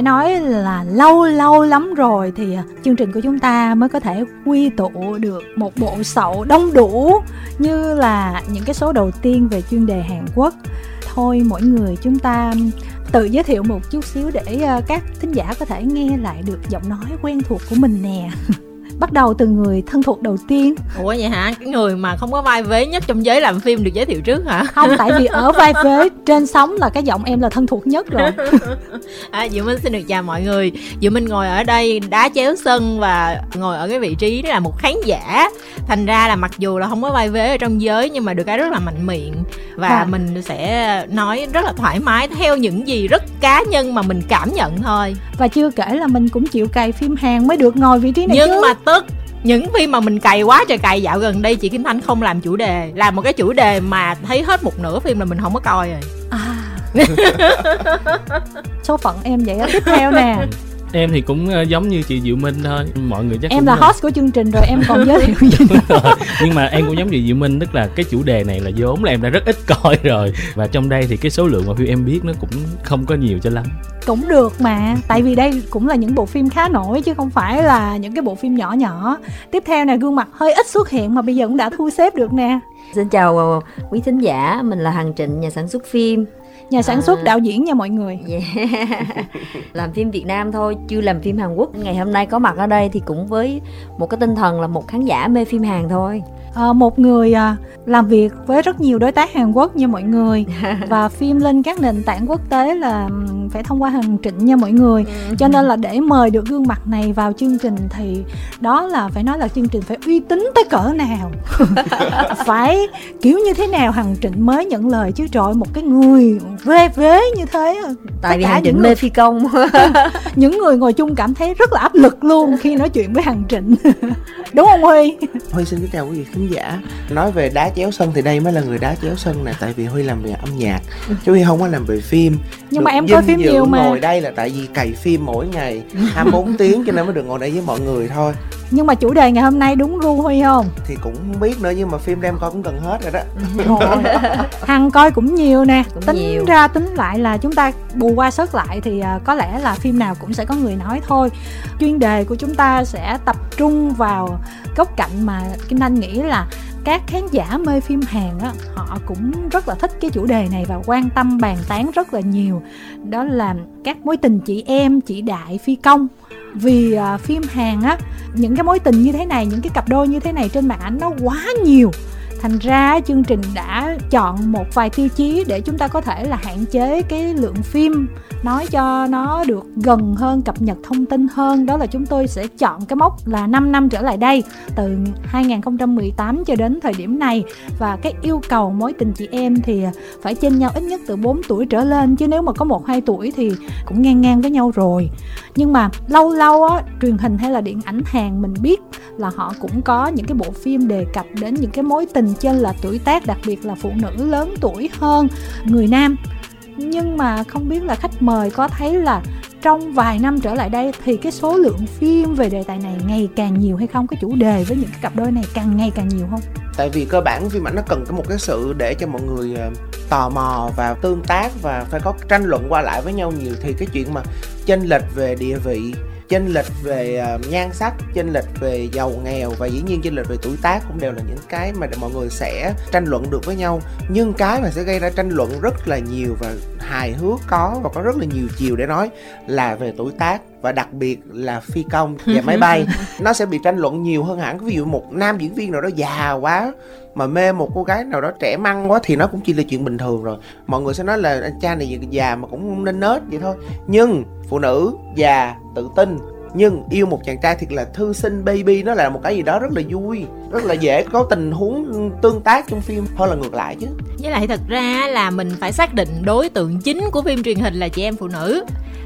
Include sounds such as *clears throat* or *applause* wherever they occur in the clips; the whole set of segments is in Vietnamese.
phải nói là lâu lâu lắm rồi thì chương trình của chúng ta mới có thể quy tụ được một bộ sậu đông đủ như là những cái số đầu tiên về chuyên đề Hàn Quốc. Thôi, mỗi người chúng ta tự giới thiệu một chút xíu để ờ, các thính giả có thể nghe lại được giọng nói quen thuộc của mình nè. *laughs* bắt đầu từ người thân thuộc đầu tiên. Ủa vậy hả? Cái người mà không có vai vế nhất trong giới làm phim được giới thiệu trước hả? Không tại vì ở vai vế *laughs* trên sóng là cái giọng em là thân thuộc nhất rồi. *laughs* À, Diệu Minh xin được chào mọi người. Diệu Minh ngồi ở đây đá chéo sân và ngồi ở cái vị trí đó là một khán giả. Thành ra là mặc dù là không có vai vế ở trong giới nhưng mà được cái rất là mạnh miệng. Và à. mình sẽ nói rất là thoải mái theo những gì rất cá nhân mà mình cảm nhận thôi. Và chưa kể là mình cũng chịu cày phim hàng mới được ngồi vị trí này nhưng chứ. mà tức. Những phim mà mình cày quá trời cày dạo gần đây chị Kim Thanh không làm chủ đề làm một cái chủ đề mà thấy hết một nửa phim là mình không có coi rồi. À. *laughs* Số phận em vậy á tiếp theo nè *laughs* em thì cũng ờ, giống như chị Diệu Minh thôi. Mọi người chắc em là host của chương trình rồi em còn giới thiệu gì nữa? *laughs* Nhưng mà em cũng giống như Diệu Minh tức là cái chủ đề này là vốn là em đã rất ít coi *laughs* rồi. Và trong đây thì cái số lượng mà phim em biết nó cũng không có nhiều cho lắm. Cũng được mà tại vì đây cũng là những bộ phim khá nổi chứ không phải là những cái bộ phim nhỏ nhỏ. Tiếp theo này gương mặt hơi ít xuất hiện mà bây giờ cũng đã thu xếp được nè. Xin chào ờ, quý thính giả. Mình là hằng trịnh nhà sản xuất phim nhà sản xuất à, đạo diễn nha mọi người. *laughs* Yeah. *laughs* làm phim việt nam thôi chưa làm phim hàn quốc. Ngày hôm nay có mặt ở đây thì cũng với một cái tinh thần là một khán giả mê phim hàn thôi à, một người à, làm việc với rất nhiều đối tác Hàn Quốc nha mọi người *laughs* và phim lên các nền tảng quốc tế là phải thông qua hàng trịnh nha mọi người. Ừ. cho nên là để mời được gương mặt này vào chương trình thì đó là phải nói là chương trình phải uy tín tới cỡ nào. *laughs* Phải kiểu như thế nào hằng trịnh mới nhận lời chứ trời một cái người vê vế như thế tại vì hằng trịnh mê phi công. *laughs* Những người ngồi chung cảm thấy rất là áp lực luôn khi nói chuyện với hằng trịnh đúng không huy? Huy xin kính chào quý vị khán giả. Nói về đá chéo sân thì đây mới là người đá chéo sân này tại vì huy làm về âm nhạc chứ huy không có làm về phim. Nhưng được mà em coi phim nhiều mà. ngồi đây là tại vì cày phim mỗi ngày *laughs* 24 tiếng cho nên mới được ngồi đây với mọi người thôi nhưng mà chủ đề ngày hôm nay đúng ru huy không? Thì cũng không biết nữa nhưng mà phim đem coi cũng gần hết rồi đó. Hằng coi cũng nhiều nè. Cũng tính nhiều. ra tính lại là chúng ta bù qua sớt lại thì uh, có lẽ là phim nào cũng sẽ có người nói thôi. Chuyên đề của chúng ta sẽ tập trung vào góc cạnh mà kim anh nghĩ là các khán giả mê phim Hàn á họ cũng rất là thích cái chủ đề này và quan tâm bàn tán rất là nhiều. Đó là các mối tình chị em chị đại phi công vì uh, phim Hàn á những cái mối tình như thế này những cái cặp đôi như thế này trên màn ảnh nó quá nhiều thành ra chương trình đã chọn một vài tiêu chí để chúng ta có thể là hạn chế cái lượng phim nói cho nó được gần hơn, cập nhật thông tin hơn. Đó là chúng tôi sẽ chọn cái mốc là 5 năm trở lại đây, từ 2018 cho đến thời điểm này. Và cái yêu cầu mối tình chị em thì phải trên nhau ít nhất từ 4 tuổi trở lên, chứ nếu mà có một, hai tuổi thì cũng ngang ngang với nhau rồi. Nhưng mà lâu lâu á, truyền hình hay là điện ảnh hàng mình biết là họ cũng có những cái bộ phim đề cập đến những cái mối tình trên là tuổi tác, đặc biệt là phụ nữ lớn tuổi hơn người nam. Nhưng mà không biết là khách mời có thấy là trong vài năm trở lại đây thì cái số lượng phim về đề tài này ngày càng nhiều hay không? Cái chủ đề với những cái cặp đôi này càng ngày càng nhiều không? Tại vì cơ bản phim ảnh nó cần có một cái sự để cho mọi người ờ, tò mò và tương tác và phải có tranh luận qua lại với nhau nhiều. Thì cái chuyện mà chênh lệch về địa vị chênh lệch về à, nhan sắc, chênh lệch về giàu nghèo và dĩ nhiên chênh lệch về tuổi tác cũng đều là những cái mà mọi người sẽ tranh luận được với nhau. Nhưng cái mà sẽ gây ra tranh luận rất là nhiều và hài hước có và có rất là nhiều chiều để nói là về tuổi tác và đặc biệt là phi công và máy bay. *laughs* Nó sẽ bị tranh luận nhiều hơn hẳn. Ví dụ một nam diễn viên nào đó già quá mà mê một cô gái nào đó trẻ măng quá thì nó cũng chỉ là chuyện bình thường rồi. Mọi người sẽ nói là anh cha này già mà cũng không nên nết vậy thôi. Nhưng phụ nữ già tự tin nhưng yêu một chàng trai thiệt là thư sinh baby nó là một cái gì đó rất là vui rất là dễ có tình huống tương tác trong phim. Hơn là ngược lại chứ. Với lại thật ra là mình phải xác định đối tượng chính của phim truyền hình là chị em phụ nữ.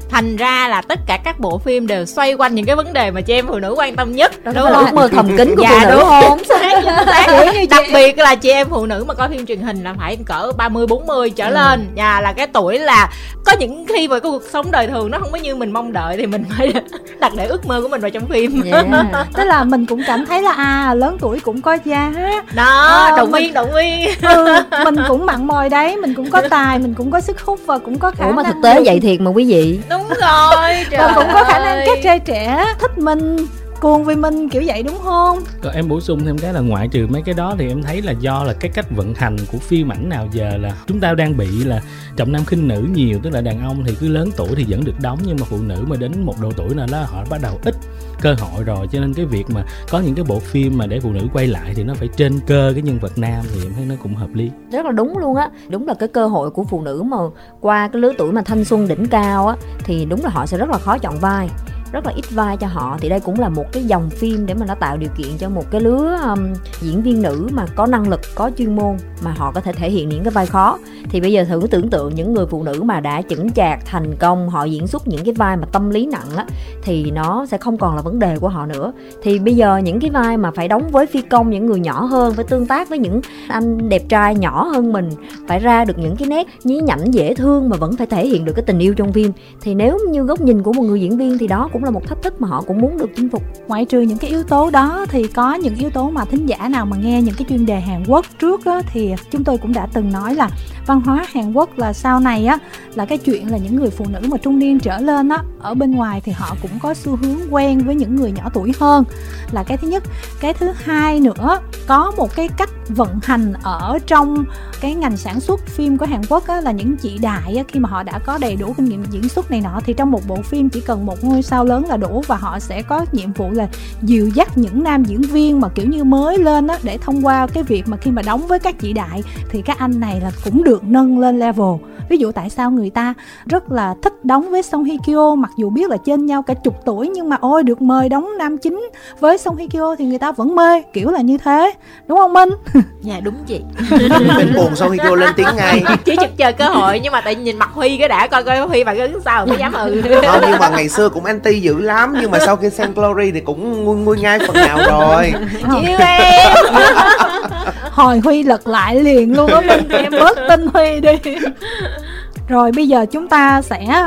Thành ra là tất cả các bộ phim đều xoay quanh những cái vấn đề mà chị em phụ nữ quan tâm nhất. Đúng là ước mơ thầm kín của Dạ, phụ nữ đúng. không? Xác, xác. đặc biệt là chị em phụ nữ mà coi phim truyền hình là phải cỡ 30 40 trở lên. Nhà là cái tuổi là có những khi mà cái cuộc sống đời thường nó không có như mình mong đợi thì mình phải *laughs* đặt để ước mơ của mình vào trong phim. Yeah. *laughs* tức là mình cũng cảm thấy là à lớn tuổi cũng có giá. Đó Ờ, động mình- viên động viên. Ừ, mình cũng mặn mòi đấy mình cũng có tài mình cũng có sức hút và cũng có khả ủa mà năng thực tế vậy thiệt mà quý vị. Đúng rồi trời và cũng có khả năng các trai trẻ thích mình cuồng vì mình kiểu vậy đúng không? Còn em bổ sung thêm cái là ngoại trừ mấy cái đó thì em thấy là do là cái cách vận hành của phim ảnh nào giờ là chúng ta đang bị là trọng nam khinh nữ nhiều tức là đàn ông thì cứ lớn tuổi thì vẫn được đóng nhưng mà phụ nữ mà đến một độ tuổi nào đó họ bắt đầu ít cơ hội rồi. Cho nên cái việc mà có những cái bộ phim mà để phụ nữ quay lại thì nó phải trên cơ cái nhân vật nam thì em thấy nó cũng hợp lý. Rất là đúng luôn á. Đúng là cái cơ hội của phụ nữ mà qua cái lứa tuổi mà thanh xuân đỉnh cao á thì đúng là họ sẽ rất là khó chọn vai rất là ít vai cho họ. Thì đây cũng là một cái dòng phim để mà nó tạo điều kiện cho một cái lứa um, diễn viên nữ mà có năng lực có chuyên môn mà họ có thể thể hiện những cái vai khó. Thì bây giờ thử tưởng tượng những người phụ nữ mà đã chững chạc thành công họ diễn xuất những cái vai mà tâm lý nặng á thì nó sẽ không còn là vấn đề của họ nữa. Thì bây giờ những cái vai mà phải đóng với phi công những người nhỏ hơn phải tương tác với những anh đẹp trai nhỏ hơn mình phải ra được những cái nét nhí nhảnh dễ thương mà vẫn phải thể hiện được cái tình yêu trong phim. Thì nếu như góc nhìn của một người diễn viên thì đó cũng là một thách thức mà họ cũng muốn được chinh phục. Ngoại trừ những cái yếu tố đó thì có những yếu tố mà thính giả nào mà nghe những cái chuyên đề Hàn Quốc trước á, thì chúng tôi cũng đã từng nói là văn hóa Hàn Quốc là sau này á là cái chuyện là những người phụ nữ mà trung niên trở lên á ở bên ngoài thì họ cũng có xu hướng quen với những người nhỏ tuổi hơn. Là cái thứ nhất. Cái thứ hai nữa có một cái cách vận hành ở trong cái ngành sản xuất phim của Hàn Quốc á, là những chị đại á, khi mà họ đã có đầy đủ kinh nghiệm diễn xuất này nọ thì trong một bộ phim chỉ cần một ngôi sao lớn là đủ và họ sẽ có nhiệm vụ là dìu dắt những nam diễn viên mà kiểu như mới lên á để thông qua cái việc mà khi mà đóng với các chị đại thì các anh này là cũng được nâng lên level. Ví dụ tại sao người ta rất là thích đóng với Song Hye Kyo mặc dù biết là trên nhau cả chục tuổi nhưng mà ôi được mời đóng nam chính với Song Hye Kyo thì người ta vẫn mê kiểu là như thế. Đúng không Minh? *laughs* Dạ đúng chị. *laughs* Mình buồn sau khi cô lên tiếng ngay. Chỉ trực chờ cơ hội nhưng mà tại nhìn mặt huy cái đã coi coi huy phản ứng sao mới dám ừ. Không, nhưng mà ngày xưa cũng anti dữ lắm nhưng mà sau khi xem Glory thì cũng nguôi nguôi ngay phần nào rồi. *laughs* Chịu em. Hồi huy lật lại liền luôn á Minh em bớt tin huy đi. Rồi bây giờ chúng ta sẽ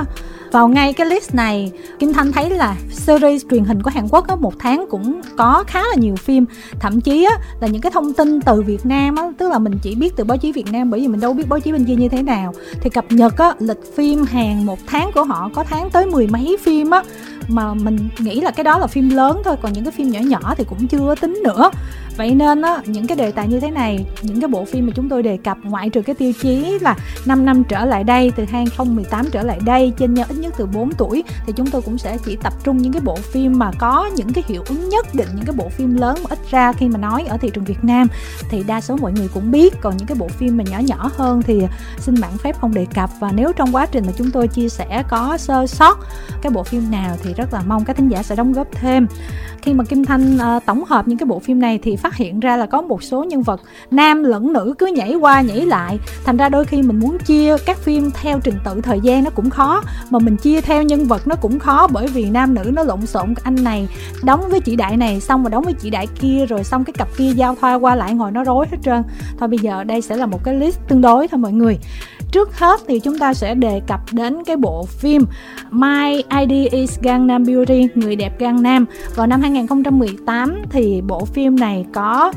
vào ngay cái list này, Kim Thanh thấy là series truyền hình của Hàn Quốc á, một tháng cũng có khá là nhiều phim. Thậm chí á, là những cái thông tin từ Việt Nam á, tức là mình chỉ biết từ báo chí Việt Nam bởi vì mình đâu biết báo chí bên kia như thế nào. Thì cập nhật á, lịch phim Hàn một tháng của họ có tháng tới mười mấy phim á, mà mình nghĩ là cái đó là phim lớn thôi, còn những cái phim nhỏ nhỏ thì cũng chưa tính nữa vậy nên á những cái đề tài như thế này những cái bộ phim mà chúng tôi đề cập ngoại trừ cái tiêu chí là 5 năm trở lại đây từ 2018 trở lại đây trên nhau ít nhất từ 4 tuổi thì chúng tôi cũng sẽ chỉ tập trung những cái bộ phim mà có những cái hiệu ứng nhất định những cái bộ phim lớn mà ít ra khi mà nói ở thị trường Việt Nam. Thì đa số mọi người cũng biết còn những cái bộ phim mà nhỏ nhỏ hơn thì xin bạn phép không đề cập. Và nếu trong quá trình mà chúng tôi chia sẻ có sơ sót cái bộ phim nào thì rất là mong các thính giả sẽ đóng góp thêm. Khi mà Kim Thanh uh, tổng hợp những cái bộ phim này thì phát hiện ra là có một số nhân vật, nam lẫn nữ, cứ nhảy qua nhảy lại. Thành ra đôi khi mình muốn chia các phim theo trình tự thời gian nó cũng khó, mà mình chia theo nhân vật nó cũng khó bởi vì nam nữ nó lộn xộn. Anh này đóng với chị đại này, xong rồi đóng với chị đại kia, rồi xong cái cặp kia giao thoa qua lại ngồi nó rối hết trơn. Thôi bây giờ đây sẽ là một cái list tương đối thôi mọi người trước hết thì chúng ta sẽ đề cập đến cái bộ phim My ID is Gangnam Beauty, người đẹp Gangnam. Vào năm 2018 thì bộ phim này có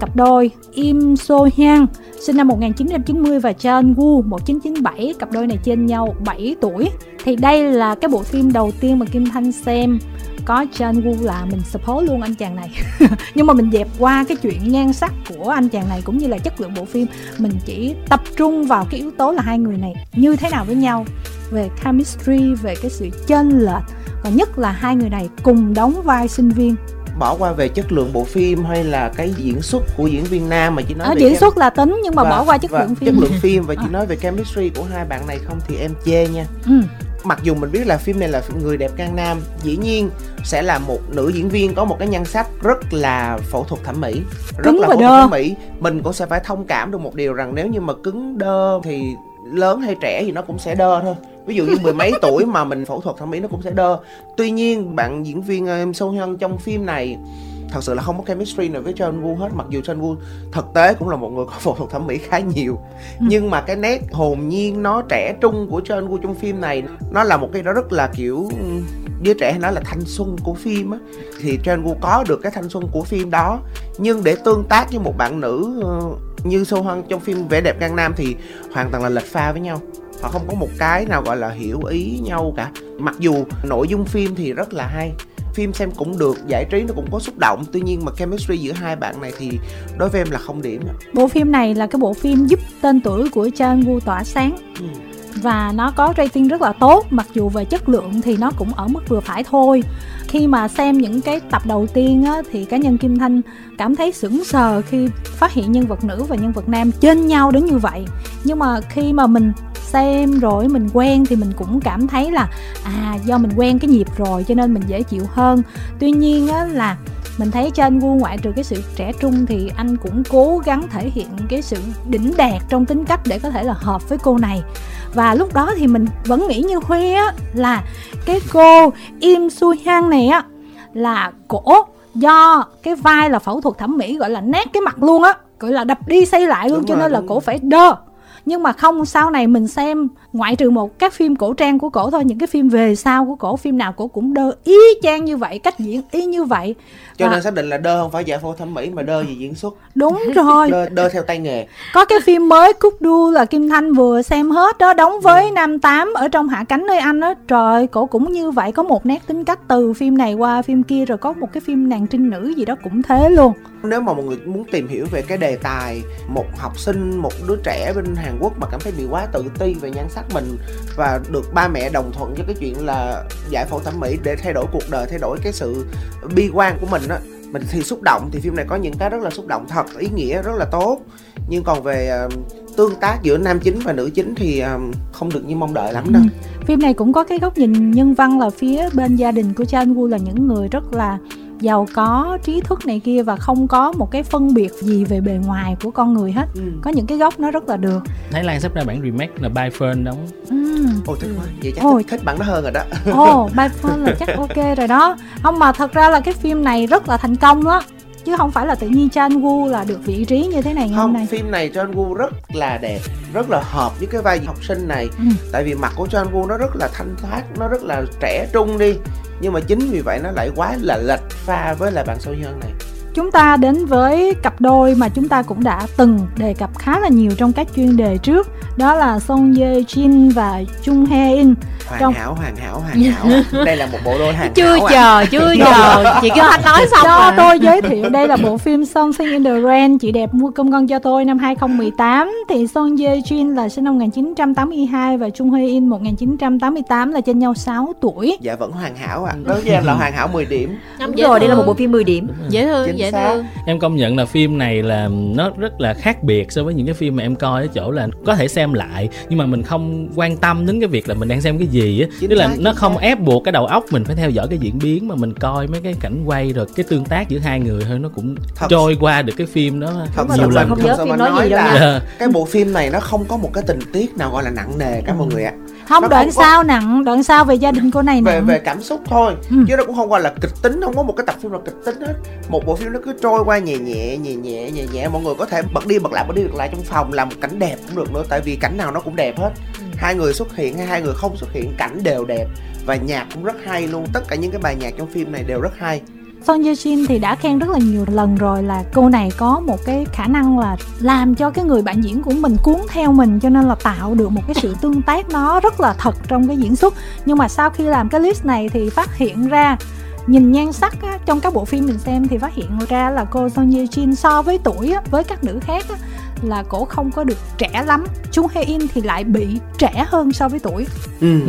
cặp đôi Im So Hyun sinh năm 1990 và Chan Woo 1997 cặp đôi này trên nhau 7 tuổi. Thì đây là cái bộ phim đầu tiên mà Kim Thanh xem có Chan Woo là mình support luôn anh chàng này *laughs* nhưng mà mình dẹp qua cái chuyện nhan sắc của anh chàng này cũng như là chất lượng bộ phim mình chỉ tập trung vào cái yếu tố là hai người này như thế nào với nhau về chemistry về cái sự chênh lệch và nhất là hai người này cùng đóng vai sinh viên bỏ qua về chất lượng bộ phim hay là cái diễn xuất của diễn viên nam mà chỉ nói ở về diễn chem- xuất là tính nhưng mà và- bỏ qua chất lượng phim chất lượng phim và chỉ À. *laughs* nói về chemistry của hai bạn này không thì em chê nha ừ. Mặc dù mình biết là phim này là phim người đẹp Gan Nam dĩ nhiên sẽ là một nữ diễn viên có một cái nhan sắc rất là phẫu thuật thẩm mỹ rất Cứng là phẫu thuật thẩm mỹ. Mình cũng sẽ phải thông cảm được một điều rằng nếu như mà cứng đơ thì lớn hay trẻ thì nó cũng sẽ đơ thôi. Ví dụ như mười mấy *laughs* tuổi mà mình phẫu thuật thẩm mỹ nó cũng sẽ đơ. Tuy nhiên bạn diễn viên em Seo Hyun trong phim này thật sự là không có chemistry nào với John Woo hết mặc dù John Woo thực tế cũng là một người *laughs* có phẫu thuật thẩm mỹ khá nhiều. Ừ. nhưng mà cái nét hồn nhiên nó trẻ trung của John Woo trong phim này nó là một cái đó rất là kiểu đứa trẻ hay nói là thanh xuân của phim á. Thì John Woo có được cái thanh xuân của phim đó nhưng để tương tác với một bạn nữ ờ, như Seo Hyun trong phim vẻ đẹp Gan Nam thì hoàn toàn là lệch pha với nhau. Họ không có một cái nào gọi là hiểu ý nhau cả. Mặc dù nội dung phim thì rất là hay phim xem cũng được giải trí nó cũng có xúc động. Tuy nhiên mà chemistry giữa hai bạn này thì đối với em là không điểm bộ phim này là cái bộ phim giúp tên tuổi của Chan Woo tỏa sáng. Ừ. và nó có rating rất là tốt mặc dù về chất lượng thì nó cũng ở mức vừa phải thôi. Khi mà xem những cái tập đầu tiên á, thì cá nhân Kim Thanh cảm thấy sững sờ khi phát hiện nhân vật nữ và nhân vật nam trên nhau đến như vậy. Nhưng mà khi mà mình xem rồi mình quen thì mình cũng cảm thấy là à do mình quen cái nhịp rồi cho nên mình dễ chịu hơn. Tuy nhiên á, là mình thấy trên Woo ngoại trừ cái sự trẻ trung thì anh cũng cố gắng thể hiện cái sự đỉnh đạt trong tính cách để có thể là hợp với cô này. Và lúc đó thì mình vẫn nghĩ như Huy á là cái cô Im Su Hyun này á là cổ do cái vai là phẫu thuật thẩm mỹ gọi là nát cái mặt luôn á gọi là đập đi xây lại luôn Đúng cho rồi, nên là cổ phải đơ nhưng mà không sau này mình xem ngoại trừ một các phim cổ trang của cổ thôi những cái phim về sau của cổ phim nào cổ cũng đơ y chang như vậy cách diễn y như vậy. Cho Và- nên xác định là đơ không phải giải phẫu thẩm mỹ mà đơ gì diễn xuất. Đúng rồi. *laughs* Đơ, đơ theo tay nghề. Có cái phim mới cúc đu là kim thanh vừa xem hết đó đóng với nam tám ở trong hạ cánh nơi anh đó. Trời cổ cũng như vậy có một nét tính cách từ phim này qua phim kia rồi có một cái phim nàng trinh nữ gì đó cũng thế luôn. Nếu mà mọi người muốn tìm hiểu về cái đề tài một học sinh một đứa trẻ bên Hàn Quốc mà cảm thấy bị quá tự ti về nhan sắc mình và được ba mẹ đồng thuận cho cái chuyện là giải phẫu thẩm mỹ để thay đổi cuộc đời, thay đổi cái sự bi quan của mình á. Mình thì xúc động, thì phim này có những cái rất là xúc động, thật, ý nghĩa rất là tốt. Nhưng còn về ờ, tương tác giữa nam chính và nữ chính thì ờ, không được như mong đợi lắm đâu. Ừ. Phim này cũng có cái góc nhìn nhân văn là phía bên gia đình của Chan Wu là những người rất là giàu có trí thức này kia và không có một cái phân biệt gì về bề ngoài của con người hết. Ừ. có những cái góc nó rất là được. Thái Lan sắp ra bản remake là By Fern đóng Ừm. ôi thích quá vậy chắc Ôi. thích, thích bản đó hơn rồi đó. Ồ, *laughs* By Phone là chắc ok rồi đó. Không mà thật ra là cái phim này rất là thành công đó Chứ không phải là tự nhiên Chan Woo là được vị trí như thế này ngày hôm không nay. phim này John Woo rất là đẹp rất là hợp với cái vai học sinh này. Ừ. tại vì mặt của John Woo nó rất là thanh thoát nó rất là trẻ trung đi nhưng mà chính vì vậy nó lại quá là lệch pha với lại bạn sâu nhân này. Chúng ta đến với cặp đôi mà chúng ta cũng đã từng đề cập khá là nhiều trong các chuyên đề trước. Đó là Song Ye Jin và Chung Hae In. Hoàn Trong- hảo hoàn hảo hoàn hảo *laughs* đây là một bộ đôi hoàn chưa hảo à. chờ chưa chờ. chị kêu thanh nói xong Cho rồi tôi giới thiệu đây là bộ phim Something in the Rain. Chị đẹp mua cơm con cho tôi năm 2018 Thì Song Ye Jin là sinh năm 1982 và Chung Hae In 1988 là trên nhau 6 tuổi. Dạ vẫn hoàn hảo à đối với em là hoàn hảo 10 điểm. Đúng dễ rồi, đây là một bộ phim 10 điểm. dễ thương Chính dễ xác. thương em công nhận là phim này là nó rất là khác biệt so với những cái phim mà em coi ở chỗ là có thể xem lại nhưng mà mình không quan tâm đến cái việc là mình đang xem cái gì á tức là xác, nó chính không xác. ép buộc cái đầu óc mình phải theo dõi cái diễn biến mà mình coi mấy cái cảnh quay rồi cái tương tác giữa hai người thôi nó cũng Thật- trôi qua được cái phim đó thật nhiều lần không nhớ phim mà nói gì đâu là nha. Dạ. cái bộ phim này nó không có một cái tình tiết nào gọi là nặng nề cả mọi người ạ Không Nó đoạn không có- nặng? Đoạn sau về gia đình cô này về nặng? về cảm xúc thôi. Ừ. chứ nó cũng không gọi là kịch tính không có một cái tập phim nào kịch tính hết. Một bộ phim nó cứ trôi qua nhẹ nhẹ nhẹ nhẹ nhẹ nhẹ. Mọi người có thể bật đi bật lại bật đi bật lại trong phòng làm một cảnh đẹp cũng được nữa tại vì cảnh nào nó cũng đẹp hết. Hai người xuất hiện hay hai người không xuất hiện cảnh đều đẹp và nhạc cũng rất hay luôn. Tất cả những cái bài nhạc trong phim này đều rất hay Son Ye Jin thì đã khen rất là nhiều lần rồi là cô này có một cái khả năng là làm cho cái người bạn diễn của mình cuốn theo mình cho nên là tạo được một cái sự *laughs* tương tác nó rất là thật trong cái diễn xuất. Nhưng mà sau khi làm cái list này thì phát hiện ra nhìn nhan sắc á, trong các bộ phim mình xem thì phát hiện ra là cô Son Ye Jin so với tuổi á, với các nữ khác á, là cổ không có được trẻ lắm. Chung Hae In thì lại bị trẻ hơn so với tuổi. Ừ.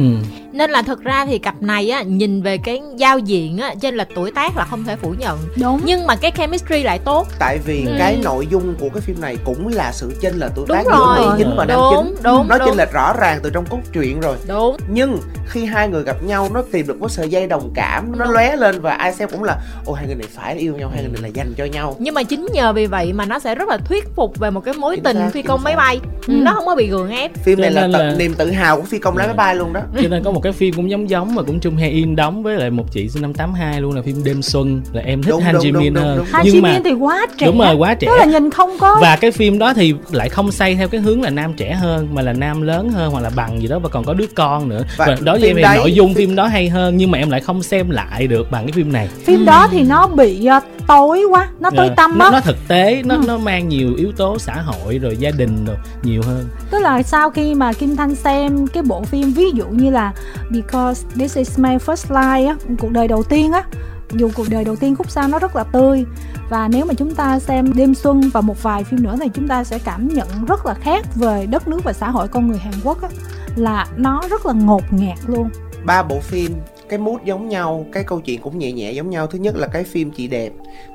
ừ. nên là thực ra thì cặp này á nhìn về cái giao diện á trên lệch tuổi tác là không thể phủ nhận đúng nhưng mà cái chemistry lại tốt tại vì Ừ. cái nội dung của cái phim này cũng là sự chênh lệch tuổi Đúng tác rồi. giữa nữ chính và nam Đúng, chính đúng, nó đúng. chênh lệch rõ ràng từ trong cốt truyện rồi đúng nhưng khi hai người gặp nhau nó tìm được một sợi dây đồng cảm nó Đúng. lóe lên và ai xem cũng là ồ hai người này phải yêu nhau hai người này là dành cho nhau nhưng mà chính nhờ vì vậy mà nó sẽ rất là thuyết phục về một cái mối Chính tình xác, phi công máy xác. bay Ừ. nó không có bị gượng ép phim này là, là niềm tự hào của phi công lái máy bay luôn đó cho nên có một cái phim cũng giống giống mà cũng chung Hae In đóng với lại một chị sinh năm 82 luôn là phim đêm xuân là em thích Han Ji Min hơn Han Ji Min thì quá trẻ đúng rồi quá trẻ tức là nhìn không có và cái phim đó thì lại không xây theo cái hướng là nam trẻ hơn mà là nam lớn hơn hoặc là bằng gì đó và còn có đứa con nữa và, và đối với em thì nội dung phim đó hay hơn nhưng mà em lại không xem lại được bằng cái phim này phim ừ. đó thì nó bị uh, tối quá nó tối. Dạ. tâm á nó, nó thực tế nó ừ. nó mang nhiều yếu tố xã hội rồi gia đình rồi nhiều hơn tức là sau khi mà Kim Thanh xem cái bộ phim ví dụ như là Because This Is My First Life á, cuộc đời đầu tiên á. Dù cuộc đời đầu tiên khúc sau nó rất là tươi. Và nếu mà chúng ta xem đêm xuân và một vài phim nữa thì chúng ta sẽ cảm nhận rất là khác về đất nước và xã hội con người Hàn Quốc á. Là nó rất là ngột ngạt luôn. Ba bộ phim cái mood giống nhau cái câu chuyện cũng nhẹ nhẹ giống nhau. Thứ nhất là cái phim chị đẹp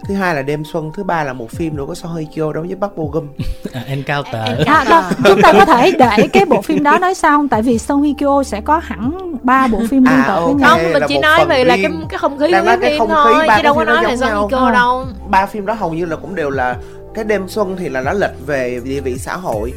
thứ hai là đêm xuân thứ ba là một phim nữa có So Hye Kyo đóng với Park Bo Gum. *laughs* À, Encounter à, đó, chúng ta có thể để cái bộ phim đó nói sau tại vì So Hye Kyo sẽ có hẳn ba bộ phim liên à, tục với nhau. không mình chỉ nói về là cái cái không khí của cái phim không thôi chứ đâu có nói về So Hye Kyo đâu. Ba phim đó hầu như là cũng đều là cái đêm xuân thì là nó lệch về địa vị xã hội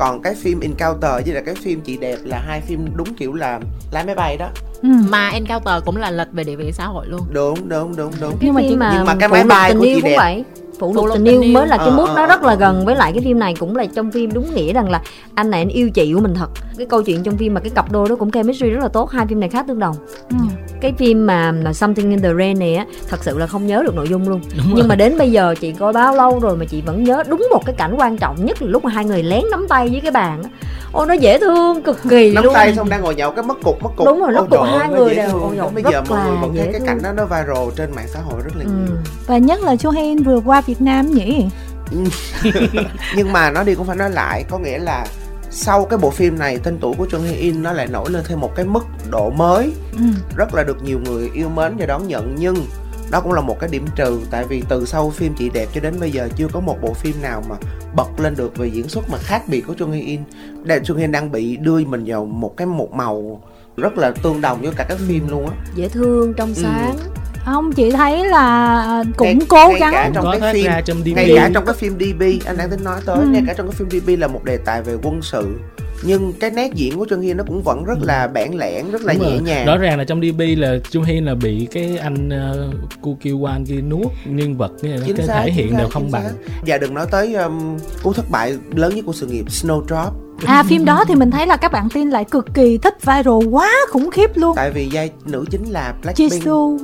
còn cái phim Encounter với là cái phim chị đẹp là hai phim đúng kiểu là lái máy bay đó. Ừ. mà Encounter cũng là lệch về địa vị xã hội luôn. Đúng đúng đúng đúng. Nhưng mà, mà nhưng mà cái máy bay của chị đẹp vậy phụ lục tình yêu mới là cái mút nó rất là gần với lại cái phim này cũng là trong phim đúng nghĩa rằng là anh này anh yêu chị của mình thật. Cái câu chuyện trong phim mà cái cặp đôi đó cũng chemistry rất là tốt hai phim này khá tương đồng. Ừ. cái phim mà là Something in the Rain này á thật sự là không nhớ được nội dung luôn. Đúng nhưng rồi. mà đến bây giờ chị coi bao lâu rồi mà chị vẫn nhớ đúng một cái cảnh quan trọng nhất là lúc mà hai người lén nắm tay với cái bàn á. Ôi nó dễ thương cực kỳ nắm luôn. tay xong đang ngồi nhậu cái mất cục mất cục. Đúng rồi nó cục hai người đều. ôi bây giờ mọi người vẫn thấy cái cảnh đó nó viral trên mạng xã hội rất là ừ. nhiều và nhất là Hae vừa qua Việt Nam nhỉ? *laughs* Nhưng mà nó đi cũng phải nói lại có nghĩa là sau cái bộ phim này tên tuổi của Chung Hee In nó lại nổi lên thêm một cái mức độ mới. Ừ. rất là được nhiều người yêu mến và đón nhận nhưng đó cũng là một cái điểm trừ tại vì từ sau phim chị đẹp cho đến bây giờ chưa có một bộ phim nào mà bật lên được về diễn xuất mà khác biệt của Chung Hee In. Đây Chung Hee In đang bị đưa mình vào một cái một màu rất là tương đồng với cả các phim luôn á. Dễ thương trong ừ. sáng. ừ không chị thấy là cũng ngay, cố ngay gắng cả trong có cái phim ra trong DB. ngay cả trong cái phim DB anh đang tính nói tới ừ. ngay cả trong cái phim DB là một đề tài về quân sự nhưng cái nét diễn của Trung Hiên nó cũng vẫn rất là bản lẻn rất là Đúng nhẹ rồi. nhàng. Rõ ràng là trong DB là Trung Hiên là bị cái anh uh, Ku Kyu Wan kia nuốt nhân vật như là cái xác, thể hiện đều không bằng. và đừng nói tới um, cú thất bại lớn nhất của sự nghiệp Snowdrop. À phim đó thì mình thấy là các bạn tin lại cực kỳ thích viral quá khủng khiếp luôn. Tại vì giai nữ chính là Blackpink. Jisoo.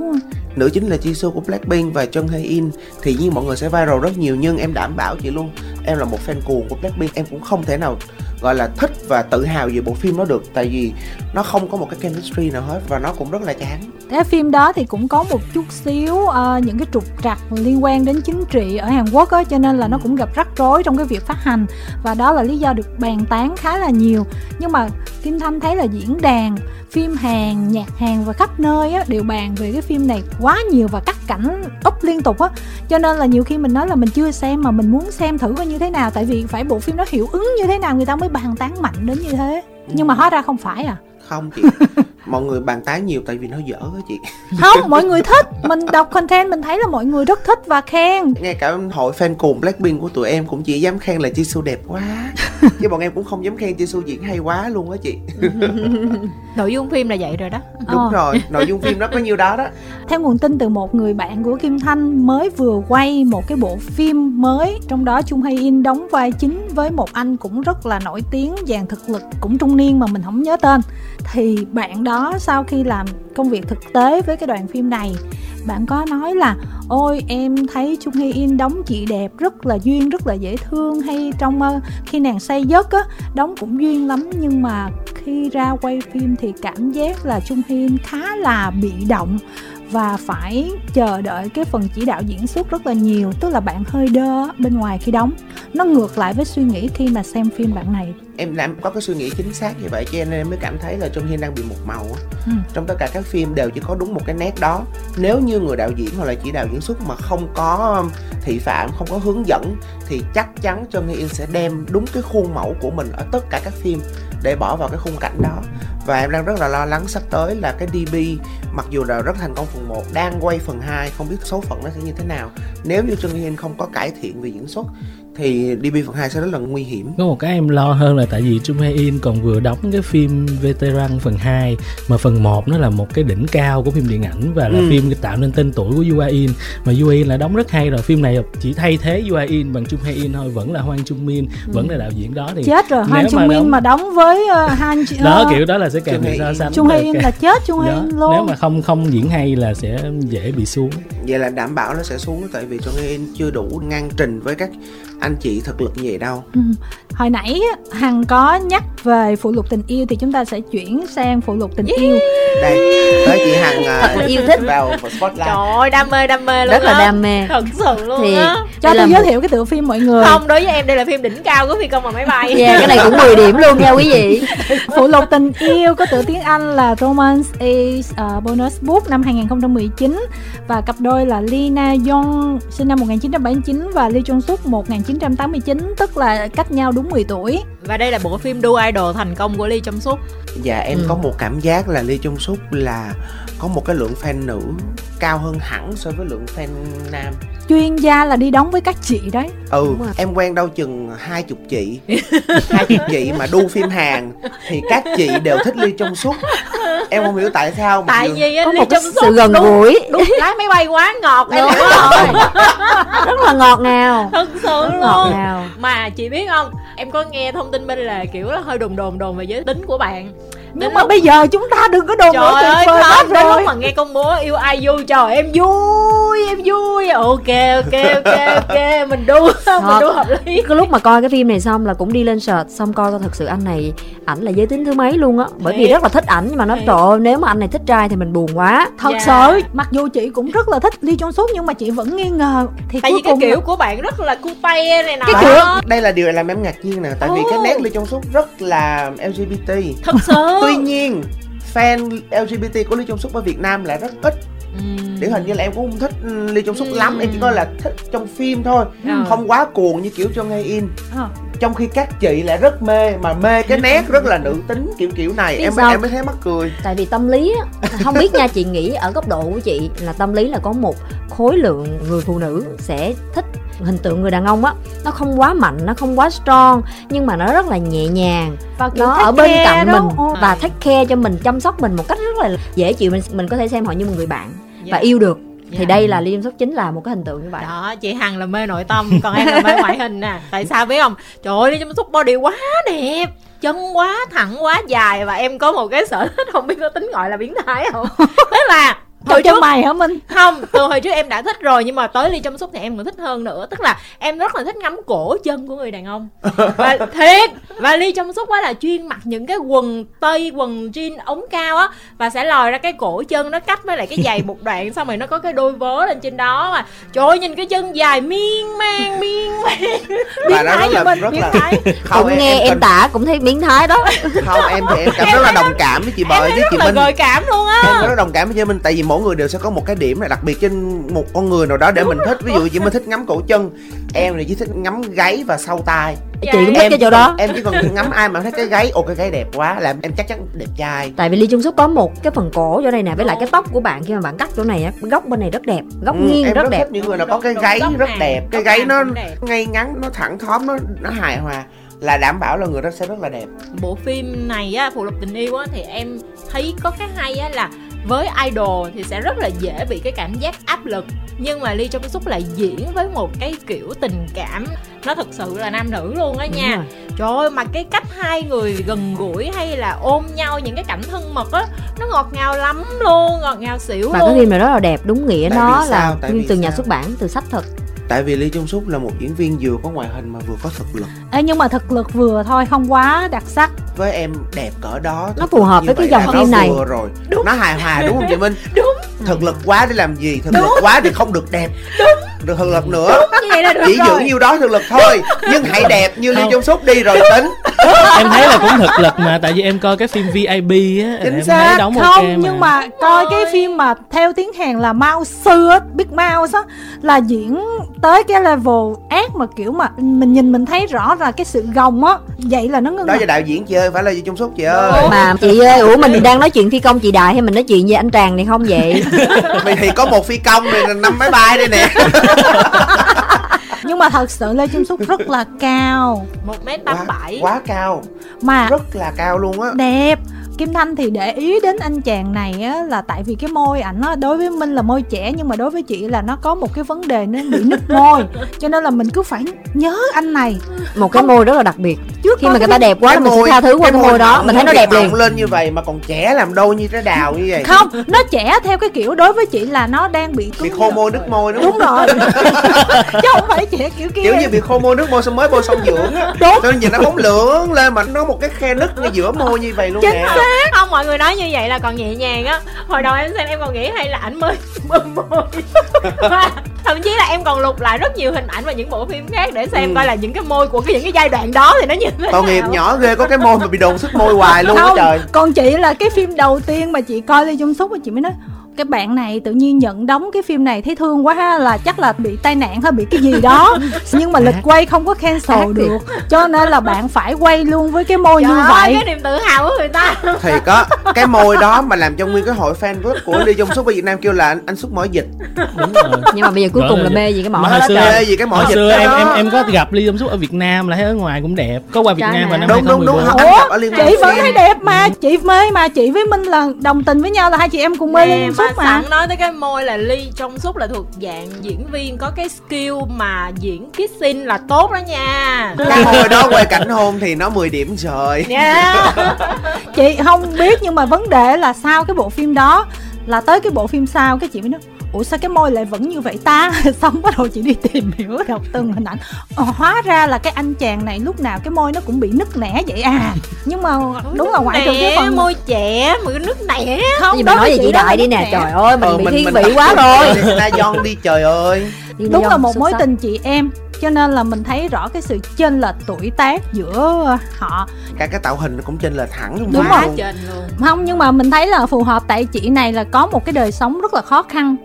Nữ chính là Jisoo của Blackpink và Jung Hae In. Thì nhiên mọi người sẽ viral rất nhiều Nhưng em đảm bảo chị luôn Em là một fan cuồng của Blackpink Em cũng không thể nào gọi là thích và tự hào về bộ phim đó được. Tại vì nó không có một cái chemistry nào hết và nó cũng rất là chán. Cái phim đó thì cũng có một chút xíu uh, những cái trục trặc liên quan đến chính trị ở Hàn Quốc á cho nên là nó cũng gặp rắc rối trong cái việc phát hành và đó là lý do được bàn tán khá là nhiều. Nhưng mà Kim Thanh thấy là diễn đàn phim Hàn, nhạc Hàn và khắp nơi á, đều bàn về cái phim này quá nhiều và cắt cảnh úp liên tục á. Cho nên là nhiều khi mình nói là mình chưa xem mà mình muốn xem thử coi như thế nào tại vì phải bộ phim nó hiệu ứng như thế nào người ta mới bàn tán mạnh đến như thế. Nhưng mà hóa ra không phải à không chị. *laughs* Mọi người bàn tán nhiều tại vì nó dở á chị. *laughs* Không mọi người thích. Mình đọc content mình thấy là mọi người rất thích và khen. Ngay cả hội fan cùng blackpink của tụi em cũng chỉ dám khen là jisoo đẹp quá. *laughs* Chứ bọn em cũng không dám khen jisoo diễn hay quá luôn á chị. Nội dung phim là vậy rồi đó. Đúng ờ. rồi nội dung phim nó có nhiêu đó đó. Theo nguồn tin từ một người bạn của kim thanh mới vừa quay một cái bộ phim mới trong đó chung hay in đóng vai chính với một anh cũng rất là nổi tiếng dàn thực lực cũng trung niên mà mình không nhớ tên thì bạn đó sau khi làm công việc thực tế với cái đoàn phim này bạn có nói là ôi em thấy Chung Hy In đóng chị đẹp rất là duyên rất là dễ thương hay trong uh, khi nàng say giấc á đóng cũng duyên lắm. Nhưng mà khi ra quay phim thì cảm giác là Chung Hy In khá là bị động và phải chờ đợi cái phần chỉ đạo diễn xuất rất là nhiều tức là bạn hơi đơ bên ngoài khi đóng. Nó ngược lại với suy nghĩ khi mà xem phim bạn này. Em làm có cái suy nghĩ chính xác như vậy cho nên em mới cảm thấy là Trung Hiên đang bị một màu ừ. trong tất cả các phim đều chỉ có đúng một cái nét đó. Nếu như người đạo diễn hoặc là chỉ đạo diễn xuất mà không có thị phạm không có hướng dẫn thì chắc chắn Trung Hiên sẽ đem đúng cái khuôn mẫu của mình ở tất cả các phim để bỏ vào cái khung cảnh đó. Và em đang rất là lo lắng sắp tới là cái DB mặc dù là rất thành công phần 1 đang quay phần 2 không biết số phận nó sẽ như thế nào. Nếu như Trương Hiên không có cải thiện về diễn xuất thì DB phần 2 sẽ rất là nguy hiểm. Có một cái em lo hơn là tại vì Trung Hae In còn vừa đóng cái phim Veteran phần 2 mà phần 1 nó là một cái đỉnh cao của phim điện ảnh và là Ừ. phim tạo nên tên tuổi của Yoo In. Mà Yoo In là đóng rất hay rồi phim này chỉ thay thế Yoo In bằng Trung Hae In thôi vẫn là Hwang Chung Min vẫn là đạo diễn đó thì chết rồi mà Chung Min đóng- mà đóng với *laughs* uh, Han đó ờ, kiểu đó là sẽ càng bị so sánh Chung Hae In là chết Chung Hae đó. In luôn. nếu mà không không diễn hay là sẽ dễ bị xuống. Vậy là đảm bảo nó sẽ xuống tại vì Chung Hae In chưa đủ ngang trình với các anh chị thực lực như vậy đâu Ừ. Hồi nãy Hằng có nhắc về phụ lục tình yêu thì chúng ta sẽ chuyển sang phụ lục tình yêu. đây tới chị hằng Thật là yêu thích. vào spotlight trời ơi đam mê đam mê luôn rất là á. đam mê thật sự luôn Thì- á Cho tôi là giới thiệu cái tựa phim mọi người. không đối với em đây là phim đỉnh cao của phi công bằng máy bay yeah, cái này cũng 10 điểm luôn nha quý vị *laughs* Phụ lục tình yêu có tựa tiếng Anh là Romance is uh, Bonus Book năm 2019 và cặp đôi là Lina Young sinh năm 1979 và Lee Jong Suk 1989 tức là cách nhau đúng 10 tuổi. và đây là bộ phim đua idol thành công của Lee Trong Suk Dạ em Ừ. có một cảm giác là Lee Chung Suk là có một cái lượng fan nữ cao hơn hẳn so với lượng fan nam. Chuyên gia là đi đóng với các chị đấy. Ừ, Đúng em quen đâu chừng hai chục chị, hai chục chị mà đu phim Hàn thì các chị đều thích Lee Chung Suk. Em không hiểu tại sao. mặc tại vì có một cái Trong sự gần đúng, gũi đúng lái máy bay quá ngọt em Đúng hiểu rồi. không rất là ngọt ngào thật sự rất ngọt luôn ngào mà chị biết không em có nghe thông tin bên là kiểu là hơi đồn đồn đồn về giới tính của bạn Nhưng mà lúc- bây giờ chúng ta đừng có đồn nữa tuyệt ơi vời hết đến lúc mà nghe công bố yêu ai vui trời em vui em vui. Ok ok ok ok. Mình đu *laughs* mình đu hợp lý. Cái lúc mà coi cái phim này xong là cũng đi lên search xong coi coi thật sự anh này ảnh là giới tính thứ mấy luôn á. Bởi vì rất là thích ảnh nhưng mà nói Thiệt. trời ơi nếu mà anh này thích trai thì mình buồn quá. Thật Dạ. sự. Mặc dù chị cũng rất là thích Lee Jong Suk nhưng mà chị vẫn nghi ngờ. Thì tại vì cái kiểu là- của bạn rất là cute này nọ. Đó, đó. đây là điều làm em ngạc nhiên nè tại vì cái nét Lee Chung Suk rất là LGBT. thật sự. Tuy nhiên fan LGBT của Lee Chung Suk ở Việt Nam lại rất ít. Điển hình như là em cũng không thích Chung Suk Ừ. lắm em chỉ coi là thích trong phim thôi Ừ. không quá cuồng như kiểu Chung Hae In Ờ. trong khi các chị lại rất mê mà mê cái nét rất là nữ tính kiểu kiểu này Biết em sao? em mới thấy mắc cười tại vì tâm lý á không biết nha chị nghĩ ở góc độ của chị là tâm lý là có một khối lượng người phụ nữ sẽ thích hình tượng người đàn ông á nó không quá mạnh nó không quá strong nhưng mà nó rất là nhẹ nhàng và nó ở bên cạnh đó. mình Ồ. và take care cho mình chăm sóc mình một cách rất là dễ chịu mình mình có thể xem họ như một người bạn. Và yêu được. Thì Dạ. đây là Jong Suk chính là một cái hình tượng như vậy. Đó chị hằng là mê nội tâm còn em là mê ngoại hình nè. Tại sao biết không? Trời ơi chăm sóc body quá đẹp chân quá thẳng quá dài và em có một cái sở thích không biết có tính gọi là biến thái không? *laughs* Tức là Hồi trước mày hả Minh? không từ hồi trước em đã thích rồi nhưng mà tới ly chăm sóc thì em còn thích hơn nữa. Tức là em rất là thích ngắm cổ chân của người đàn ông. Và *laughs* thiệt và ly chăm sóc quá là chuyên mặc những cái quần tây quần jean ống cao á và sẽ lòi ra cái cổ chân nó cắt với lại cái giày một đoạn xong rồi nó có cái đôi vớ lên trên đó. Mà trời ơi nhìn cái chân dài miên man miên man. Và nó thái rất là cho mình, rất biến là thái. *laughs* Cũng nghe em, cần- tả cũng thấy biến thái đó. Không em thì em cảm rất là đồng cảm với chị em bời thấy với chị là minh. gợi cảm luôn em á rất là đồng cảm với chị minh tại vì mỗi người đều sẽ có một cái điểm là đặc biệt trên một con người nào đó để mình thích. Ví dụ chị minh thích ngắm cổ chân em thì chỉ thích ngắm gáy và sau tai. Dạ, chị cũng thích em cái chỗ đó. em chỉ cần ngắm ai mà thấy cái gáy ồ cái gáy đẹp quá là em chắc chắn đẹp trai. Tại vì Lee Jong Suk có một cái phần cổ chỗ này nè với lại cái tóc của bạn khi mà bạn cắt chỗ này á góc bên này rất đẹp góc Ừ, nghiêng em rất, rất đẹp. thích những người nào có cái Đúng, gáy đúng, rất đẹp. Cái gáy nó ngay ngắn nó thẳng thóm nó nó hài hòa là đảm bảo là người đó sẽ rất là đẹp. Bộ phim này á phụ lục tình yêu á thì em thấy có cái hay á là với idol thì sẽ rất là dễ bị cái cảm giác áp lực nhưng mà Lee Jong Suk lại diễn với một cái kiểu tình cảm nó thực sự là nam nữ luôn á nha rồi. trời ơi mà cái cách hai người gần gũi hay là ôm nhau những cái cảnh thân mật á nó ngọt ngào lắm luôn ngọt ngào xỉu và cái luôn phim này rất là đẹp đúng nghĩa Tại nó là sao? Từ nhà sao? xuất bản từ sách thật tại vì Lee Jong Suk là một diễn viên vừa có ngoại hình mà vừa có thực lực. Ê, nhưng mà thực lực vừa thôi không quá đặc sắc. Với em đẹp cỡ đó Nó phù hợp với cái dòng phim này. vừa rồi. Nó hài hòa đúng không chị Minh? *laughs* Đúng. Thực lực quá để làm gì? Thực lực quá thì không được đẹp. Được thực lực nữa. Như vậy là được chỉ giữ rồi. nhiêu đó thực lực thôi nhưng hãy đẹp như Không. Jong Suk đi rồi tính. *laughs* Em thấy là cũng thực lực mà tại vì em coi cái phim VIP á Chính em xác. thấy đóng không ok nhưng mà coi cái phim mà theo tiếng Hàn là Mao Sư á Big Mouse á là diễn tới cái level ác mà kiểu mà mình nhìn mình thấy rõ là cái sự gồng á vậy là nó ngưng đó là đạo diễn chị ơi phải là Lee Jong Suk chị ơi. Mà chị ơi ủa mình đang nói chuyện phi công chị đại hay mình nói chuyện với anh tràng này không vậy? *laughs* Mày thì có một phi công này là năm máy bay đây nè. *laughs* Nhưng mà thật sự lê trung súc rất là cao. Một mét tám bảy. Quá cao. Mà rất là cao luôn á. đẹp Kim Thanh thì để ý đến anh chàng này á, là tại vì cái môi ảnh á, đối với Minh là môi trẻ nhưng mà đối với chị là nó có một cái vấn đề nó bị nứt môi. Cho nên là mình cứ phải nhớ anh này. Một cái Không. môi rất là đặc biệt. Trước khi mà người ta đẹp quá mình môi- sẽ tha thứ qua cái môi đó. mỏng mình thấy nó đẹp liền. Lên như vậy mà còn trẻ làm đâu như trái đào như vậy? Không nó trẻ theo cái kiểu đối với chị là nó đang bị bị khô môi nước môi đúng đúng rồi. *laughs* Chứ không phải trẻ kiểu kia. Kiểu như bị khô môi nước môi xong mới bôi son dưỡng á. Đúng. cho nên nhìn nó bóng lưỡng lên mà nó một cái khe nứt ngay giữa môi như vậy luôn Chính nè *laughs* không mọi người nói như vậy là còn nhẹ nhàng á. Hồi đầu em xem em còn nghĩ hay là ảnh mới *laughs* bơm môi thậm chí là em còn lục lại rất nhiều hình ảnh và những bộ phim khác để xem Ừ. coi là những cái môi của cái những cái giai đoạn đó thì nó như thế tội nghiệp nhỏ ghê có cái môi mà bị đồn sức môi hoài luôn á không trời. còn chị là cái phim đầu tiên mà chị coi Lê Trung Súc và chị mới nói cái bạn này tự nhiên nhận đóng cái phim này thấy thương quá ha là chắc là bị tai nạn hay bị cái gì đó. *laughs* Nhưng mà lịch quay không có cancel Ác được cho nên là bạn phải quay luôn với cái môi Trời như ơi, vậy. cái niềm tự hào của người ta. Thiệt á cái môi đó mà làm cho nguyên cái hội fan club của Lee Jong Suk ở Việt Nam kêu là anh, anh xúc mỏ dịch. Đúng rồi. Nhưng mà bây giờ cuối cùng là mê gì cái mỏ đó xưa trời. gì cái mỏ hồi dịch xưa em em em có gặp Lee Jong Suk ở Việt Nam là thấy ở ngoài cũng đẹp có qua Việt Trái Nam vào năm đúng đúng đúng. 2014 anh Ủa, chị vẫn thấy đẹp mà chị mê mà chị với Minh là đồng tình với nhau là hai chị em cùng mê Lê Nè, Trung mà sẵn nói tới cái môi là ly trong suốt là thuộc dạng diễn viên có cái skill mà diễn kissing là tốt đó nha. Cái môi đó quay cảnh hôn thì nó 10 điểm rồi yeah. chị không biết nhưng mà vấn đề là sau cái bộ phim đó là tới cái bộ phim sau cái chị mới nói ủa sao cái môi lại vẫn như vậy ta? *laughs* Xong bắt đầu chị đi tìm hiểu. Đọc từng hình ảnh. Ờ, hóa ra là cái anh chàng này lúc nào cái môi nó cũng bị nứt nẻ vậy à. Nhưng mà đúng là ngoại trừ cái phần môi trẻ mà cái nước nẻ không gì đối nói về chị đó đại đi nứt nè trời ơi mình Ừ, bị mình- thiên mình- vị quá rồi. Na Don đi trời ơi. Đúng là một mối tình chị em cho nên là mình thấy rõ cái sự chênh lệch tuổi tác giữa họ. Cả cái tạo hình nó cũng chênh lệch thẳng luôn Đúng mà rồi. không nhưng mà mình thấy là phù hợp tại chị này là có một cái đời sống rất là khó khăn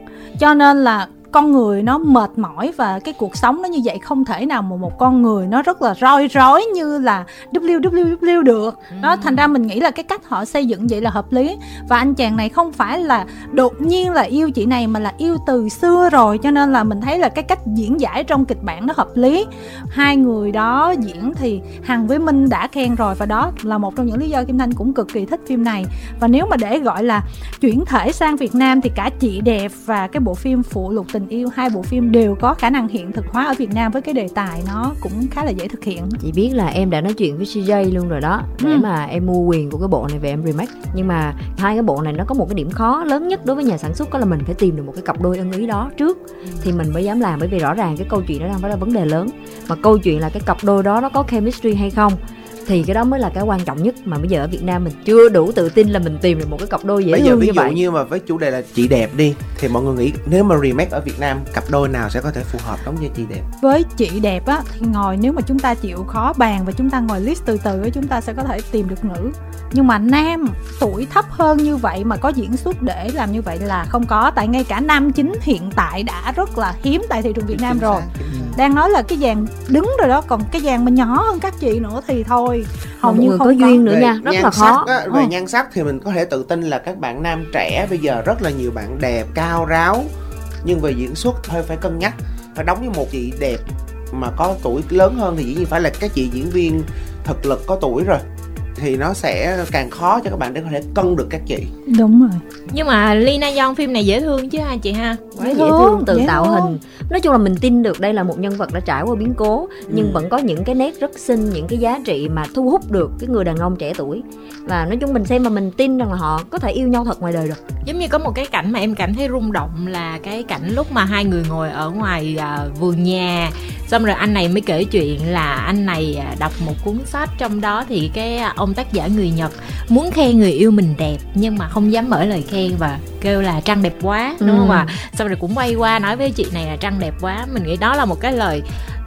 cho nên là con người nó mệt mỏi và cái cuộc sống nó như vậy không thể nào mà một con người nó rất là roi rói như là www được. Nó thành ra mình nghĩ là cái cách họ xây dựng vậy là hợp lý. Và anh chàng này không phải là đột nhiên là yêu chị này mà là yêu từ xưa rồi cho nên là mình thấy là cái cách diễn giải trong kịch bản nó hợp lý. Hai người đó diễn thì hằng với minh đã khen rồi và đó là một trong những lý do kim thanh cũng cực kỳ thích phim này. Và nếu mà để gọi là chuyển thể sang việt nam thì cả chị đẹp và cái bộ phim phụ lục tình yêu hai bộ phim đều có khả năng hiện thực hóa ở việt nam với cái đề tài nó cũng khá là dễ thực hiện. Chị biết là em đã nói chuyện với CJ luôn rồi đó để Ừ. mà em mua quyền của cái bộ này về em remake. Nhưng mà hai cái bộ này nó có một cái điểm khó lớn nhất đối với nhà sản xuất đó là mình phải tìm được một cái cặp đôi ưng ý đó trước. Thì mình mới dám làm bởi vì rõ ràng cái câu chuyện đó đang phải là vấn đề lớn. Mà câu chuyện là cái cặp đôi đó nó có chemistry hay không thì cái đó mới là cái quan trọng nhất mà bây giờ ở Việt Nam mình chưa đủ tự tin là mình tìm được một cái cặp đôi dễ bây giờ ví như dụ vậy. như mà với chủ đề là chị đẹp đi thì mọi người nghĩ nếu mà remake ở Việt Nam cặp đôi nào sẽ có thể phù hợp đóng vai chị đẹp? Với chị đẹp á thì ngồi nếu mà chúng ta chịu khó bàn và chúng ta ngồi list từ từ á chúng ta sẽ có thể tìm được nữ. Nhưng mà nam tuổi thấp hơn như vậy mà có diễn xuất để làm như vậy là không có. Tại ngay cả nam chính hiện tại đã rất là hiếm tại thị trường Việt Nam rồi. đang nói là cái dàn đứng rồi đó còn cái dàn mà nhỏ hơn các chị nữa thì thôi hầu mà mọi như không có. duyên nữa Về nha rất nhan là khó. á, về Ừ. nhan sắc thì mình có thể tự tin là các bạn nam trẻ bây giờ rất là nhiều bạn đẹp cao ráo. Nhưng về diễn xuất hơi phải cân nhắc phải đóng với một chị đẹp mà có tuổi lớn hơn thì dĩ nhiên phải là các chị diễn viên thực lực có tuổi rồi thì nó sẽ càng khó cho các bạn để có thể cân được các chị. Đúng rồi. Nhưng mà Lina Young phim này dễ thương chứ ha chị ha? Quá Dễ dễ thương, từ dễ tạo thương. hình. Nói chung là mình tin được đây là một nhân vật đã trải qua biến cố nhưng Ừ. vẫn có những cái nét rất xinh những cái giá trị mà thu hút được cái người đàn ông trẻ tuổi. Và nói chung mình xem mà mình tin rằng là họ có thể yêu nhau thật ngoài đời được. Giống như có một cái cảnh mà em cảm thấy rung động là cái cảnh lúc mà hai người ngồi ở ngoài à, vườn nhà. Xong rồi anh này mới kể chuyện là anh này à, đọc một cuốn sách trong đó thì cái à, ông tác giả người nhật muốn khen người yêu mình đẹp nhưng mà không dám mở lời khen và kêu là trăng đẹp quá đúng Ừ. không ạ xong rồi cũng quay qua nói với chị này là trăng đẹp quá mình nghĩ đó là một cái lời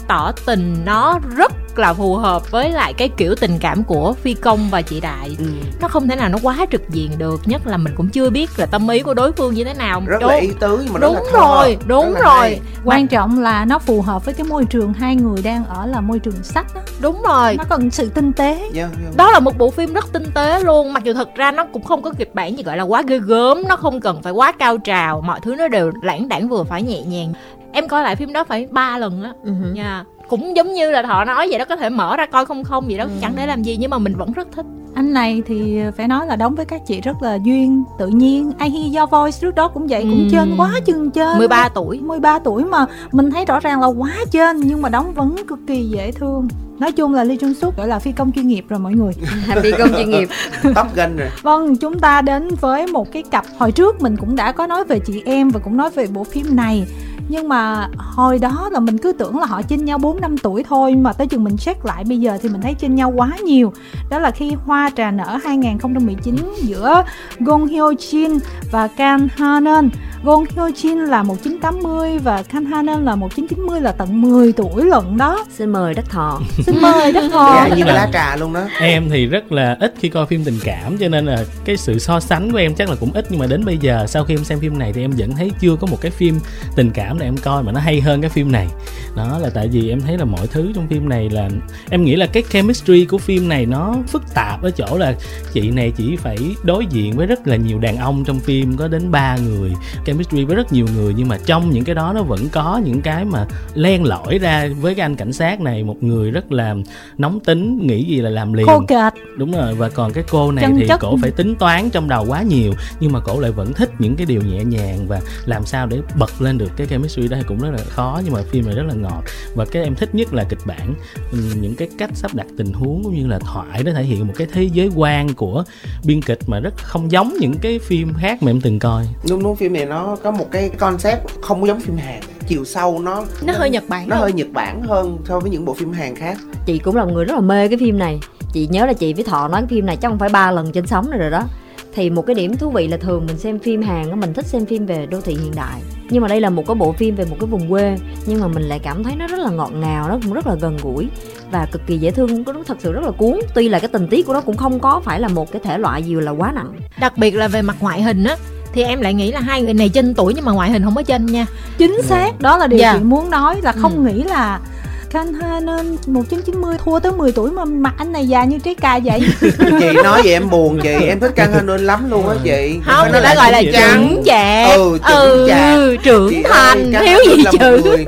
tỏ tình nó rất là phù hợp với lại cái kiểu tình cảm của phi công và chị đại. Nó không thể nào nó quá trực diện được nhất là mình cũng chưa biết là tâm ý của đối phương như thế nào. Rất Đúng- là ý tứ nhưng mà đúng là thơ, rồi đúng rất là rồi. hay. quan trọng là nó phù hợp với cái môi trường hai người đang ở là môi trường sách đó. đúng rồi. Nó cần sự tinh tế. Yeah, yeah. đó là một bộ phim rất tinh tế luôn mặc dù thật ra nó cũng không có kịch bản gì gọi là quá ghê gớm nó không cần phải quá cao trào mọi thứ nó đều lãng đãng vừa phải nhẹ nhàng em coi lại phim đó phải ba lần á. Ừ hử. nha cũng giống như là họ nói vậy đó có thể mở ra coi không không vậy đó Ừ. chẳng để làm gì nhưng mà mình vẫn rất thích. Anh này thì phải nói là đóng với các chị rất là duyên tự nhiên. Ai hi do voice trước đó cũng vậy cũng Ừ. trên quá chừng trên. 13 tuổi. 13 tuổi mà mình thấy rõ ràng là quá trên nhưng mà đóng vẫn cực kỳ dễ thương. Nói chung là Lee Jung Suk gọi là phi công chuyên nghiệp rồi mọi người. *laughs* Happy công chuyên nghiệp. *laughs* Top Gun rồi. Vâng chúng ta đến với một cái cặp. Hồi trước mình cũng đã có nói về chị em và cũng nói về bộ phim này nhưng mà hồi đó là mình cứ tưởng là họ chênh nhau 4 năm tuổi thôi mà tới chừng mình check lại bây giờ thì mình thấy chênh nhau quá nhiều. Đó là khi Hoa trà nở 2019 giữa Gong Hyo Jin và Kan Ha Neun Gong Hyo Jin là 1980 và Kan Ha Neun là 1990 là tận 10 tuổi lận đó. Xin mời đất thọ. *laughs* Xin mời đất thọ. Dạ như cái lá trà luôn đó. Em thì rất là ít khi coi phim tình cảm cho nên là cái sự so sánh của em chắc là cũng ít nhưng mà đến bây giờ sau khi em xem phim này thì em vẫn thấy chưa có một cái phim tình cảm nào em coi mà nó hay hơn cái phim này. Đó là tại vì em thấy là mọi thứ trong phim này là em nghĩ là cái chemistry của phim này nó phức tạp ở chỗ là chị này chỉ phải đối diện với rất là nhiều đàn ông trong phim có đến ba người chemistry với rất nhiều người nhưng mà trong những cái đó nó vẫn có những cái mà len lỏi ra với cái anh cảnh sát này một người rất là nóng tính nghĩ gì là làm liền. Khô kệch. Đúng rồi và còn cái cô này Chân thì chất. cổ phải tính toán trong đầu quá nhiều nhưng mà cổ lại vẫn thích những cái điều nhẹ nhàng và làm sao để bật lên được cái chemistry đó thì cũng rất là khó nhưng mà phim này rất là ngọt. Và cái em thích nhất là kịch bản. Ừm, những cái cách sắp đặt tình huống cũng như là thoại nó thể hiện một cái thế giới quan của biên kịch mà rất không giống những cái phim khác mà em từng coi. Đúng đúng phim này nó có một cái concept không có giống phim Hàn. Chiều sâu nó nó hơi nhật bản nó hơi Nhật Bản hơn so với những bộ phim Hàn khác. Chị cũng là một người rất là mê cái phim này. Chị nhớ là chị với thọ nói cái phim này chắc không phải ba lần trên sóng rồi đó thì một cái điểm thú vị là thường mình xem phim Hàn á, mình thích xem phim về đô thị hiện đại nhưng mà đây là một cái bộ phim về một cái vùng quê nhưng mà mình lại cảm thấy nó rất là ngọt ngào nó cũng rất là gần gũi và cực kỳ dễ thương nó thật sự rất là cuốn tuy là cái tình tiết của nó cũng không có phải là một cái thể loại gì là quá nặng đặc biệt là về mặt ngoại hình á thì em lại nghĩ là hai người này chênh tuổi nhưng mà ngoại hình không có chênh nha chính xác đó là điều Dạ. chị muốn nói là không Ừ. nghĩ là Kan Ha nên 1990 thua tới 10 tuổi mà mặt anh này già như trái cà vậy. *laughs* Chị nói vậy em buồn chị em thích Kang Han lắm luôn á chị. Không Phải người ta gọi là vậy trưởng đúng. chạc. Ừ, trưởng chạc. trưởng Chị thành ơi, thiếu gì chữ. người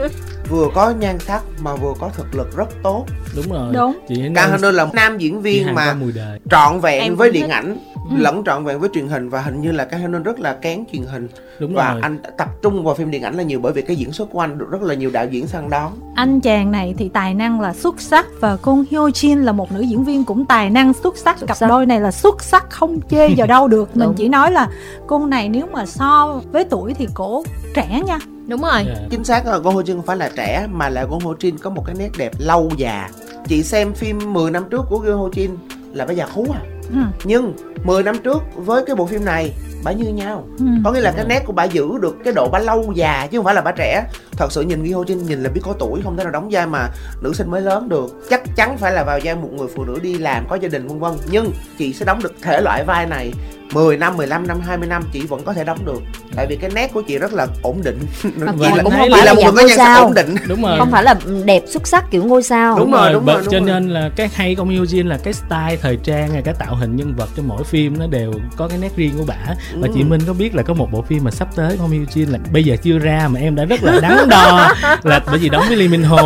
vừa có nhan sắc mà vừa có thực lực rất tốt. Đúng rồi. Đúng. chị hãy Kang nói- Han là một nam diễn viên mà trọn vẹn Em với điện thích. Ảnh lẫn trọn vẹn với truyền hình và hình như là Kang Han rất là kén truyền hình. Đúng và rồi. anh tập trung vào phim điện ảnh là nhiều bởi vì cái diễn xuất của anh được rất là nhiều đạo diễn săn đón. Anh chàng này thì tài năng là xuất sắc và con Hyo Jin là một nữ diễn viên cũng tài năng xuất sắc. Xuất cặp sắc. đôi này là xuất sắc không chê vào đâu được. *laughs* Mình Đúng. chỉ nói là cô này nếu mà so với tuổi thì cổ trẻ nha. Đúng rồi. Dạ. chính xác là Go Ho Jin không phải là trẻ mà là Go Ho Jin có một cái nét đẹp lâu già chị xem phim 10 năm trước của Go Ho Jin là bà già khú à ừ. nhưng 10 năm trước với cái bộ phim này bà như nhau. Ừ. có nghĩa là cái nét của bà giữ được cái độ bà lâu già chứ không phải là bà trẻ. Thật sự nhìn Ghi Ho Jin nhìn là biết có tuổi không thể nào đóng vai mà nữ sinh mới lớn được. Chắc chắn phải là vào vai một người phụ nữ đi làm có gia đình vân vân nhưng chị sẽ đóng được thể loại vai này 10 năm, 15 năm, 20 năm chị vẫn có thể đóng được. Tại vì cái nét của chị rất là ổn định. *laughs* Chị là- cũng không phải là một dạng người có nhan sắc ổn định. Đúng rồi. không phải là đẹp xuất sắc kiểu ngôi sao. Đúng rồi, đúng rồi, đúng cho rồi. nên là cái hay của Eugene là cái style thời trang hay cái tạo hình nhân vật trong mỗi phim nó đều có cái nét riêng của bả và Ừ. chị Minh có biết là có một bộ phim mà sắp tới của Ông Eugene là bây giờ chưa ra mà em đã rất là đắn đo *laughs* là bởi vì đóng với Lee Min Ho.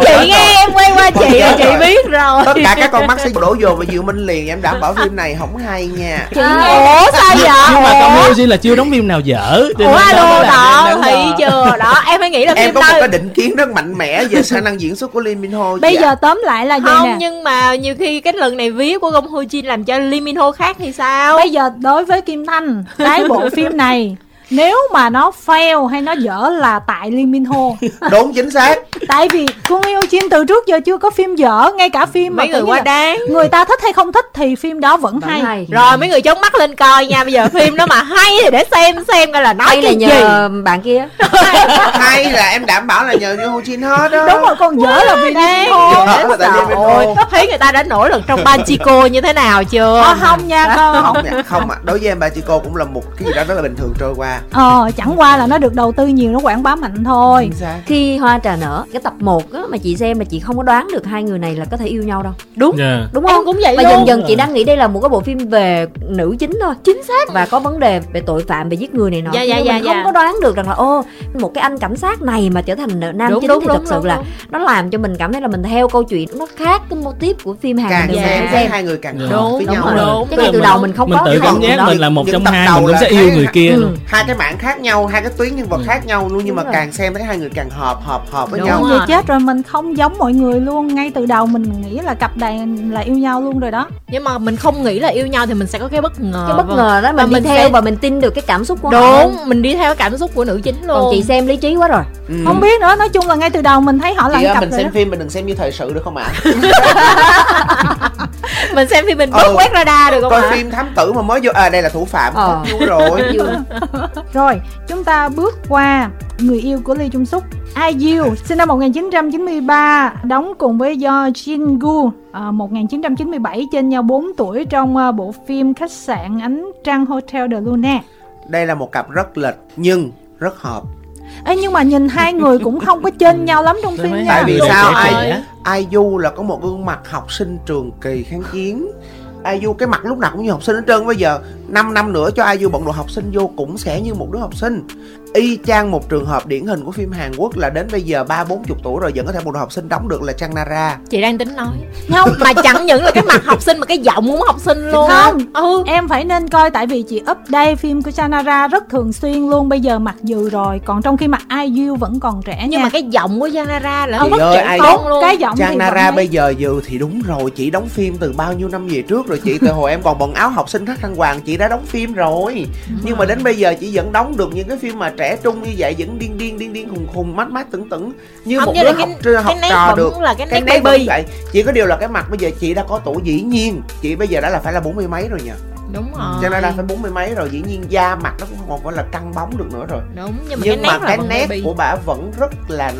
Chị nghe em quay qua chị là chị biết rồi. Tất cả các con mắt sẽ đổ dồn vào Diệu Minh liền Em đảm bảo phim này không hay nha. Ủa sao vậy? nhưng mà ủa Eugene là chưa đóng phim nào dở ủa alo đó đo. chưa? Đó em mới nghĩ là Em phim có một cái định kiến rất mạnh mẽ về khả năng diễn xuất của Lee Min Ho bây chị giờ tóm lại là vậy không nè. nhưng mà nhiều khi cái lần này ví của Gong Ho Jin làm cho Lee Min Ho khác thì sao? Bây giờ đối với Kim Thanh cái bộ phim này nếu mà nó fail hay nó dở là tại Lee Min Ho. *laughs* Đúng chính xác. Tại vì Kung Hyo Jin từ trước giờ chưa có phim dở ngay cả phim mà mấy người kiểu như quá là đáng. người ta thích hay không thích thì phim đó vẫn, Vẫn hay. hay. rồi mấy người chống mắt lên coi nha. Bây giờ phim đó mà hay thì để xem xem coi là nói hay là cái gì. nhờ bạn kia. *laughs* Hay là em đảm bảo là nhờ như Ho Jin hết đó. Đúng rồi còn dở là vì Lee Min Ho. Dở là tại Lee Min Ôi, Ho. thấy người ta đã nỗ lực trong Banchico như thế nào chưa? Ờ, không nha con Không nha, không ạ. Đối với em cô cũng là một cái gì đó rất là bình thường trôi qua ờ chẳng qua là nó được đầu tư nhiều nó quảng bá mạnh thôi khi hoa trà nở cái tập 1 á mà chị xem là chị không có đoán được hai người này là có thể yêu nhau đâu đúng Dạ. đúng em không cũng vậy và luôn dần dần chị đang nghĩ đây là một cái bộ phim về nữ chính thôi chính xác và có vấn đề về tội phạm về giết người này nọ Dạ, dạ, nhưng dạ, mình dạ. không có đoán được rằng là ô một cái anh cảnh sát này mà trở thành nam đúng chính đúng thì đúng, thật sự đúng, là đúng. nó làm cho mình cảm thấy là mình theo câu chuyện nó khác cái mô típ của phim Hàn càng Dạ. xem hai người càng Đúng, hợp với đúng nhau rồi. đúng. chứ ngay từ đầu mình không mình có tự cái cảm giác mình là một trong hai mình cũng sẽ yêu người kia Ừ. luôn hai cái mảng khác nhau hai cái tuyến nhân vật Ừ. khác nhau luôn nhưng mà rồi. càng xem thấy hai người càng hợp hợp hợp với Đúng nhau rồi. chết rồi mình không giống mọi người luôn ngay từ đầu mình nghĩ là cặp này là yêu nhau luôn rồi đó nhưng mà mình không nghĩ là yêu nhau thì mình sẽ có cái bất ngờ cái bất vâng. ngờ đó Và mình đi mình theo sẽ- và mình tin được cái cảm xúc của họ đúng mình đi theo cảm xúc của nữ chính luôn còn chị xem lý trí quá rồi Ừ. không biết nữa nói chung là ngay từ đầu mình thấy họ là chị cái ơi cặp mình rồi xem đó. phim mình đừng xem như thời sự được không ạ *laughs* *laughs* *laughs* mình xem phim mình Ừ. bớt quét radar được không coi ạ phim thám tử mà mới vô à đây là thủ phạm Ờ. vui rồi *laughs* Rồi, chúng ta bước qua người yêu của Lee Chung Suk, IU, sinh năm 1993, đóng cùng với Do Jin Gu, à, 1997, trên nhau 4 tuổi trong à, bộ phim Khách sạn Ánh Trăng Hotel de Luna. đây là một cặp rất lệch nhưng rất hợp Ê, nhưng mà nhìn hai người cũng không có chênh nhau lắm trong phim nha. tại vì Đúng sao? rồi. ai IU là có một gương mặt học sinh trường kỳ kháng chiến. IU cái mặt lúc nào cũng như học sinh hết trơn. Bây giờ 5 năm nữa cho IU bận đồ học sinh vô cũng sẽ như một đứa học sinh y chang một trường hợp điển hình của phim Hàn Quốc là đến bây giờ ba bốn chục tuổi rồi vẫn có thể một học sinh đóng được là Trang Nara. Chị đang tính nói. Không, mà chẳng những là cái mặt học sinh mà cái giọng cũng học sinh luôn. Không. ừ. em phải nên coi tại vì chị update phim của Chanara rất thường xuyên luôn. Bây giờ mặt dừ rồi còn trong khi mặt IU vẫn còn trẻ nhưng nha. mà cái giọng của Janara là Ờ, mất ơi, chuẩn ai luôn. Cái giọng Trang Nara bây giờ dự thì đúng rồi Chị đóng phim từ bao nhiêu năm về trước rồi Chị? Từ hồi em còn bận áo học sinh thắt thăng hoàng Chị đã đóng phim rồi. Nhưng mà đến bây giờ chị vẫn đóng được những cái phim mà trẻ trung như vậy Vẫn điên điên điên điên khùng khùng mát mát tưởng tưởng Như Không, một đứa là cái- học, học cái trò được. là cái cái nét baby. vậy. Chỉ có điều là cái mặt bây giờ chị đã có tuổi dĩ nhiên. Chị bây giờ đã là phải là bốn mươi mấy rồi nhỉ đúng rồi. Cho nên là phải bốn mươi mấy rồi Dĩ nhiên da mặt nó cũng không phải là căng bóng được nữa rồi. Đúng nhưng mà nhưng cái mà nét cái là nét baby. của bà vẫn rất là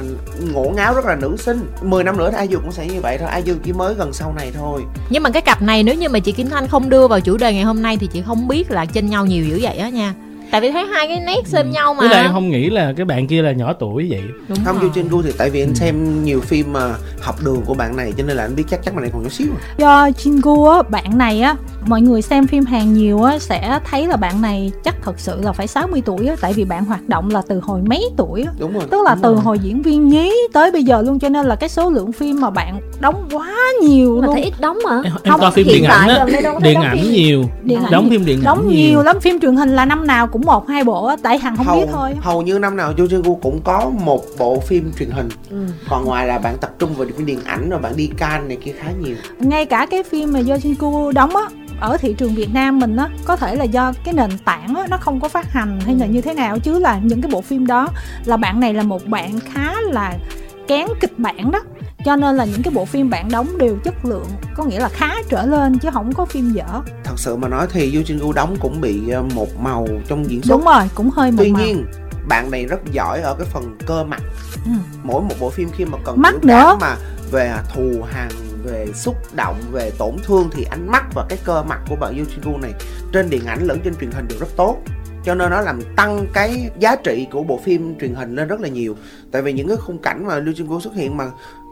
ngổ ngáo rất là nữ sinh. 10 năm nữa thì IU cũng sẽ như vậy thôi. IU chỉ mới gần sau này thôi. Nhưng mà cái cặp này nếu như mà chị Kim Thanh không đưa vào chủ đề ngày hôm nay thì chị không biết là chênh nhau nhiều dữ vậy á nha tại vì thấy hai cái nét xem nhau mà. Với lại em không nghĩ là cái bạn kia là nhỏ tuổi vậy. Đúng không. Yu Jin Gu thì tại vì anh xem nhiều phim mà học đường của bạn này cho nên là anh biết chắc chắc bạn này còn nhỏ xíu do Jingu á bạn này á mọi người xem phim Hàn nhiều á sẽ thấy là bạn này chắc thật sự là phải 60 tuổi á tại vì bạn hoạt động là từ hồi mấy tuổi á. Đúng rồi. Tức là đúng từ rồi. hồi diễn viên nhí tới bây giờ luôn cho nên là cái số lượng phim mà bạn đóng quá nhiều mà luôn. thấy ít đóng mà em, em Không, coi phim điện ảnh á điện ảnh nhiều Điện ảnh đóng phim điện ảnh đóng nhiều. lắm phim truyền hình là năm nào cũng một hai bộ á tại hằng không hầu, biết thôi. hầu như năm nào Gu cũng có một bộ phim truyền hình. Ừ. còn ngoài là bạn tập trung vào phim điện ảnh rồi bạn đi can này kia khá nhiều. Ngay cả cái phim mà Jingu đóng á ở thị trường Việt Nam mình á có thể là do cái nền tảng á nó không có phát hành hay là như thế nào chứ là những cái bộ phim đó là bạn này là một bạn khá là kén kịch bản đó cho nên là những cái bộ phim bạn đóng đều chất lượng có nghĩa là khá trở lên chứ không có phim dở. Thật sự mà nói thì Yu Jin Gu đóng cũng bị ờ, một màu trong diễn xuất. Đúng rồi cũng hơi một tuy màu. nhiên bạn này rất giỏi ở cái phần cơ mặt. Ừ. mỗi một bộ phim khi mà cần Mắt nữa. mà về thù hằn về xúc động về tổn thương thì ánh mắt và cái cơ mặt của bạn Gu này trên điện ảnh lẫn trên truyền hình đều rất tốt. Cho nên nó làm tăng cái giá trị của bộ phim truyền hình lên rất là nhiều. Tại vì những cái khung cảnh mà Yoo Jin Gu xuất hiện mà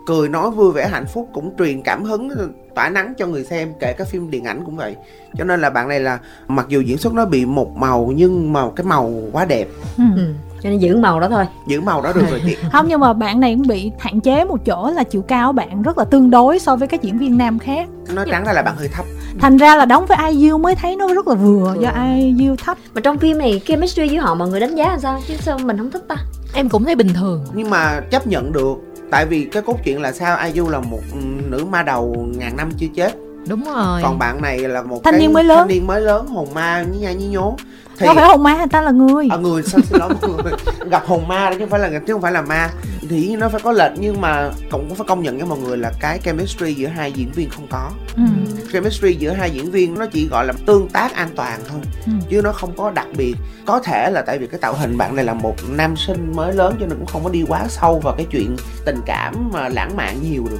cười nói vui vẻ hạnh phúc cũng truyền cảm hứng tỏa nắng cho người xem kể cả phim điện ảnh cũng vậy. Cho nên là bạn này là mặc dù diễn xuất nó bị một màu nhưng mà cái màu quá đẹp. Ừ. Ừ. cho nên giữ màu đó thôi. Giữ màu đó được rồi chị. *laughs* Không nhưng mà bạn này cũng bị hạn chế một chỗ là chiều cao bạn rất là tương đối so với các diễn viên nam khác. Nói trắng ra là bạn hơi thấp. Thành ra là đóng với IU mới thấy nó rất là vừa do IU thấp. Mà trong phim này chemistry với họ mọi người đánh giá làm sao? Chứ sao mình không thích ta? Em cũng thấy bình thường. Nhưng mà chấp nhận được tại vì cái cốt truyện là sao? IU là một nữ ma đầu ngàn năm chưa chết. Đúng rồi. Còn bạn này là một Thanh cái niên mới lớn. thanh niên mới lớn hồn ma nhí nha nhí nhố thì đâu phải hồn ma người ta là người. À, người sao xin lỗi người. *laughs* Gặp hồn ma đó chứ không phải là chứ không phải là ma. Thì nó phải có lệch nhưng mà cũng phải công nhận với mọi người là cái chemistry giữa hai diễn viên không có. Ừ. chemistry giữa hai diễn viên nó chỉ gọi là tương tác an toàn thôi Ừ. chứ nó không có đặc biệt. Có thể là tại vì cái tạo hình bạn này là một nam sinh mới lớn cho nên cũng không có đi quá sâu vào cái chuyện tình cảm mà lãng mạn nhiều được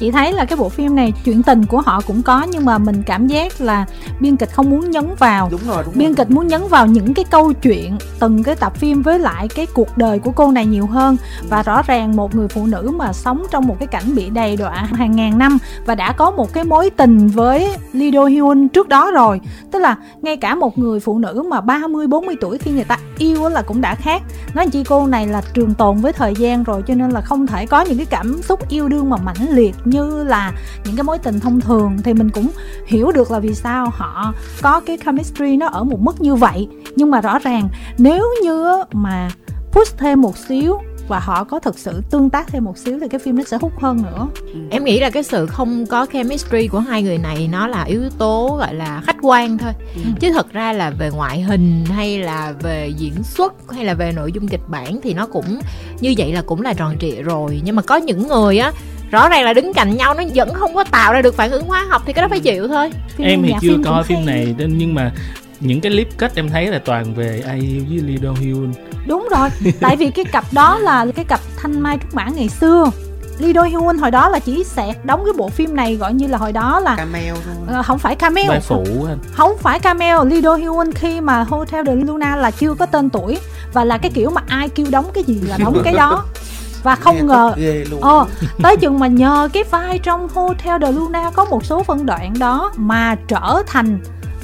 chị thấy là cái bộ phim này chuyện tình của họ cũng có nhưng mà mình cảm giác là biên kịch không muốn nhấn vào. Đúng rồi đúng biên rồi. kịch muốn nhấn vào những cái câu chuyện từng cái tập phim với lại cái cuộc đời của cô này nhiều hơn. Và rõ ràng một người phụ nữ mà sống trong một cái cảnh bị đầy đọa hàng ngàn năm và đã có một cái mối tình với Lee Do Hyun trước đó rồi. Tức là ngay cả một người phụ nữ mà 30 40 tuổi khi người ta yêu á là cũng đã khác. Nói chi cô này là trường tồn với thời gian rồi cho nên là không thể có những cái cảm xúc yêu đương mà mãnh liệt như là những cái mối tình thông thường thì mình cũng hiểu được là vì sao họ có cái chemistry nó ở một mức như vậy. Nhưng mà rõ ràng nếu như mà push thêm một xíu và họ có thực sự tương tác thêm một xíu thì cái phim nó sẽ hút hơn nữa. Em nghĩ là cái sự không có chemistry của hai người này nó là yếu tố gọi là khách quan thôi. Ừ. chứ thật ra là về ngoại hình hay là về diễn xuất hay là về nội dung kịch bản thì nó cũng như vậy là cũng là tròn trịa rồi. Nhưng mà có những người á rõ ràng là đứng cạnh nhau nó vẫn không có tạo ra được phản ứng hóa học thì cái đó phải chịu thôi. Phim em thì chưa phim coi hay. phim này nên nhưng mà những cái clip kết em thấy là toàn về ai yêu với Lee Do Hyun. Đúng rồi tại vì cái cặp đó là cái cặp thanh mai trúc mã ngày xưa. Lee Do Hyun hồi đó là chỉ xẹt đóng cái bộ phim này gọi như là hồi đó là cameo thôi. Ờ, không phải cameo. Vai phụ anh. Không phải cameo. Lee Do Hyun khi mà Hotel de Luna là chưa có tên tuổi và là cái kiểu mà ai kêu đóng cái gì là đóng cái đó *laughs* và Nghe không ngờ ghê luôn. Ờ, tới chừng mà nhờ cái vai trong Hotel de Luna có một số phân đoạn đó mà trở thành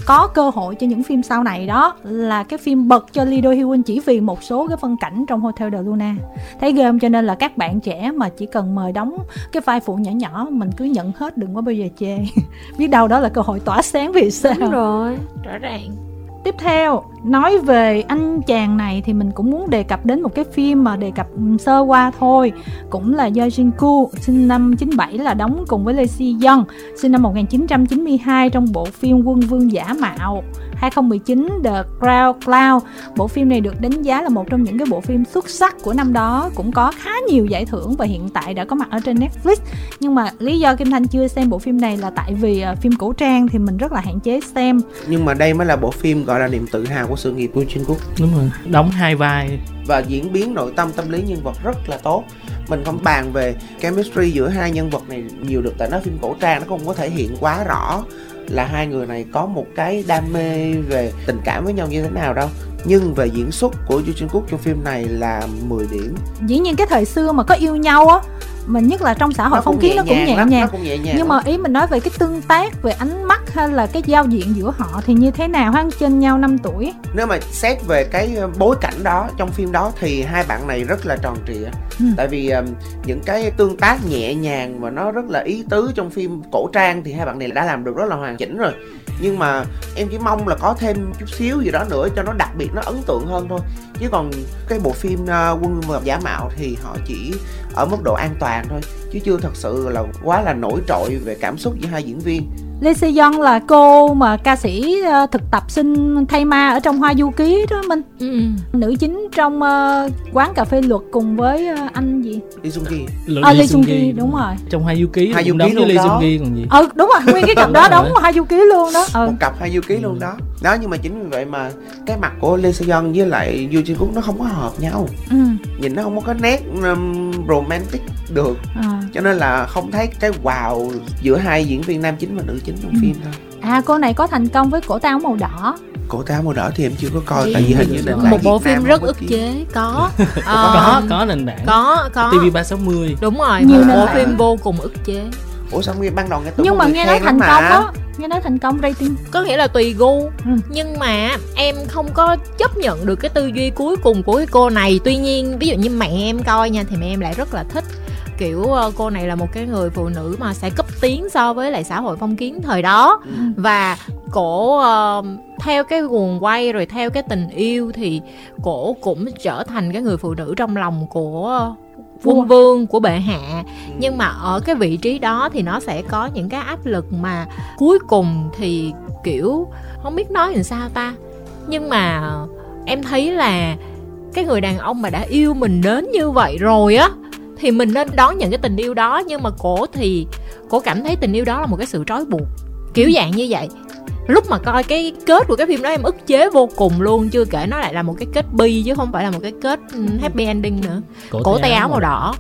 có cơ hội cho những phim sau này đó là cái phim bật cho Lee Do Hyun chỉ vì một số cái phân cảnh trong Hotel de Luna. Thấy ghê không? Cho nên là các bạn trẻ mà chỉ cần mời đóng cái vai phụ nhỏ nhỏ mình cứ nhận hết đừng có bao giờ chê. *laughs* Biết đâu đó là cơ hội tỏa sáng vì sao. Đúng rồi rõ ràng Tiếp theo, nói về anh chàng này thì mình cũng muốn đề cập đến một cái phim mà đề cập sơ qua thôi. Cũng là do Jin Koo, sinh năm 97 là đóng cùng với Lee Si Young Sinh năm 1992 trong bộ phim Quân Vương Giả Mạo. 2019 The Crown Cloud Bộ phim này được đánh giá là một trong những cái bộ phim xuất sắc của năm đó Cũng có khá nhiều giải thưởng và hiện tại đã có mặt ở trên Netflix. Nhưng mà lý do Kim Thanh chưa xem bộ phim này là tại vì ờ, phim cổ trang thì mình rất là hạn chế xem. Nhưng mà đây mới là bộ phim gọi là niềm tự hào của sự nghiệp của Jin Cook đúng rồi đóng hai vai. Và diễn biến nội tâm tâm lý nhân vật rất là tốt. Mình không bàn về chemistry giữa hai nhân vật này nhiều được tại nó phim cổ trang nó không có thể hiện quá rõ là hai người này có một cái đam mê về tình cảm với nhau như thế nào đâu. Nhưng về diễn xuất của Jo Jin Cook trong phim này là 10 điểm. Dĩ nhiên cái thời xưa mà có yêu nhau á mình nhất là trong xã hội Nó phong kiến nó cũng nhẹ nhàng. nó cũng nhẹ nhàng nhưng lắm. mà ý mình nói về cái tương tác về ánh mắt hay là cái giao diện giữa họ thì như thế nào? Hắn trên nhau 5 tuổi. Nếu mà xét về cái bối cảnh đó trong phim đó thì hai bạn này rất là tròn trịa. Ừ. tại vì ừm, những cái tương tác nhẹ nhàng và nó rất là ý tứ trong phim cổ trang thì hai bạn này đã làm được rất là hoàn chỉnh rồi. Nhưng mà em chỉ mong là có thêm chút xíu gì đó nữa cho nó đặc biệt nó ấn tượng hơn thôi. Chứ còn cái bộ phim uh, quân vương giả mạo thì họ chỉ ở mức độ an toàn thôi chứ chưa thật sự là quá là nổi trội về cảm xúc giữa hai diễn viên Lee Se Young là cô mà ca sĩ ờ, thực tập sinh thay ma ở trong Hoa Du Ký đó mình ừ. nữ chính trong ờ, quán cà phê luật cùng với ờ, anh gì đi Sung Ki à, Lee Sung Ki đúng rồi. Trong hai du ký Hai cũng Du đóng Kí với luôn Lee đó. Sung Ki còn gì. Ừ đúng rồi nguyên cái cặp đó đóng Ký luôn đó. Ừ. một cặp hai du ký luôn đó. Đó nhưng mà chính vì vậy mà cái mặt của Lee Se Young với lại Yoo Jin Cook nó không có hợp nhau. Ừ. nhìn nó không có cái nét um, romantic được. À. cho nên là không thấy cái wow giữa hai diễn viên nam chính và nữ chính trong Ừ. phim thôi à cô này có thành công với cổ táo màu đỏ. Cổ táo màu đỏ thì em chưa có coi Ý, tại vì hình như nền tảng một bộ Việt Nam phim rất có ức chế. Có. *laughs* Có Ờ, có nền tảng có có TV 360 đúng rồi. Nhiều một bộ phim vô cùng ức chế. Ủa sao nghe ban đầu nghe nhưng mà nghe nói thành công đó nghe nói thành công rating. Có nghĩa là tùy gu. Ừ. nhưng mà em không có chấp nhận được cái tư duy cuối cùng của cái cô này. Tuy nhiên ví dụ như mẹ em coi nha thì mẹ em lại rất là thích kiểu ờ, cô này là một cái người phụ nữ mà sẽ cấp tiến so với lại xã hội phong kiến thời đó Ừ. và cổ ờ, theo cái guồng quay rồi theo cái tình yêu thì cổ cũng trở thành cái người phụ nữ trong lòng của Vua. quân vương của bệ hạ Ừ. nhưng mà ở cái vị trí đó thì nó sẽ có những cái áp lực mà cuối cùng thì kiểu không biết nói làm sao ta nhưng mà em thấy là cái người đàn ông mà đã yêu mình đến như vậy rồi á thì mình nên đón nhận cái tình yêu đó nhưng mà cổ thì cổ cảm thấy tình yêu đó là một cái sự trói buộc. Kiểu dạng như vậy. Lúc mà coi cái kết của cái phim đó em ức chế vô cùng luôn chưa kể nó lại là một cái kết bi chứ không phải là một cái kết ừ, happy ending nữa. Cổ tay áo màu đỏ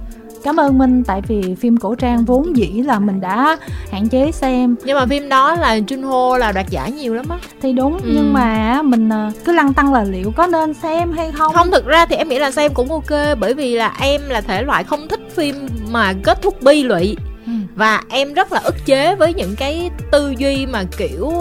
cảm ơn minh tại vì phim cổ trang vốn dĩ là mình đã hạn chế xem. Nhưng mà phim đó là Junho là đoạt giải nhiều lắm á. Thì đúng Ừ. nhưng mà mình à, cứ lăn tăng là liệu có nên xem hay không? Không thực ra thì em nghĩ là xem cũng ok bởi vì là em là thể loại không thích phim mà kết thúc bi lụy. Ừ. và em rất là ức chế với những cái tư duy mà kiểu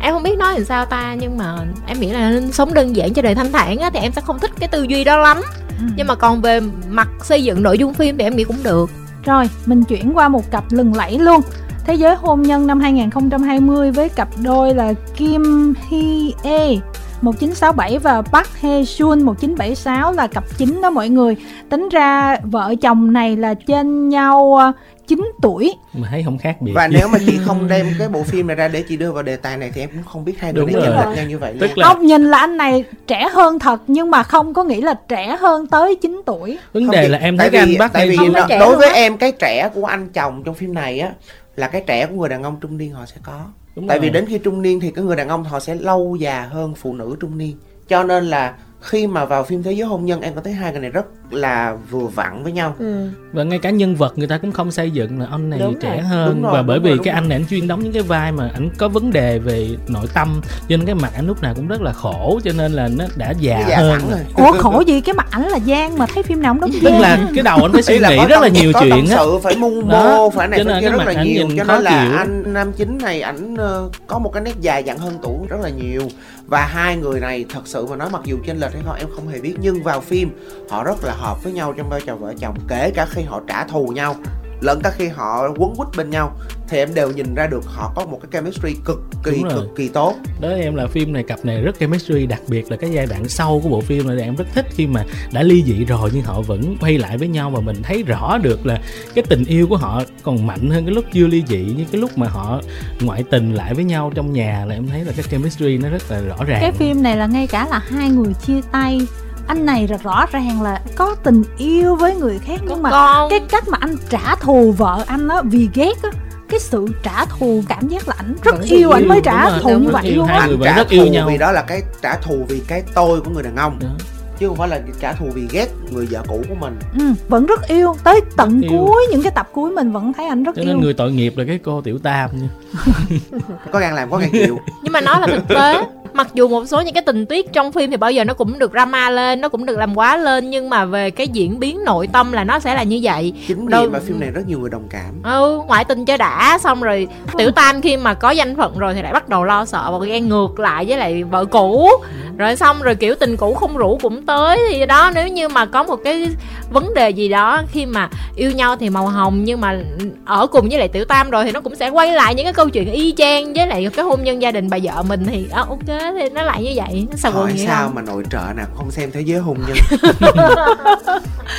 em không biết nói làm sao ta nhưng mà em nghĩ là nên sống đơn giản cho đời thanh thản á thì em sẽ không thích cái tư duy đó lắm Ừ. nhưng mà còn về mặt xây dựng nội dung phim thì em nghĩ cũng được Rồi, mình chuyển qua một cặp lừng lẫy luôn. Thế giới hôn nhân năm 2020 với cặp đôi là Kim Hee E 1967 và Park Hae Jun 1976 là cặp chính đó mọi người. Tính ra vợ chồng này là trên nhau ờ, 9 tuổi. mà thấy không khác biệt và nếu mà chị *laughs* không đem cái bộ phim này ra để chị đưa vào đề tài này thì em cũng không biết hai người Đúng này chênh lệch nhau như vậy Tức là- Không nhìn là anh này trẻ hơn thật nhưng mà không có nghĩ là trẻ hơn tới 9 tuổi. vấn Không đề chị- là em thấy cái vì, anh bắt tại vì nó- đối với em cái trẻ của anh chồng trong phim này á là cái trẻ của người đàn ông trung niên họ sẽ có Đúng tại rồi. vì đến khi trung niên thì cái người đàn ông họ sẽ lâu già hơn phụ nữ trung niên cho nên là khi mà vào phim thế giới hôn nhân em có thấy hai người này rất là vừa vặn với nhau. Ừ. và ngay cả nhân vật người ta cũng không xây dựng là anh này Đúng trẻ rồi, hơn. đúng rồi, và đúng bởi rồi, vì đúng cái rồi. anh này anh chuyên đóng những cái vai mà anh có vấn đề về nội tâm cho nên cái mặt anh lúc nào cũng rất là khổ cho nên là nó đã già, già hơn. rồi. Ủa khổ gì? Cái mặt ảnh là gian mà thấy phim nào cũng đóng tức là cái đầu anh phải suy nghĩ rất là nhiều chuyện á. sự phải mưu mô phải này cho nên cái rất mặt là ảnh nhiều. nhìn cho nên là anh nam chính này ảnh ờ, có một cái nét dài dặn hơn tuổi rất là nhiều và hai người này thật sự mà nói mặc dù chênh lệch hay không, em không hề biết. Nhưng vào phim, họ rất là hợp với nhau trong vai trò vợ chồng, kể cả khi họ trả thù nhau lẫn cả khi họ quấn quýt bên nhau thì em đều nhìn ra được họ có một cái chemistry cực kỳ cực kỳ tốt. Đó em là phim này cặp này rất chemistry đặc biệt là cái giai đoạn sau của bộ phim này em rất thích khi mà đã ly dị rồi nhưng họ vẫn quay lại với nhau và mình thấy rõ được là cái tình yêu của họ còn mạnh hơn cái lúc chưa ly dị như cái lúc mà họ ngoại tình lại với nhau trong nhà là em thấy là cái chemistry nó rất là rõ ràng. Cái phim này là ngay cả là hai người chia tay anh này là rõ ràng là có tình yêu với người khác có nhưng mà con cái cách mà anh trả thù vợ anh á vì ghét á cái sự trả thù cảm giác là ảnh rất Vẫn yêu yêu, ảnh mới trả thù như vậy luôn á anh trả rất yêu thù nhau. vì đó là cái trả thù vì cái tôi của người đàn ông Đó. Chứ không phải là trả thù vì ghét người vợ cũ của mình. Ừ, vẫn rất yêu. Tới tận Rất yêu. cuối những cái tập cuối mình vẫn thấy anh rất cho yêu. nên người tội nghiệp là cái cô tiểu tam nha. *laughs* Có gan làm có gan chịu. Nhưng mà nói là thực tế mặc dù một số những cái tình tiết trong phim thì bao giờ nó cũng được drama lên nó cũng được làm quá lên nhưng mà về cái diễn biến nội tâm là nó sẽ là như vậy. Chính vì Đâu- mà phim này rất nhiều người đồng cảm. Ừ ngoại tình cho đã xong rồi tiểu tam khi mà có danh phận rồi thì lại bắt đầu lo sợ và ghen ngược lại với lại vợ cũ. Rồi xong rồi kiểu tình cũ không rủ cũng tới thì đó nếu như mà có một cái vấn đề gì đó khi mà yêu nhau thì màu hồng nhưng mà ở cùng với lại tiểu tam rồi thì nó cũng sẽ quay lại những cái câu chuyện y chang với lại cái hôn nhân gia đình bà vợ mình thì à, ok thì nó lại như vậy nó sao hỏi sao không mà nội trợ nào cũng không xem thế giới hôn nhân. *laughs*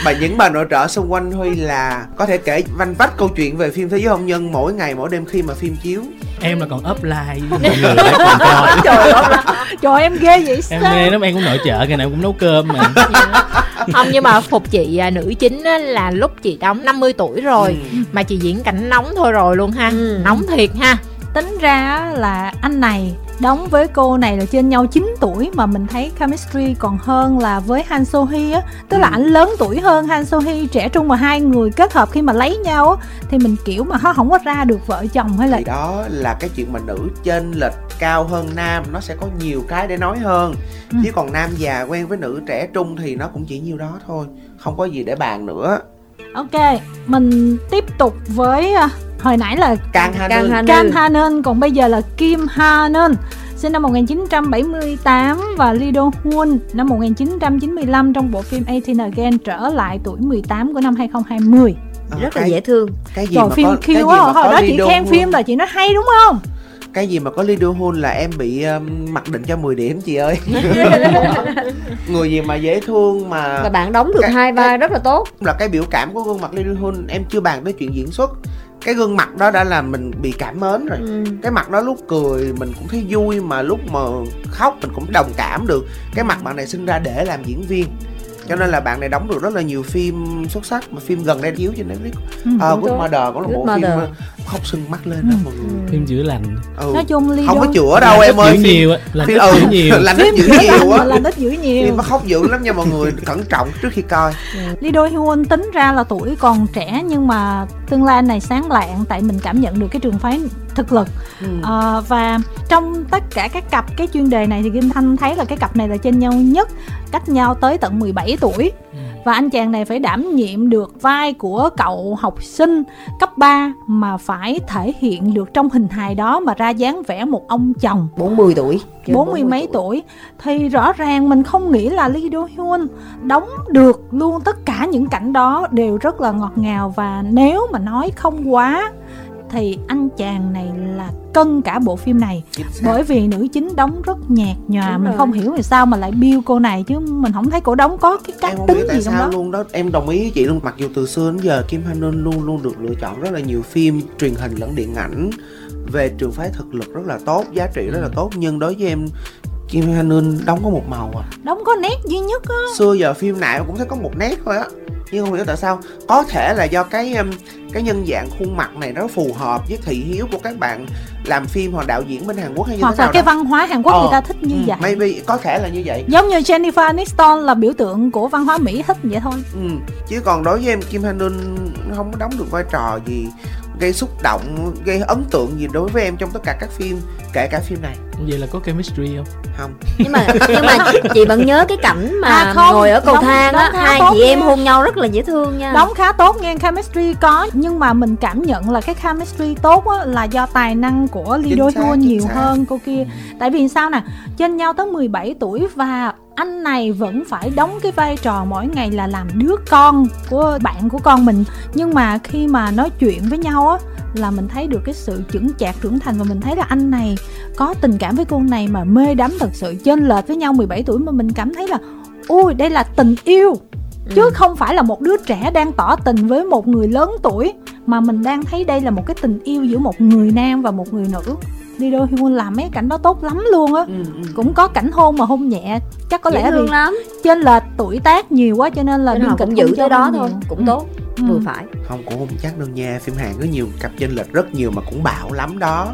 Bà những bà nội trợ xung quanh huy là có thể kể vanh vách câu chuyện về phim thế giới hôn nhân mỗi ngày mỗi đêm khi mà phim chiếu em là còn up like với mọi người để còn coi. *laughs* Trời ơi trời em ghê vậy em sao? mê lắm em cũng nội trợ ngày nào em cũng nấu cơm mà. Không nhưng mà phục chị à, nữ chính á, là lúc chị đóng 50 tuổi rồi Ừ. mà chị diễn cảnh nóng thôi rồi luôn ha. Ừ. nóng thiệt ha. Tính ra á là anh này đóng với cô này là trên nhau 9 tuổi mà mình thấy chemistry còn hơn là với Han So Hee á tức là Ừ. ảnh lớn tuổi hơn Han So Hee trẻ trung mà hai người kết hợp khi mà lấy nhau á thì mình kiểu mà nó không có ra được vợ chồng hay là thì đó là cái chuyện mà nữ chênh lệch cao hơn nam nó sẽ có nhiều cái để nói hơn Ừ. chứ còn nam già quen với nữ trẻ trung thì nó cũng chỉ nhiêu đó thôi không có gì để bàn nữa ok mình tiếp tục với à, hồi nãy là Kang Kang Can Neun. Ha Neun còn bây giờ là Kim Ha Neun sinh năm 1978 và Lee Do Hoon năm 1995 trong bộ phim 18 Again trở lại tuổi 18 của năm 2020. Ờ, rất là cái- dễ thương cái gì Trời mà phim có, cái kêu gì quá, mà hồi có đó chị khen phim là chị nói hay đúng không? Cái gì mà có Do Hoon là em bị um, mặc định cho 10 điểm chị ơi *laughs* người gì mà dễ thương mà và bạn đóng được Cái- hai vai rất là tốt là cái biểu cảm của gương mặt Do Hoon em chưa bàn tới chuyện diễn xuất cái gương mặt đó đã làm mình bị cảm mến rồi ừ. cái mặt đó lúc cười mình cũng thấy vui mà lúc mà khóc mình cũng đồng cảm được cái mặt bạn này sinh ra để làm diễn viên cho nên là bạn này đóng được rất là nhiều phim xuất sắc mà phim gần đây chiếu trên Netflix Ừ. à, Good. Mother cũng là Good bộ Mother. phim khóc sưng mắt lên đó Ừ. mọi người. Phim chữa lành. Ừ. nói chung Lee không có chữa đâu Lành em ít ơi nhiều lành phim ít ừ dữ nhiều. là phim dữ nhiều á. là ít dữ nhiều. Phim nó khóc dữ lắm nha mọi người *laughs* cẩn trọng trước khi coi. Lee Do Hyun tính ra là tuổi còn trẻ nhưng mà tương lai này sáng lạng tại mình cảm nhận được cái trường phái thực lực. Ừ. Ờ, và trong tất cả các cặp cái chuyên đề này thì Kim Thanh thấy là cái cặp này là trên nhau nhất cách nhau tới tận 17 tuổi và anh chàng này phải đảm nhiệm được vai của cậu học sinh cấp 3 mà phải thể hiện được trong hình hài đó mà ra dáng vẻ một ông chồng. 40 tuổi. Bốn mươi mấy tuổi. Thì rõ ràng mình không nghĩ là Lee Do Hyun đóng được luôn tất cả những cảnh đó đều rất là ngọt ngào và nếu mà nói không quá thì anh chàng này là cân cả bộ phim này. Bởi vì nữ chính đóng rất nhạt nhòa Đúng mình rồi. không hiểu vì sao mà lại biêu cô này chứ mình không thấy cổ đóng có cái cá tính tại gì trong sao đó. luôn đó. Em đồng ý với chị luôn mặc dù từ xưa đến giờ Kim Han Eun luôn luôn được lựa chọn rất là nhiều phim truyền hình lẫn điện ảnh. Về trường phái thực lực rất là tốt giá trị rất là tốt nhưng đối với em Kim Han Eun đóng có một màu à. Đóng có nét duy nhất á. Xưa giờ phim nào cũng sẽ có một nét thôi á. Nhưng không hiểu tại sao. Có thể là do cái um, cái nhân dạng khuôn mặt này nó phù hợp với thị hiếu của các bạn làm phim hoặc đạo diễn bên Hàn Quốc hay như hoặc thế là nào cái đó. văn hóa Hàn Quốc Ờ, người ta thích như Ừ, vậy. maybe có thể là như vậy. Giống như Jennifer Aniston là biểu tượng của văn hóa Mỹ thích vậy thôi. Ừ. chứ còn đối với em Kim Han Eun không có đóng được vai trò gì gây xúc động gây ấn tượng gì đối với em trong tất cả các phim kể cả phim này? Vậy là có chemistry không? Không. Nhưng mà *laughs* nhưng mà chị vẫn nhớ cái cảnh mà À, không, ngồi ở cầu đóng- thang á hai chị em nha. hôn nhau rất là dễ thương nha. Đóng khá tốt nghe chemistry có nhưng mà mình cảm nhận là cái chemistry tốt á, là do tài năng của Lee Chính Do chính nhiều xác. hơn cô kia. Tại vì sao nè? Trên nhau tới 17 tuổi và anh này vẫn phải đóng cái vai trò mỗi ngày là làm đứa con của bạn của con mình. Nhưng mà khi mà nói chuyện với nhau á là mình thấy được cái sự chững chạc trưởng thành và mình thấy là anh này có tình cảm với cô này mà mê đắm thật sự chênh lệch với nhau 17 tuổi mà mình cảm thấy là ui đây là tình yêu. Chứ không phải là một đứa trẻ đang tỏ tình với một người lớn tuổi mà mình đang thấy đây là một cái tình yêu giữa một người nam và một người nữ Lee Do Hyun làm mấy cảnh đó tốt lắm luôn á ừ, ừ. cũng có cảnh hôn mà hôn nhẹ chắc có dễ lẽ vì lắm trên lệch tuổi tác nhiều quá cho nên là nên biên kịch cũng giữ tới đó thôi nhiều. cũng Ừ. tốt Ừ. vừa phải không cũng không chắc đâu nha phim Hàn có nhiều cặp chênh lệch rất nhiều mà cũng bạo lắm đó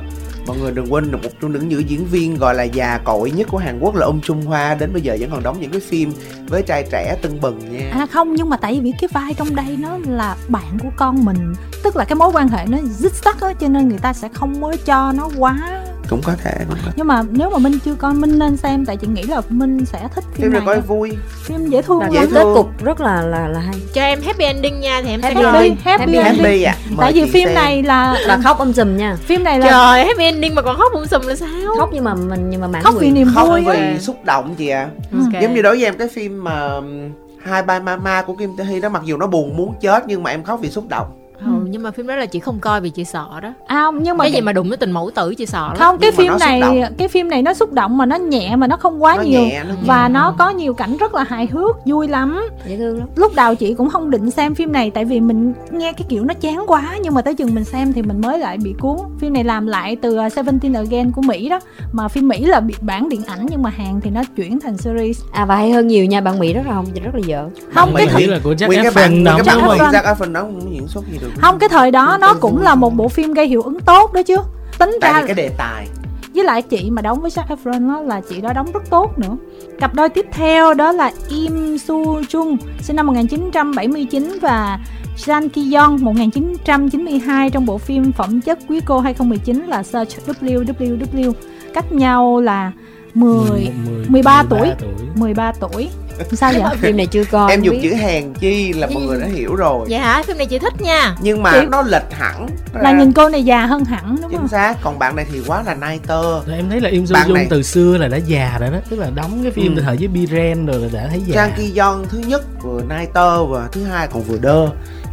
mọi người đừng quên được một trong những nữ diễn viên gọi là già cội nhất của Hàn Quốc là ông Trung Hoa. Đến bây giờ vẫn còn đóng những cái phim với trai trẻ tưng bừng nha. À không, nhưng mà tại vì cái vai trong đây nó là bạn của con mình, Tức là cái mối quan hệ nó dứt sắc á, Cho nên người ta sẽ không mới cho nó quá cũng có thể cũng có. Nhưng mà nếu mà Minh chưa coi Minh nên xem Tại chị nghĩ là Minh sẽ thích phim, phim này coi vui Phim dễ thương và dễ lắm cái kết thương. cục rất là là là hay cho em happy ending nha thì em sẽ Happy coi Happy, ending. happy, Happy ending. happy à Mời Tại vì phim xem. này là là khóc âm sùm nha Phim này là trời happy ending mà còn khóc um sùm là sao khóc nhưng mà mình nhưng mà mãn khóc vì niềm không vui vì á xúc động chị ạ Ok. giống như đối với em cái phim mà um, hai ba mama của Kim Tae Hee đó mặc dù nó buồn muốn chết nhưng mà em khóc vì xúc động ừ, nhưng mà phim đó là chị không coi vì chị sợ đó. À không, nhưng mà cái gì mà đụng tới tình mẫu tử chị sợ lắm. Không cái Nhưng phim này cái phim này nó xúc động mà nó nhẹ mà nó không quá nó nhiều. nhẹ nó nhẹ. và nó có nhiều cảnh rất là hài hước vui lắm. Dễ thương lắm. Lúc đầu chị cũng không định xem phim này tại vì mình nghe cái kiểu nó chán quá nhưng mà tới chừng mình xem thì mình mới lại bị cuốn. Phim này làm lại từ uh, Seventeen Again của Mỹ đó. Mà phim Mỹ là bị bản điện ảnh nhưng mà Hàn thì nó chuyển thành series. À và hay hơn nhiều nha bạn mỹ rất là không? Rất là dở. Không Bạn cái Mỹ là của Jack cái Efron đóng cái Jack Efron. Jack Efron đó không diễn xuất gì được không cái thời đó nó cũng là một bộ phim gây hiệu ứng tốt đó chứ. Tính tại ra cái đề tài. Với lại chị mà đóng với Zac Efron đó là chị đó đóng rất tốt nữa. Cặp đôi tiếp theo đó là Im Su Chung sinh năm 1979 và Jan Ki Yeon 1992 trong bộ phim Phẩm chất quý cô 2019 là Search WWW cách nhau là 10 13 tuổi. 13 tuổi sao vậy? Phim này chưa coi em dùng biết. chữ hèn chi là mọi người đã hiểu rồi. Dạ hả? Phim này chị thích nha. Nhưng mà Chị- nó lệch hẳn là nhìn cô này già hơn hẳn đúng chính không? xác còn bạn này thì quá là nai tơ em thấy là Im Soo này- từ xưa là đã già rồi đó tức là đóng cái phim Ừ. từ thời với Biren rồi là đã thấy già. Trang Ki Yeon thứ nhất vừa nai tơ và thứ hai còn vừa đơ.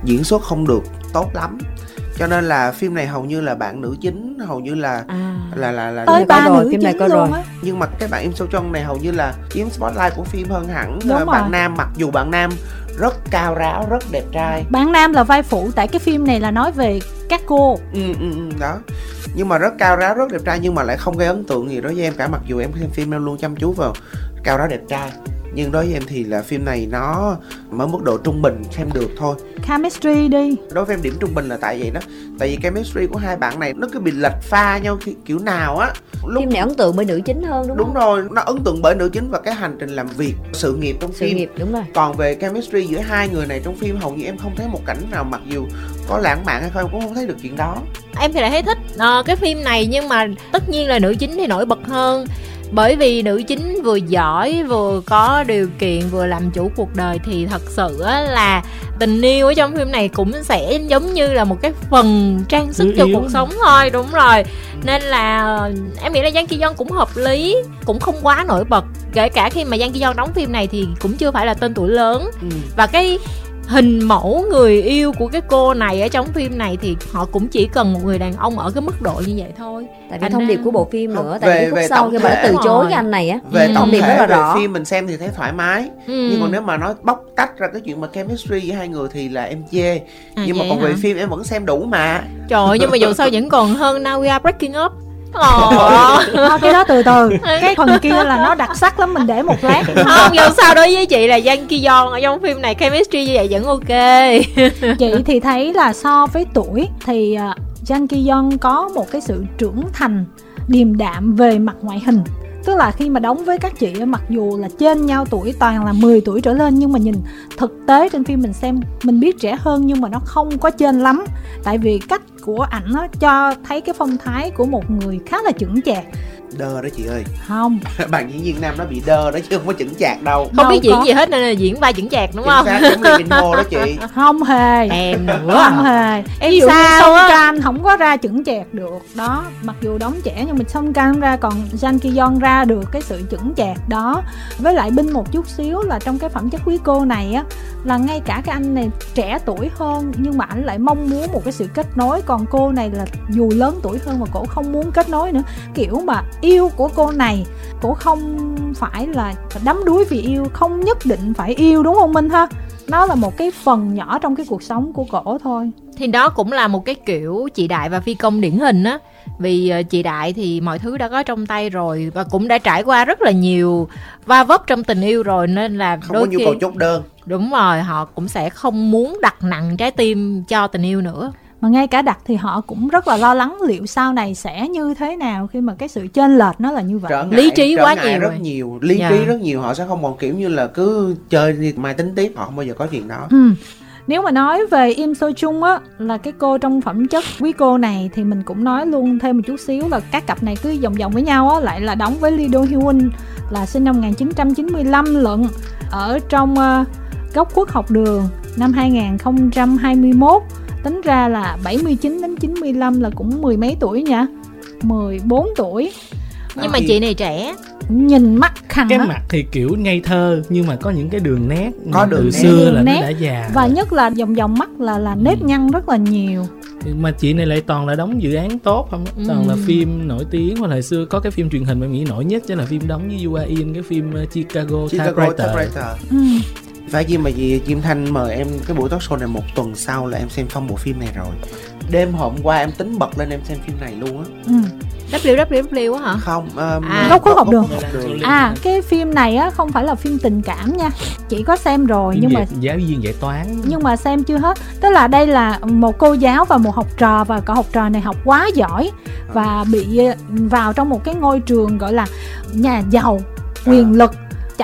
Diễn xuất không được tốt lắm cho nên là phim này hầu như là bạn nữ chính hầu như là à. là là là tới ba rồi, nữ phim này luôn rồi. á. nhưng mà cái bạn Im Soo Jung này hầu như là chiếm spotlight của phim hơn hẳn. Đúng ờ, bạn rồi. nam mặc dù bạn nam rất cao ráo rất đẹp trai. Bạn nam là vai phụ tại cái phim này là nói về các cô. Ừ, ừ, ừ, đó. Nhưng mà rất cao ráo rất đẹp trai nhưng mà lại không gây ấn tượng gì đối với em cả mặc dù em xem phim em luôn chăm chú vào cao ráo đẹp trai nhưng đối với em thì là phim này nó ở mức độ trung bình xem được thôi. Chemistry đi. Đối với em điểm trung bình là tại vậy đó. Tại vì chemistry của hai bạn này nó cứ bị lệch pha nhau khi- kiểu nào á. Lúc phim này ấn tượng bởi nữ chính hơn đúng, đúng không? rồi nó ấn tượng bởi nữ chính và cái hành trình làm việc sự nghiệp trong sự phim. nghiệp đúng rồi. Còn về chemistry giữa hai người này trong phim hầu như em không thấy một cảnh nào mặc dù có lãng mạn hay không cũng không thấy được chuyện đó. Em thì lại thấy thích ờ, cái phim này nhưng mà tất nhiên là nữ chính thì nổi bật hơn bởi vì nữ chính vừa giỏi vừa có điều kiện vừa làm chủ cuộc đời thì thật sự á là tình yêu ở trong phim này cũng sẽ giống như là một cái phần trang sức cho cuộc sống thôi đúng rồi. Nên là em nghĩ là Giang Ki Yeon cũng hợp lý cũng không quá nổi bật. Kể cả khi mà Giang Ki Yeon đóng phim này thì cũng chưa phải là tên tuổi lớn. Ừ. và cái hình mẫu người yêu của cái cô này ở trong phim này thì họ cũng chỉ cần một người đàn ông ở cái mức độ như vậy thôi. Tại vì Anh thông điệp của bộ phim nữa tại về- vì khúc về sau khi mà từ chối cái anh này á về Ừ. tổng thông điệp rất là về rõ. phim mình xem thì thấy thoải mái. Ừ. nhưng còn nếu mà nói bóc tách ra cái chuyện mà chemistry giữa hai người thì là em chê. À, nhưng mà còn về hả? phim em vẫn xem đủ mà. Trời ơi, nhưng mà dù sao vẫn còn hơn Now We Are Breaking Up Ồ. thôi cái đó từ từ. *laughs* Cái phần kia là nó đặc sắc lắm mình để một lát. *laughs* Không dù sao đối với chị là Giang Ki Yeon ở trong phim này chemistry như vậy vẫn ok. *laughs* Chị thì thấy là so với tuổi thì uh, Jang Ki Yeon có một cái sự trưởng thành điềm đạm về mặt ngoại hình. Tức là khi mà đóng với các chị mặc dù là trên nhau tuổi toàn là 10 tuổi trở lên nhưng mà nhìn thực tế trên phim mình xem mình biết trẻ hơn nhưng mà nó không có trên lắm. Tại vì cách của ảnh cho thấy cái phong thái của một người khá là chững chạc đơ đó chị ơi. Không. *laughs* Bạn diễn viên nam nó bị đơ đó chứ không có chững chạc đâu. Không Đâu biết diễn có. gì hết nên là diễn vai chững chạc đúng chính không? Minho đó chị. *laughs* Không hề. Em nữa. Không hề. Em ví dụ sao Song? Kang không có ra chững chạc được. Đó mặc dù đóng trẻ nhưng mà Song Kang ra còn Jang Ki Yeon ra được cái sự chững chạc đó. Với lại binh một chút xíu là trong cái phẩm chất quý cô này á là ngay cả cái anh này trẻ tuổi hơn nhưng mà ảnh lại mong muốn một cái sự kết nối. Còn cô này là dù lớn tuổi hơn mà cổ không muốn kết nối nữa. Kiểu mà yêu của cô này cổ không phải là đắm đuối vì yêu không nhất định phải yêu đúng không minh ha? Nó là một cái phần nhỏ trong cái cuộc sống của cổ thôi. Thì đó cũng là một cái kiểu chị đại và phi công điển hình á. Vì ờ, chị đại thì mọi thứ đã có trong tay rồi và cũng đã trải qua rất là nhiều va vấp trong tình yêu rồi nên là không đôi có nhu khi cầu chốt đơn. Đúng rồi họ cũng sẽ không muốn đặt nặng trái tim cho tình yêu nữa mà ngay cả đặt thì họ cũng rất là lo lắng liệu sau này sẽ như thế nào khi mà cái sự chênh lệch nó là như vậy trở ngại, Lý trí trở quá ngại nhiều rất rồi. nhiều lý Dạ. trí rất nhiều họ sẽ không còn kiểu như là cứ chơi đi mai tính tiếp họ không bao giờ có chuyện đó Ừ. Nếu mà nói về Im So Chung á là cái cô trong phẩm chất quý cô này thì mình cũng nói luôn thêm một chút xíu là các cặp này cứ vòng vòng với nhau á lại là đóng với Lee Do Hyun là sinh năm 1995 lận ở trong uh, góc khuất học đường năm 2021 tính ra là 79 đến 95 là cũng mười mấy tuổi nha 14 tuổi nhưng mà thì- chị này trẻ nhìn mắt khăn cái á. mặt thì kiểu ngây thơ nhưng mà có những cái đường nét Có đường từ nét. xưa là Đường nó nét. đã già và rồi. nhất là vòng vòng mắt là là nếp Ừ. nhăn rất là nhiều mà chị này lại toàn là đóng dự án tốt không Ừ. toàn là phim nổi tiếng mà hồi xưa có cái phim truyền hình mà nghĩ nổi nhất chính là phim đóng với Yua In cái phim uh, Chicago, Chicago Typewriter Typewriter ừ. Phải chi mà gì Kim Thanh mời em cái buổi talk show này một tuần sau là em xem xong bộ phim này rồi đêm hôm qua em tính bật lên em xem phim này luôn á Ừ. WWW á hả không um, À. Góc khuất học đường. Đường. À cái phim này á không phải là phim tình cảm nha Chị có xem rồi phim nhưng mà về giáo viên dạy toán nhưng mà xem chưa hết Tức là đây là một cô giáo và một học trò Và cậu học trò này học quá giỏi Và bị ờ, vào trong một cái ngôi trường gọi là nhà giàu Quyền lực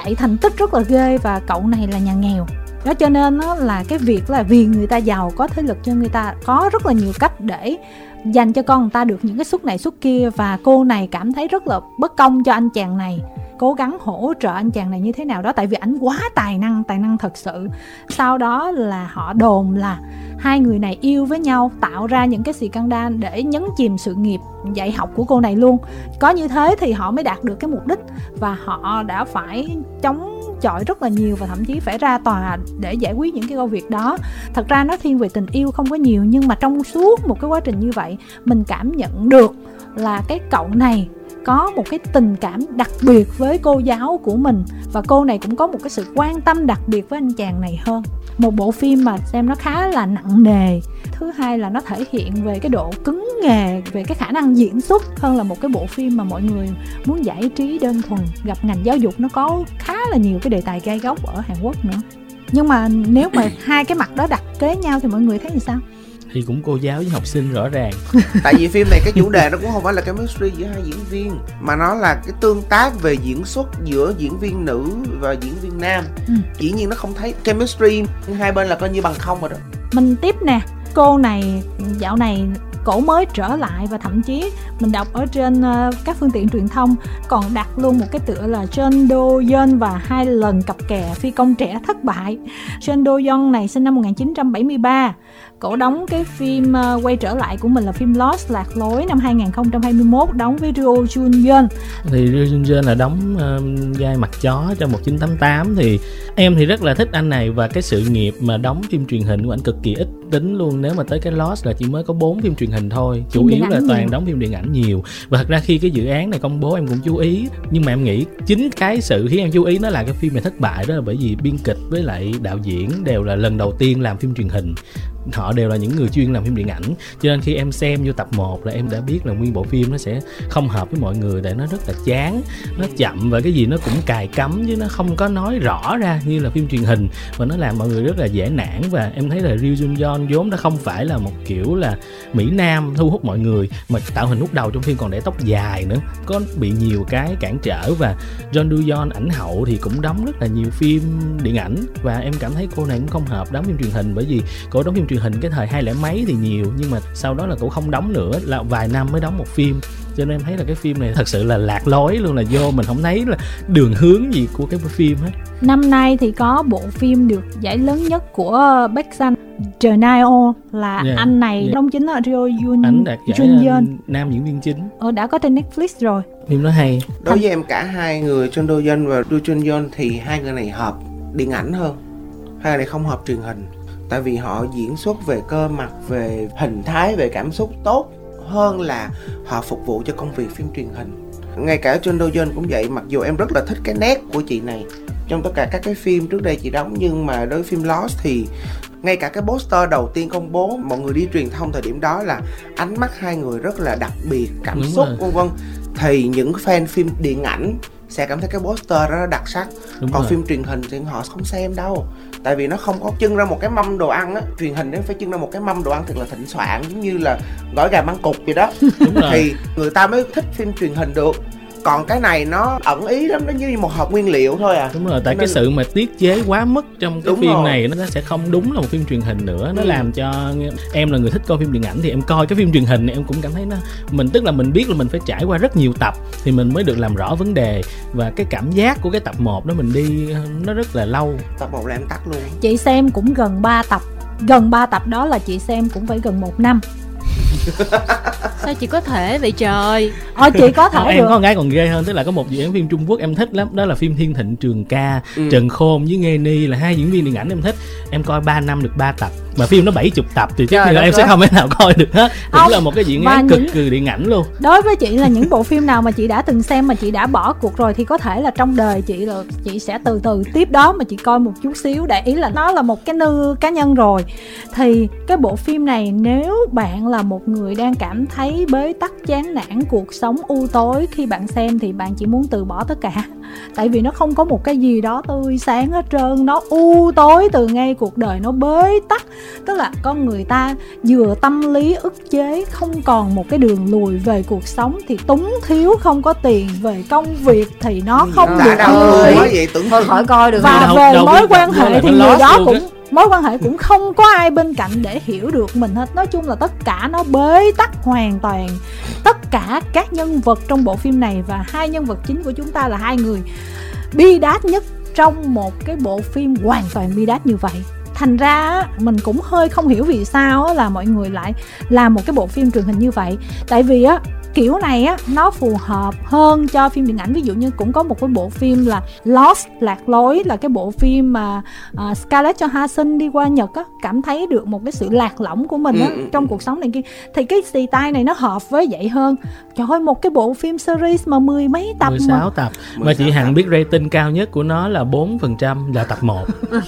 Chạy thành tích rất là ghê Và cậu này là nhà nghèo. Đó, cho nên nó là cái việc là vì người ta giàu có thế lực cho người ta có rất là nhiều cách để dành cho con người ta được những cái suất này suất kia và cô này cảm thấy rất là bất công cho anh chàng này. Cố gắng hỗ trợ anh chàng này như thế nào đó, tại vì ảnh quá tài năng tài năng thật sự. Sau đó là họ đồn là hai người này yêu với nhau, tạo ra những cái scandal để nhấn chìm sự nghiệp dạy học của cô này luôn. Có như thế thì họ mới đạt được cái mục đích và họ đã phải chống chọi rất là nhiều và thậm chí phải ra tòa để giải quyết những cái công việc đó. Thật ra nó thiên về tình yêu không có nhiều, nhưng mà trong suốt một cái quá trình như vậy, mình cảm nhận được là cái cậu này có một cái tình cảm đặc biệt với cô giáo của mình và cô này cũng có một cái sự quan tâm đặc biệt với anh chàng này hơn một bộ phim mà xem nó khá là nặng nề. Thứ hai là nó thể hiện về cái độ cứng nghề về cái khả năng diễn xuất hơn là một cái bộ phim mà mọi người muốn giải trí đơn thuần. Gặp ngành giáo dục nó có khá là nhiều cái đề tài gai góc ở hàn quốc nữa. Nhưng mà nếu mà hai cái mặt đó đặt kế nhau thì mọi người thấy như sao? Thì cũng cô giáo với học sinh rõ ràng *laughs* tại vì phim này cái chủ đề nó cũng không phải là chemistry giữa hai diễn viên mà nó là cái tương tác về diễn xuất giữa diễn viên nữ và diễn viên nam Ừ. dĩ nhiên nó không thấy chemistry hai bên là coi như bằng không rồi đó mình tiếp nè cô này dạo này cổ mới trở lại và thậm chí mình đọc ở trên ờ, các phương tiện truyền thông còn đặt luôn một cái tựa là Jeon Do Yeon và hai lần cặp kè phi công trẻ thất bại. Jeon Do Yeon này sinh năm 1973. Cổ đóng cái phim ờ, quay trở lại của mình là phim Lost Lạc Lối năm 2021 đóng với Ryo Jun Yeon. thì Ryo Jun Jun là đóng um, vai mặt chó cho 1988 thì em thì rất là thích anh này và cái sự nghiệp mà đóng phim truyền hình của anh cực kỳ ít tính luôn. Nếu mà tới cái Lost là chỉ mới có 4 phim truyền hình thôi chủ Phim yếu là toàn nhiều. đóng phim điện ảnh nhiều. Và thật ra khi cái dự án này công bố em cũng chú ý. Nhưng mà em nghĩ chính cái sự khiến em chú ý nó là cái phim này thất bại đó là bởi vì biên kịch với lại đạo diễn đều là lần đầu tiên làm phim truyền hình họ đều là những người chuyên làm phim điện ảnh. Cho nên khi em xem vô tập 1 là em đã biết là nguyên bộ phim nó sẽ không hợp với mọi người tại nó rất là chán, nó chậm và cái gì nó cũng cài cắm chứ nó không có nói rõ ra như là phim truyền hình. Và nó làm mọi người rất là dễ nản và em thấy là Ryu Jun yon vốn đã không phải là một kiểu là Mỹ Nam thu hút mọi người, mà tạo hình lúc đầu trong phim còn để tóc dài nữa, có bị nhiều cái cản trở và John Do yon ảnh hậu thì cũng đóng rất là nhiều phim điện ảnh. Và em cảm thấy cô này cũng không hợp đóng phim truyền hình bởi vì cô đóng phim truyền hình cái thời hai lẻ mấy thì nhiều nhưng mà sau đó là cô không đóng nữa là vài năm mới đóng một phim. Cho nên em thấy là cái phim này thật sự là lạc lối luôn là vô mình không thấy là đường hướng gì của cái phim hết. Năm nay thì có bộ phim được giải lớn nhất của Baek San Nio là Yeah, anh này yeah. đóng chính là Ryo Yoon ảnh đạt giải Jun ờ, Yeon. nam diễn viên chính. Ờ, đã có trên Netflix rồi. Phim nó hay. Đối với em cả hai người Chun Do Yeon và Ryu Chun Yeon thì hai người này hợp điện ảnh hơn hai người này không hợp truyền hình tại vì họ diễn xuất về cơ mặt về hình thái về cảm xúc tốt hơn là họ phục vụ cho công việc phim truyền hình. Ngay cả Chun Do Yeon cũng vậy mặc dù em rất là thích cái nét của chị này trong tất cả các cái phim trước đây chị đóng nhưng mà đối với phim Lost thì ngay cả cái poster đầu tiên công bố mọi người đi truyền thông thời điểm đó là ánh mắt hai người rất là đặc biệt cảm Đúng xúc vân vân. Thì những fan phim điện ảnh sẽ cảm thấy cái poster đó nó đặc sắc. Đúng còn rồi. phim truyền hình thì họ không xem đâu. Tại vì nó không có trưng ra một cái mâm đồ ăn á. Truyền hình nếu phải trưng ra một cái mâm đồ ăn thật là thịnh soạn giống như là gói gà măng cục vậy đó. *laughs* Đúng rồi. thì người ta mới thích phim truyền hình được còn cái này nó ẩn ý lắm nó như một hộp nguyên liệu thôi à. Đúng rồi tại Cho cái nên- sự mà tiết chế quá mức trong cái Đúng phim rồi. này nó sẽ không đúng là một phim truyền hình nữa. Nó Ừ. làm cho em là người thích coi phim điện ảnh thì em coi cái phim truyền hình này em cũng cảm thấy nó mình tức là mình biết là mình phải trải qua rất nhiều tập thì mình mới được làm rõ vấn đề và cái cảm giác của cái tập 1 đó mình đi nó rất là lâu. Tập một là em tắt luôn. Chị xem cũng gần 3 tập gần 3 tập đó là chị xem cũng phải gần một năm sao chị có thể vậy trời? Ờ chị có thể em được. có cái còn ghê hơn tức là có một dự án phim Trung Quốc em thích lắm đó là phim Thiên Thịnh Trường Ca Ừ. Trần Khôn với Nghê Ni là hai diễn viên điện ảnh em thích. Em coi 3 năm được 3 tập mà phim nó 70 tập thì chắc là em sẽ không thể nào coi được hết. Cũng Không, là một cái diễn án cực những- kỳ điện ảnh luôn. Đối với chị là những bộ phim nào mà chị đã từng xem mà chị đã bỏ cuộc rồi thì có thể là trong đời chị là chị sẽ từ từ tiếp đó mà chị coi một chút xíu để ý là nó là một cái nư cá nhân rồi. Thì cái bộ phim này nếu bạn là một người đang cảm thấy bế tắc chán nản cuộc sống u tối khi bạn xem thì bạn chỉ muốn từ bỏ tất cả. Tại vì nó không có một cái gì đó tươi sáng hết trơn nó u tối từ ngay cuộc đời nó bế tắc tức là con người ta vừa tâm lý ức chế không còn một cái đường lùi về cuộc sống thì túng thiếu không có tiền về công việc thì nó không đã được đâu vậy tưởng thôi khỏi coi được. Và đâu- về đâu mối quan hệ thì người đó cũng mối quan hệ cũng không có ai bên cạnh để hiểu được mình hết. Nói chung là tất cả nó bế tắc hoàn toàn. Tất cả các nhân vật trong bộ phim này và hai nhân vật chính của chúng ta là hai người bi đát nhất trong một cái bộ phim hoàn toàn bi đát như vậy thành ra mình cũng hơi không hiểu vì sao là mọi người lại làm một cái bộ phim truyền hình như vậy. Tại vì á kiểu này á nó phù hợp hơn cho phim điện ảnh. Ví dụ như cũng có một cái bộ phim là Lost lạc lối là cái bộ phim mà uh, Scarlett Johansson đi qua Nhật á cảm thấy được một cái sự lạc lõng của mình á Ừ, ừ, trong cuộc sống này kia. Thì cái xì tai này nó hợp với vậy hơn. Trời ơi một cái bộ phim series mà mười mấy tập 16 mà tập. Mà 16 chị Hằng biết rating cao nhất của nó là 4% là tập 1 *laughs*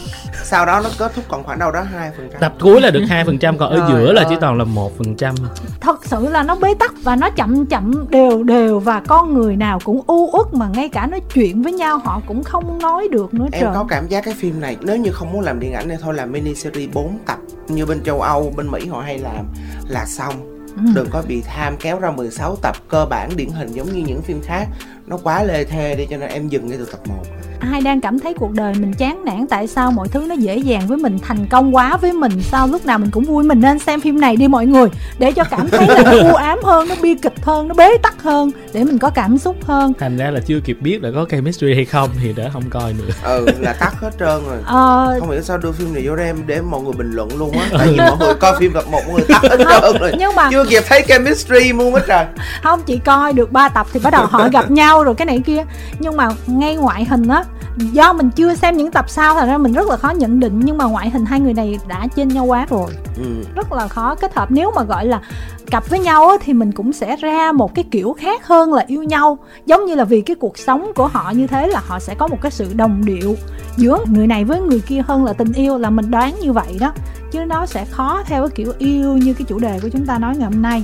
sau đó nó kết thúc còn khoảng đâu đó hai phần trăm. Tập cuối là được 2% còn ở giữa là chỉ toàn là 1% thật sự là nó bế tắc và nó chậm chậm đều đều và con người nào cũng u uất mà ngay cả nói chuyện với nhau họ cũng không nói được nữa em trời. có cảm giác cái phim này nếu như không muốn làm điện ảnh thì thôi làm mini series 4 tập như bên châu Âu bên Mỹ họ hay làm là xong. Ừ. đừng có bị tham kéo ra 16 tập cơ bản điển hình giống như những phim khác. Nó quá lê thê đi cho nên em dừng ngay từ tập 1 ai đang cảm thấy cuộc đời mình chán nản tại sao mọi thứ nó dễ dàng với mình thành công quá với mình sao lúc nào mình cũng vui mình nên xem phim này đi mọi người. Để cho cảm thấy là nó u ám hơn nó bi kịch hơn nó bế tắc hơn để mình có cảm xúc hơn. Thành ra là chưa kịp biết là có chemistry hay không thì đã không coi nữa. Ừ là tắt hết trơn rồi. Ờ, không hiểu sao đưa phim này vô đây em để mọi người bình luận luôn á tại vì mọi người coi phim tập một mọi người tắt hết trơn rồi. nhưng mà chưa kịp thấy chemistry luôn hết trời. Không chỉ coi được 3 tập thì bắt đầu họ gặp nhau rồi cái này kia. Nhưng mà ngay ngoại hình á do mình chưa xem những tập sau thành ra mình rất là khó nhận định nhưng mà ngoại hình hai người này đã trên nhau quá rồi. Ừ. rất là khó kết hợp. Nếu mà gọi là cặp với nhau á, thì mình cũng sẽ ra một cái kiểu khác hơn là yêu nhau. Giống như là vì cái cuộc sống của họ như thế là họ sẽ có một cái sự đồng điệu giữa người này với người kia hơn là tình yêu là mình đoán như vậy đó. Chứ nó sẽ khó theo cái kiểu yêu như cái chủ đề của chúng ta nói ngày hôm nay.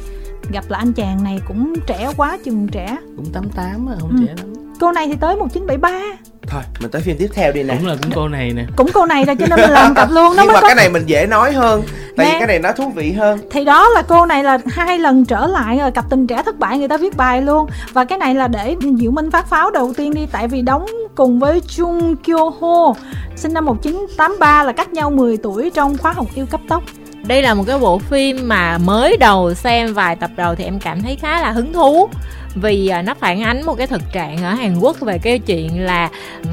Gặp lại anh chàng này cũng trẻ quá chừng trẻ. Cũng 88 á không Ừ. trẻ lắm cô này thì tới 1973 thôi mình tới phim tiếp theo đi nè. Cũng là cũng cô này nè. Cũng cô này rồi cho nên mình làm cặp luôn nó nhưng mới mà có cái này mình dễ nói hơn tại Nè. vì cái này nó thú vị hơn. Thì đó là cô này là hai lần trở lại rồi cặp tình trẻ thất bại người ta viết bài luôn. Và cái này là để Diệu Minh phát pháo đầu tiên đi tại vì đóng cùng với Chung Kyo Ho sinh năm 1983 là cách nhau 10 tuổi trong khóa học yêu cấp tốc. Đây là một cái bộ phim mà mới đầu xem vài tập đầu thì em cảm thấy khá là hứng thú vì à, nó phản ánh một cái thực trạng ở Hàn Quốc về cái chuyện là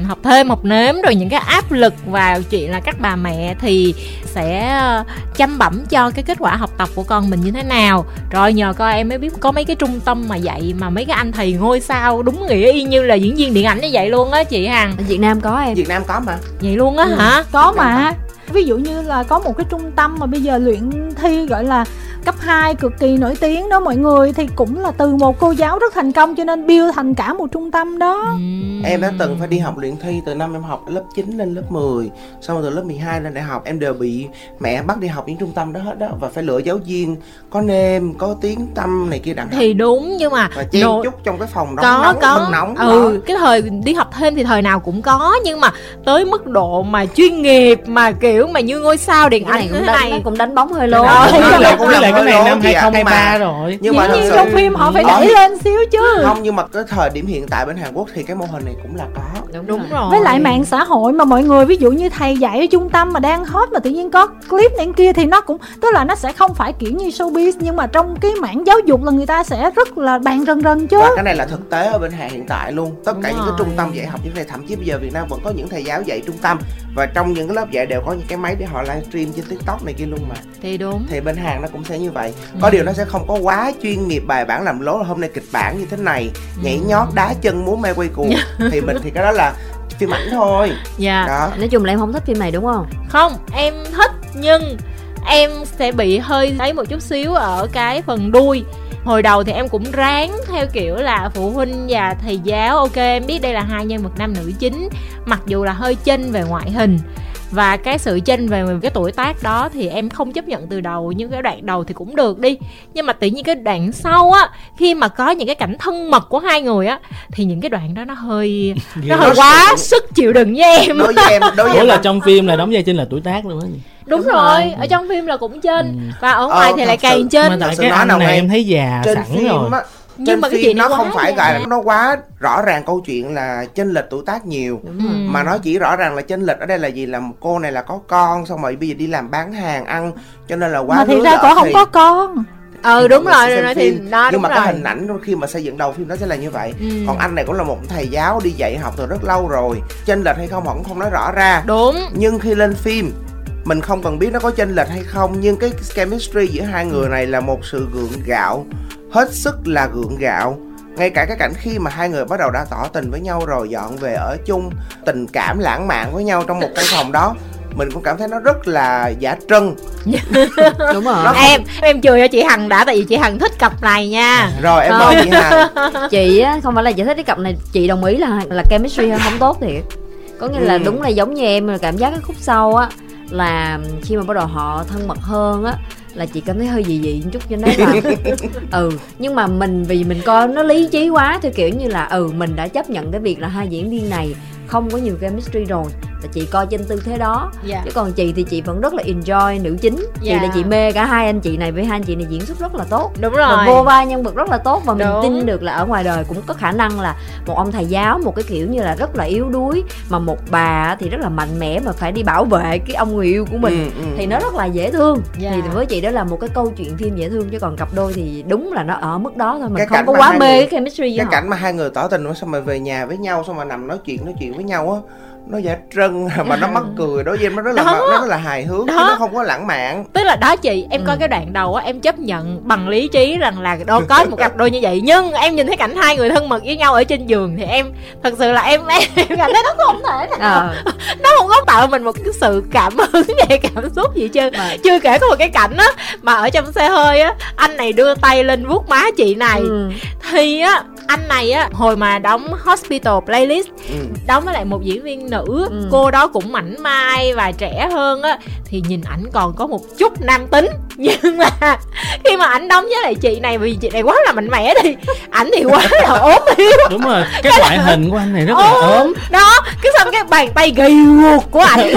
học thêm học nếm rồi những cái áp lực và chuyện là các bà mẹ thì sẽ ờ, chăm bẩm cho cái kết quả học tập của con mình như thế nào. Rồi nhờ coi em mới biết có mấy cái trung tâm mà dạy mà mấy cái anh thầy ngôi sao đúng nghĩa y như là diễn viên điện ảnh như vậy luôn á chị Hằng. Việt Nam có em. Việt Nam có mà. Vậy luôn á Ừ. hả có mà ví dụ như là có một cái trung tâm mà bây giờ luyện thi gọi là cấp 2 cực kỳ nổi tiếng đó mọi người thì cũng là từ một cô giáo rất thành công cho nên build thành cả một trung tâm đó. Em đã từng phải đi học luyện thi từ năm em học lớp 9 lên lớp 10 Xong rồi từ lớp 12 lên đại học em đều bị mẹ bắt đi học những trung tâm đó hết đó Và phải lựa giáo viên có nêm, có tiếng tâm này kia đẳng thì đúng nhưng mà Và chen nội- chúc trong cái phòng đó có nóng, có nóng ừ đó. cái thời đi học thêm thì thời nào cũng có nhưng mà tới mức độ mà chuyên nghiệp mà kiểu mà như ngôi sao điện cái này ảnh cũng đánh này. cũng đánh bóng hơi lố. Cũng là cái này năm lố chị ạ, 2023 mà- rồi. Nhưng mà nhiên trong phim họ phải đẩy lên xíu chứ. Không nhưng mà cái thời điểm hiện tại bên Hàn Quốc thì cái mô hình này cũng là có. Đúng rồi. với lại mạng xã hội mà mọi người ví dụ như thầy dạy ở trung tâm mà đang hot mà tự nhiên có clip này kia thì nó cũng tức là nó sẽ không phải kiểu như showbiz nhưng mà trong cái mảng giáo dục là người ta sẽ rất là bàn rần rần chứ. Và cái này là thực tế ở bên Hàn hiện tại luôn. Tất Đúng cả những cái rồi. trung tâm dạy học như thế này Thậm chí bây giờ Việt Nam vẫn có những thầy giáo dạy trung tâm. Và trong những cái lớp dạy đều có những cái máy để họ livestream trên TikTok này kia luôn mà. Thì đúng. Thì bên hàng nó cũng sẽ như vậy. Có điều nó sẽ không có quá chuyên nghiệp bài bản làm lố là hôm nay kịch bản như thế này. Nhảy nhót đá chân múa mê quay cuồng. *laughs* Thì mình thì cái đó là phim ảnh thôi. Dạ. Đó. Nói chung là em không thích phim này đúng không? Không em thích nhưng em sẽ bị hơi thấy một chút xíu ở cái phần đuôi. Hồi đầu thì em cũng ráng theo kiểu là phụ huynh và thầy giáo ok em biết đây là hai nhân vật nam nữ chính mặc dù là hơi chênh về ngoại hình và cái sự chênh về cái tuổi tác đó thì em không chấp nhận từ đầu nhưng cái đoạn đầu thì cũng được đi. Nhưng mà tự nhiên cái đoạn sau á khi mà có những cái cảnh thân mật của hai người á thì những cái đoạn đó nó hơi *laughs* nó hơi quá sự- sức chịu đựng với em. Đối với em đối với em là trong phim là đóng vai chính là tuổi tác luôn á đúng, Đúng rồi. rồi. ở trong phim là cũng trên. Ừ. và ở ngoài Ờ, thì lại càng trên. Mà tại cái anh nào này em thấy già trên sẵn phim rồi. á Nhưng trên mà cái phim nó không phải dài. gọi là nó quá rõ ràng câu chuyện là chênh lệch tuổi tác nhiều. Ừ. mà nó chỉ rõ ràng là chênh lệch ở đây là gì? Là cô này là có con xong rồi bây giờ đi làm bán hàng ăn cho nên là quá mà thì lứa ra cổ không thì- có con. Ừ đúng rồi rồi xem thì đó nhưng mà rồi. cái hình ảnh khi mà xây dựng đầu phim nó sẽ là như vậy. Ừ. còn anh này cũng là một thầy giáo đi dạy học từ rất lâu rồi. Chênh lệch hay không họ cũng không nói rõ ra. Đúng. Nhưng khi lên phim mình không cần biết nó có chênh lệch hay không nhưng cái chemistry giữa hai người này là một sự gượng gạo hết sức là gượng gạo. Ngay cả cái cảnh khi mà hai người bắt đầu đã tỏ tình với nhau rồi dọn về ở chung tình cảm lãng mạn với nhau trong một căn phòng đó mình cũng cảm thấy nó rất là giả trân. *laughs* Đúng rồi. Không- em em chửi cho chị hằng đã tại vì chị hằng thích cặp này nha. Rồi em mời chị Hằng. *laughs* Chị á không phải là chị thích cái cặp này chị đồng ý là là chemistry không tốt thiệt. Có nghĩa là Ừ. đúng là giống như em là cảm giác cái khúc sau á là khi mà bắt đầu họ thân mật hơn á là chị cảm thấy hơi dị dị một chút cho nên là *laughs* ừ nhưng mà mình vì mình coi nó lý trí quá thì kiểu như là ừ mình đã chấp nhận cái việc là hai diễn viên này không có nhiều chemistry rồi là chị coi trên tư thế đó dạ chứ còn chị thì chị vẫn rất là enjoy nữ chính chị Dạ. là chị mê cả hai anh chị này với hai anh chị này diễn xuất rất là tốt đúng và rồi vô vai nhân vật rất là tốt và mình Đúng. tin được là ở ngoài đời cũng có khả năng là một ông thầy giáo một cái kiểu như là rất là yếu đuối mà một bà thì rất là mạnh mẽ mà phải đi bảo vệ cái ông người yêu của mình Ừ, ừ. thì nó rất là dễ thương Dạ. thì với chị đó là một cái câu chuyện phim dễ thương chứ còn cặp đôi thì đúng là nó ở mức đó thôi mình Cái không có quá mê người- cái chemistry cái họ cảnh mà hai người tỏ tình xong rồi về nhà với nhau xong rồi nằm nói chuyện nói chuyện với nhau á nó giả trân *laughs* mà nó mắc cười đối với em nó rất là Đó. nó rất là hài hước chứ Đó. nó không có lãng mạn tức là đó chị em coi Ừ. cái đoạn đầu á em chấp nhận bằng lý trí rằng là đâu có một cặp đôi như vậy nhưng em nhìn thấy cảnh hai người thân mật với nhau ở trên giường thì em thật sự là em em, em cảm thấy nó không thể nào Ờ, nó không có tạo mình một cái sự cảm hứng về cảm xúc gì hết trơn mà- chưa kể có một cái cảnh á mà ở trong xe hơi á anh này đưa tay lên vuốt má chị này ừ. thì á anh này á hồi mà đóng hospital playlist ừ. đóng với lại một diễn viên nữ Ừ. cô đó cũng mảnh mai và trẻ hơn á thì nhìn ảnh còn có một chút nam tính. *laughs* Nhưng mà khi mà ảnh đóng với lại chị này vì chị này quá là mạnh mẽ thì ảnh thì quá là *laughs* ốm yếu. Đúng rồi cái loại hình của anh này rất là Ồ, ốm. đó cái xong cái bàn tay gầy guộc của ảnh. *laughs*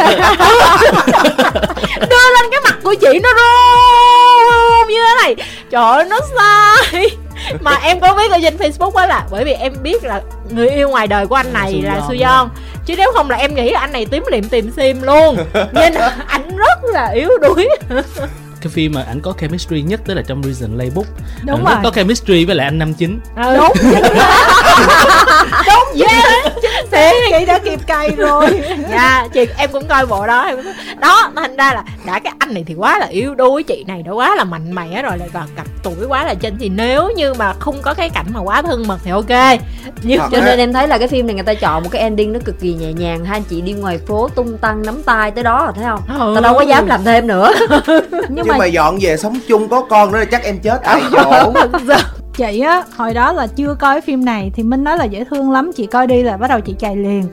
Đưa lên cái mặt của chị nó run như thế này. Trời ơi nó sai. Mà em có biết ở trên facebook á là bởi vì em biết là người yêu ngoài đời của anh này Su là Yeon. Chứ nếu không là em nghĩ là anh này tím liệm tìm sim luôn. *laughs* Nên ảnh rất là yếu đuối. Cái phim mà ảnh có chemistry nhất tức là trong Reason Playbook. Đúng ảnh rồi. rất có chemistry với lại anh năm chín. Ừ. đúng *laughs* yeah. *laughs* thế chị đã kịp cày rồi. *laughs* Dạ chị em cũng coi bộ đó em đó thành ra là đã cái anh này thì quá là yếu đuối chị này đã quá là mạnh mẽ rồi lại còn cặp tuổi quá là trên thì nếu như mà không có cái cảnh mà quá thân mật thì ok. Nhưng Hoặc cho nên em thấy là cái phim này người ta chọn một cái ending nó cực kỳ nhẹ nhàng. Hai anh chị đi ngoài phố tung tăng nắm tay tới đó rồi thấy không? Ừ. tao đâu có dám làm thêm nữa. Nhưng nhưng mà mà dọn về sống chung có con nữa là chắc em chết. Tại chỗ *laughs* chị á, hồi đó là chưa coi phim này thì minh nói là dễ thương lắm, chị coi đi là bắt đầu chị chạy liền.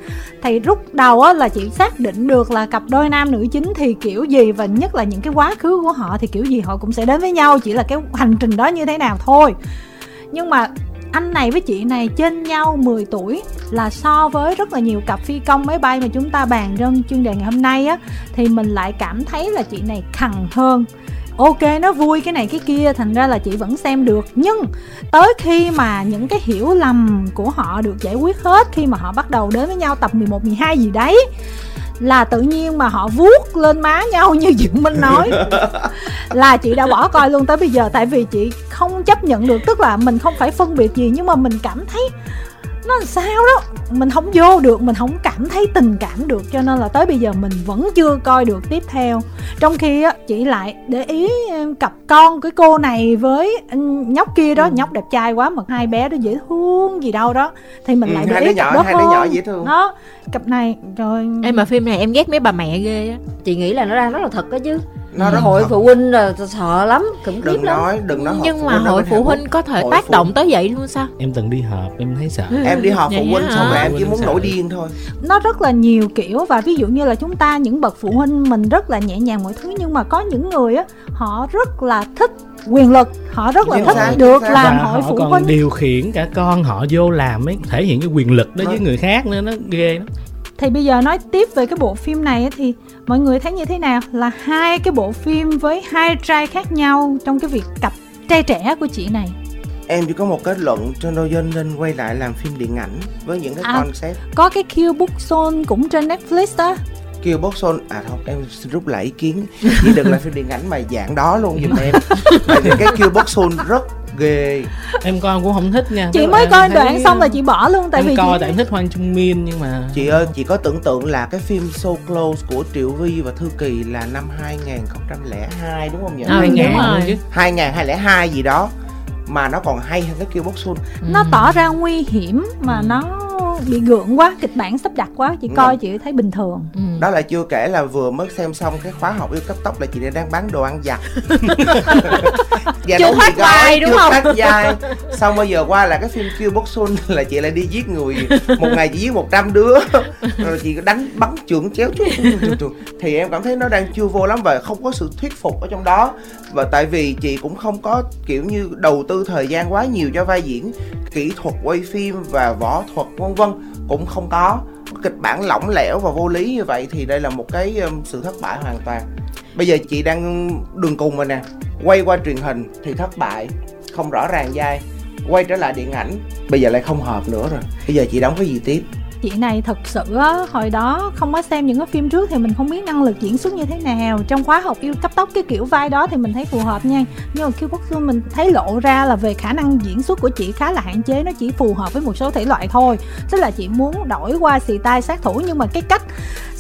Thì lúc đầu á là chị xác định được là cặp đôi nam nữ chính thì kiểu gì và nhất là những cái quá khứ của họ thì kiểu gì họ cũng sẽ đến với nhau, chỉ là cái hành trình đó như thế nào thôi. Nhưng mà anh này với chị này trên nhau 10 tuổi là so với rất là nhiều cặp phi công máy bay mà chúng ta bàn trong chuyên đề ngày hôm nay á, thì mình lại cảm thấy là chị này khằng hơn ok nó vui cái này cái kia thành ra là chị vẫn xem được. Nhưng tới khi mà những cái hiểu lầm của họ được giải quyết hết khi mà họ bắt đầu đến với nhau tập 11 12 gì đấy là tự nhiên mà họ vuốt lên má nhau như Dưỡng Minh nói. *laughs* Là chị đã bỏ coi luôn tới bây giờ tại vì chị không chấp nhận được tức là mình không phải phân biệt gì nhưng mà mình cảm thấy nó làm sao đó? Mình không vô được mình không cảm thấy tình cảm được cho nên là tới bây giờ mình vẫn chưa coi được tiếp theo. Trong khi á chị lại để ý em, cặp con cái cô này với nhóc kia đó. Nhóc đẹp trai quá mà hai bé đó dễ thương gì đâu đó. Thì mình Ừ, lại để ý cặp đó hai đứa nhỏ dễ thương. Đó cặp này rồi em mà phim này em ghét mấy bà mẹ ghê á. Chị nghĩ là nó đang rất là thật đó chứ nó rất hội thật. phụ huynh là sợ lắm khủng khiếp đừng lắm. nói đừng nói nhưng mà hội phụ huynh có thể tác phụ- động tới vậy luôn sao? Em từng đi họp em thấy sợ. Em đi họp phụ huynh xong rồi em chỉ muốn nổi điên thôi. Nó rất là nhiều kiểu và ví dụ như là chúng ta những bậc phụ huynh mình rất là nhẹ nhàng mọi thứ nhưng mà có những người á họ rất là thích quyền lực họ rất là thích được làm hội họ phụ còn huynh. điều khiển cả con họ vô làm ấy thể hiện cái quyền lực đó với Vâng. người khác nữa nó ghê lắm thì bây giờ nói tiếp về cái bộ phim này thì mọi người thấy như thế nào? Là hai cái bộ phim với hai trai khác nhau trong cái việc cặp trai trẻ của chị này. Em chỉ có một kết luận cho đôi dân nên quay lại làm phim điện ảnh với những cái À. concept. có cái Kill Book Zone cũng trên Netflix đó. Kêu box Soul à không em xin rút lại ý kiến. *laughs* Chỉ đừng làm phim điện ảnh mà dạng đó luôn giùm em. Tại vì cái kêu box Soul rất ghê em coi cũng không thích nha chị Tức mới coi thấy- đoạn xong là chị bỏ luôn tại em vì coi chị... tại em thích Hoàng Trung Min nhưng mà chị ơi chị có tưởng tượng là cái phim So Close của Triệu Vi và Thư Kỳ là năm 2002 đúng không nhỉ Ừ, đúng 2000 rồi. luôn chứ 2002 gì đó mà nó còn hay hơn cái Kill Box Soon nó Ừ. tỏ ra nguy hiểm mà Ừ. nó bị gượng quá kịch bản sắp đặt quá chị Ừ. coi chị thấy bình thường. Ừ. đó là chưa kể là vừa mới xem xong cái khóa học yêu cấp tốc là chị đang bán đồ ăn giặt *laughs* Và Chưa có, vai, đúng chưa không? hết vai. Xong bây giờ qua là cái phim Kill Box Soon là chị lại đi giết người. Một ngày chị giết 100 đứa. Rồi chị đánh bắn trưởng chéo chút. Thì em cảm thấy nó đang chưa vô lắm và không có sự thuyết phục ở trong đó. Và tại vì chị cũng không có kiểu như đầu tư thời gian quá nhiều cho vai diễn kỹ thuật quay phim và võ thuật vân vân cũng không có. Kịch bản lỏng lẻo và vô lý như vậy thì đây là một cái um, sự thất bại hoàn toàn. Bây giờ chị đang đường cùng rồi nè. Quay qua truyền hình thì thất bại, không rõ ràng dai. Quay trở lại điện ảnh, bây giờ lại không hợp nữa rồi. Bây giờ chị đóng cái gì tiếp? Chị này thật sự á, hồi đó không có xem những cái phim trước thì mình không biết năng lực diễn xuất như thế nào. Trong khóa học yêu cấp tốc cái kiểu vai đó thì mình thấy phù hợp nha. Nhưng mà khi quốc xuân mình thấy lộ ra là về khả năng diễn xuất của chị khá là hạn chế nó chỉ phù hợp với một số thể loại thôi. Tức là chị muốn đổi qua xì tai sát thủ nhưng mà cái cách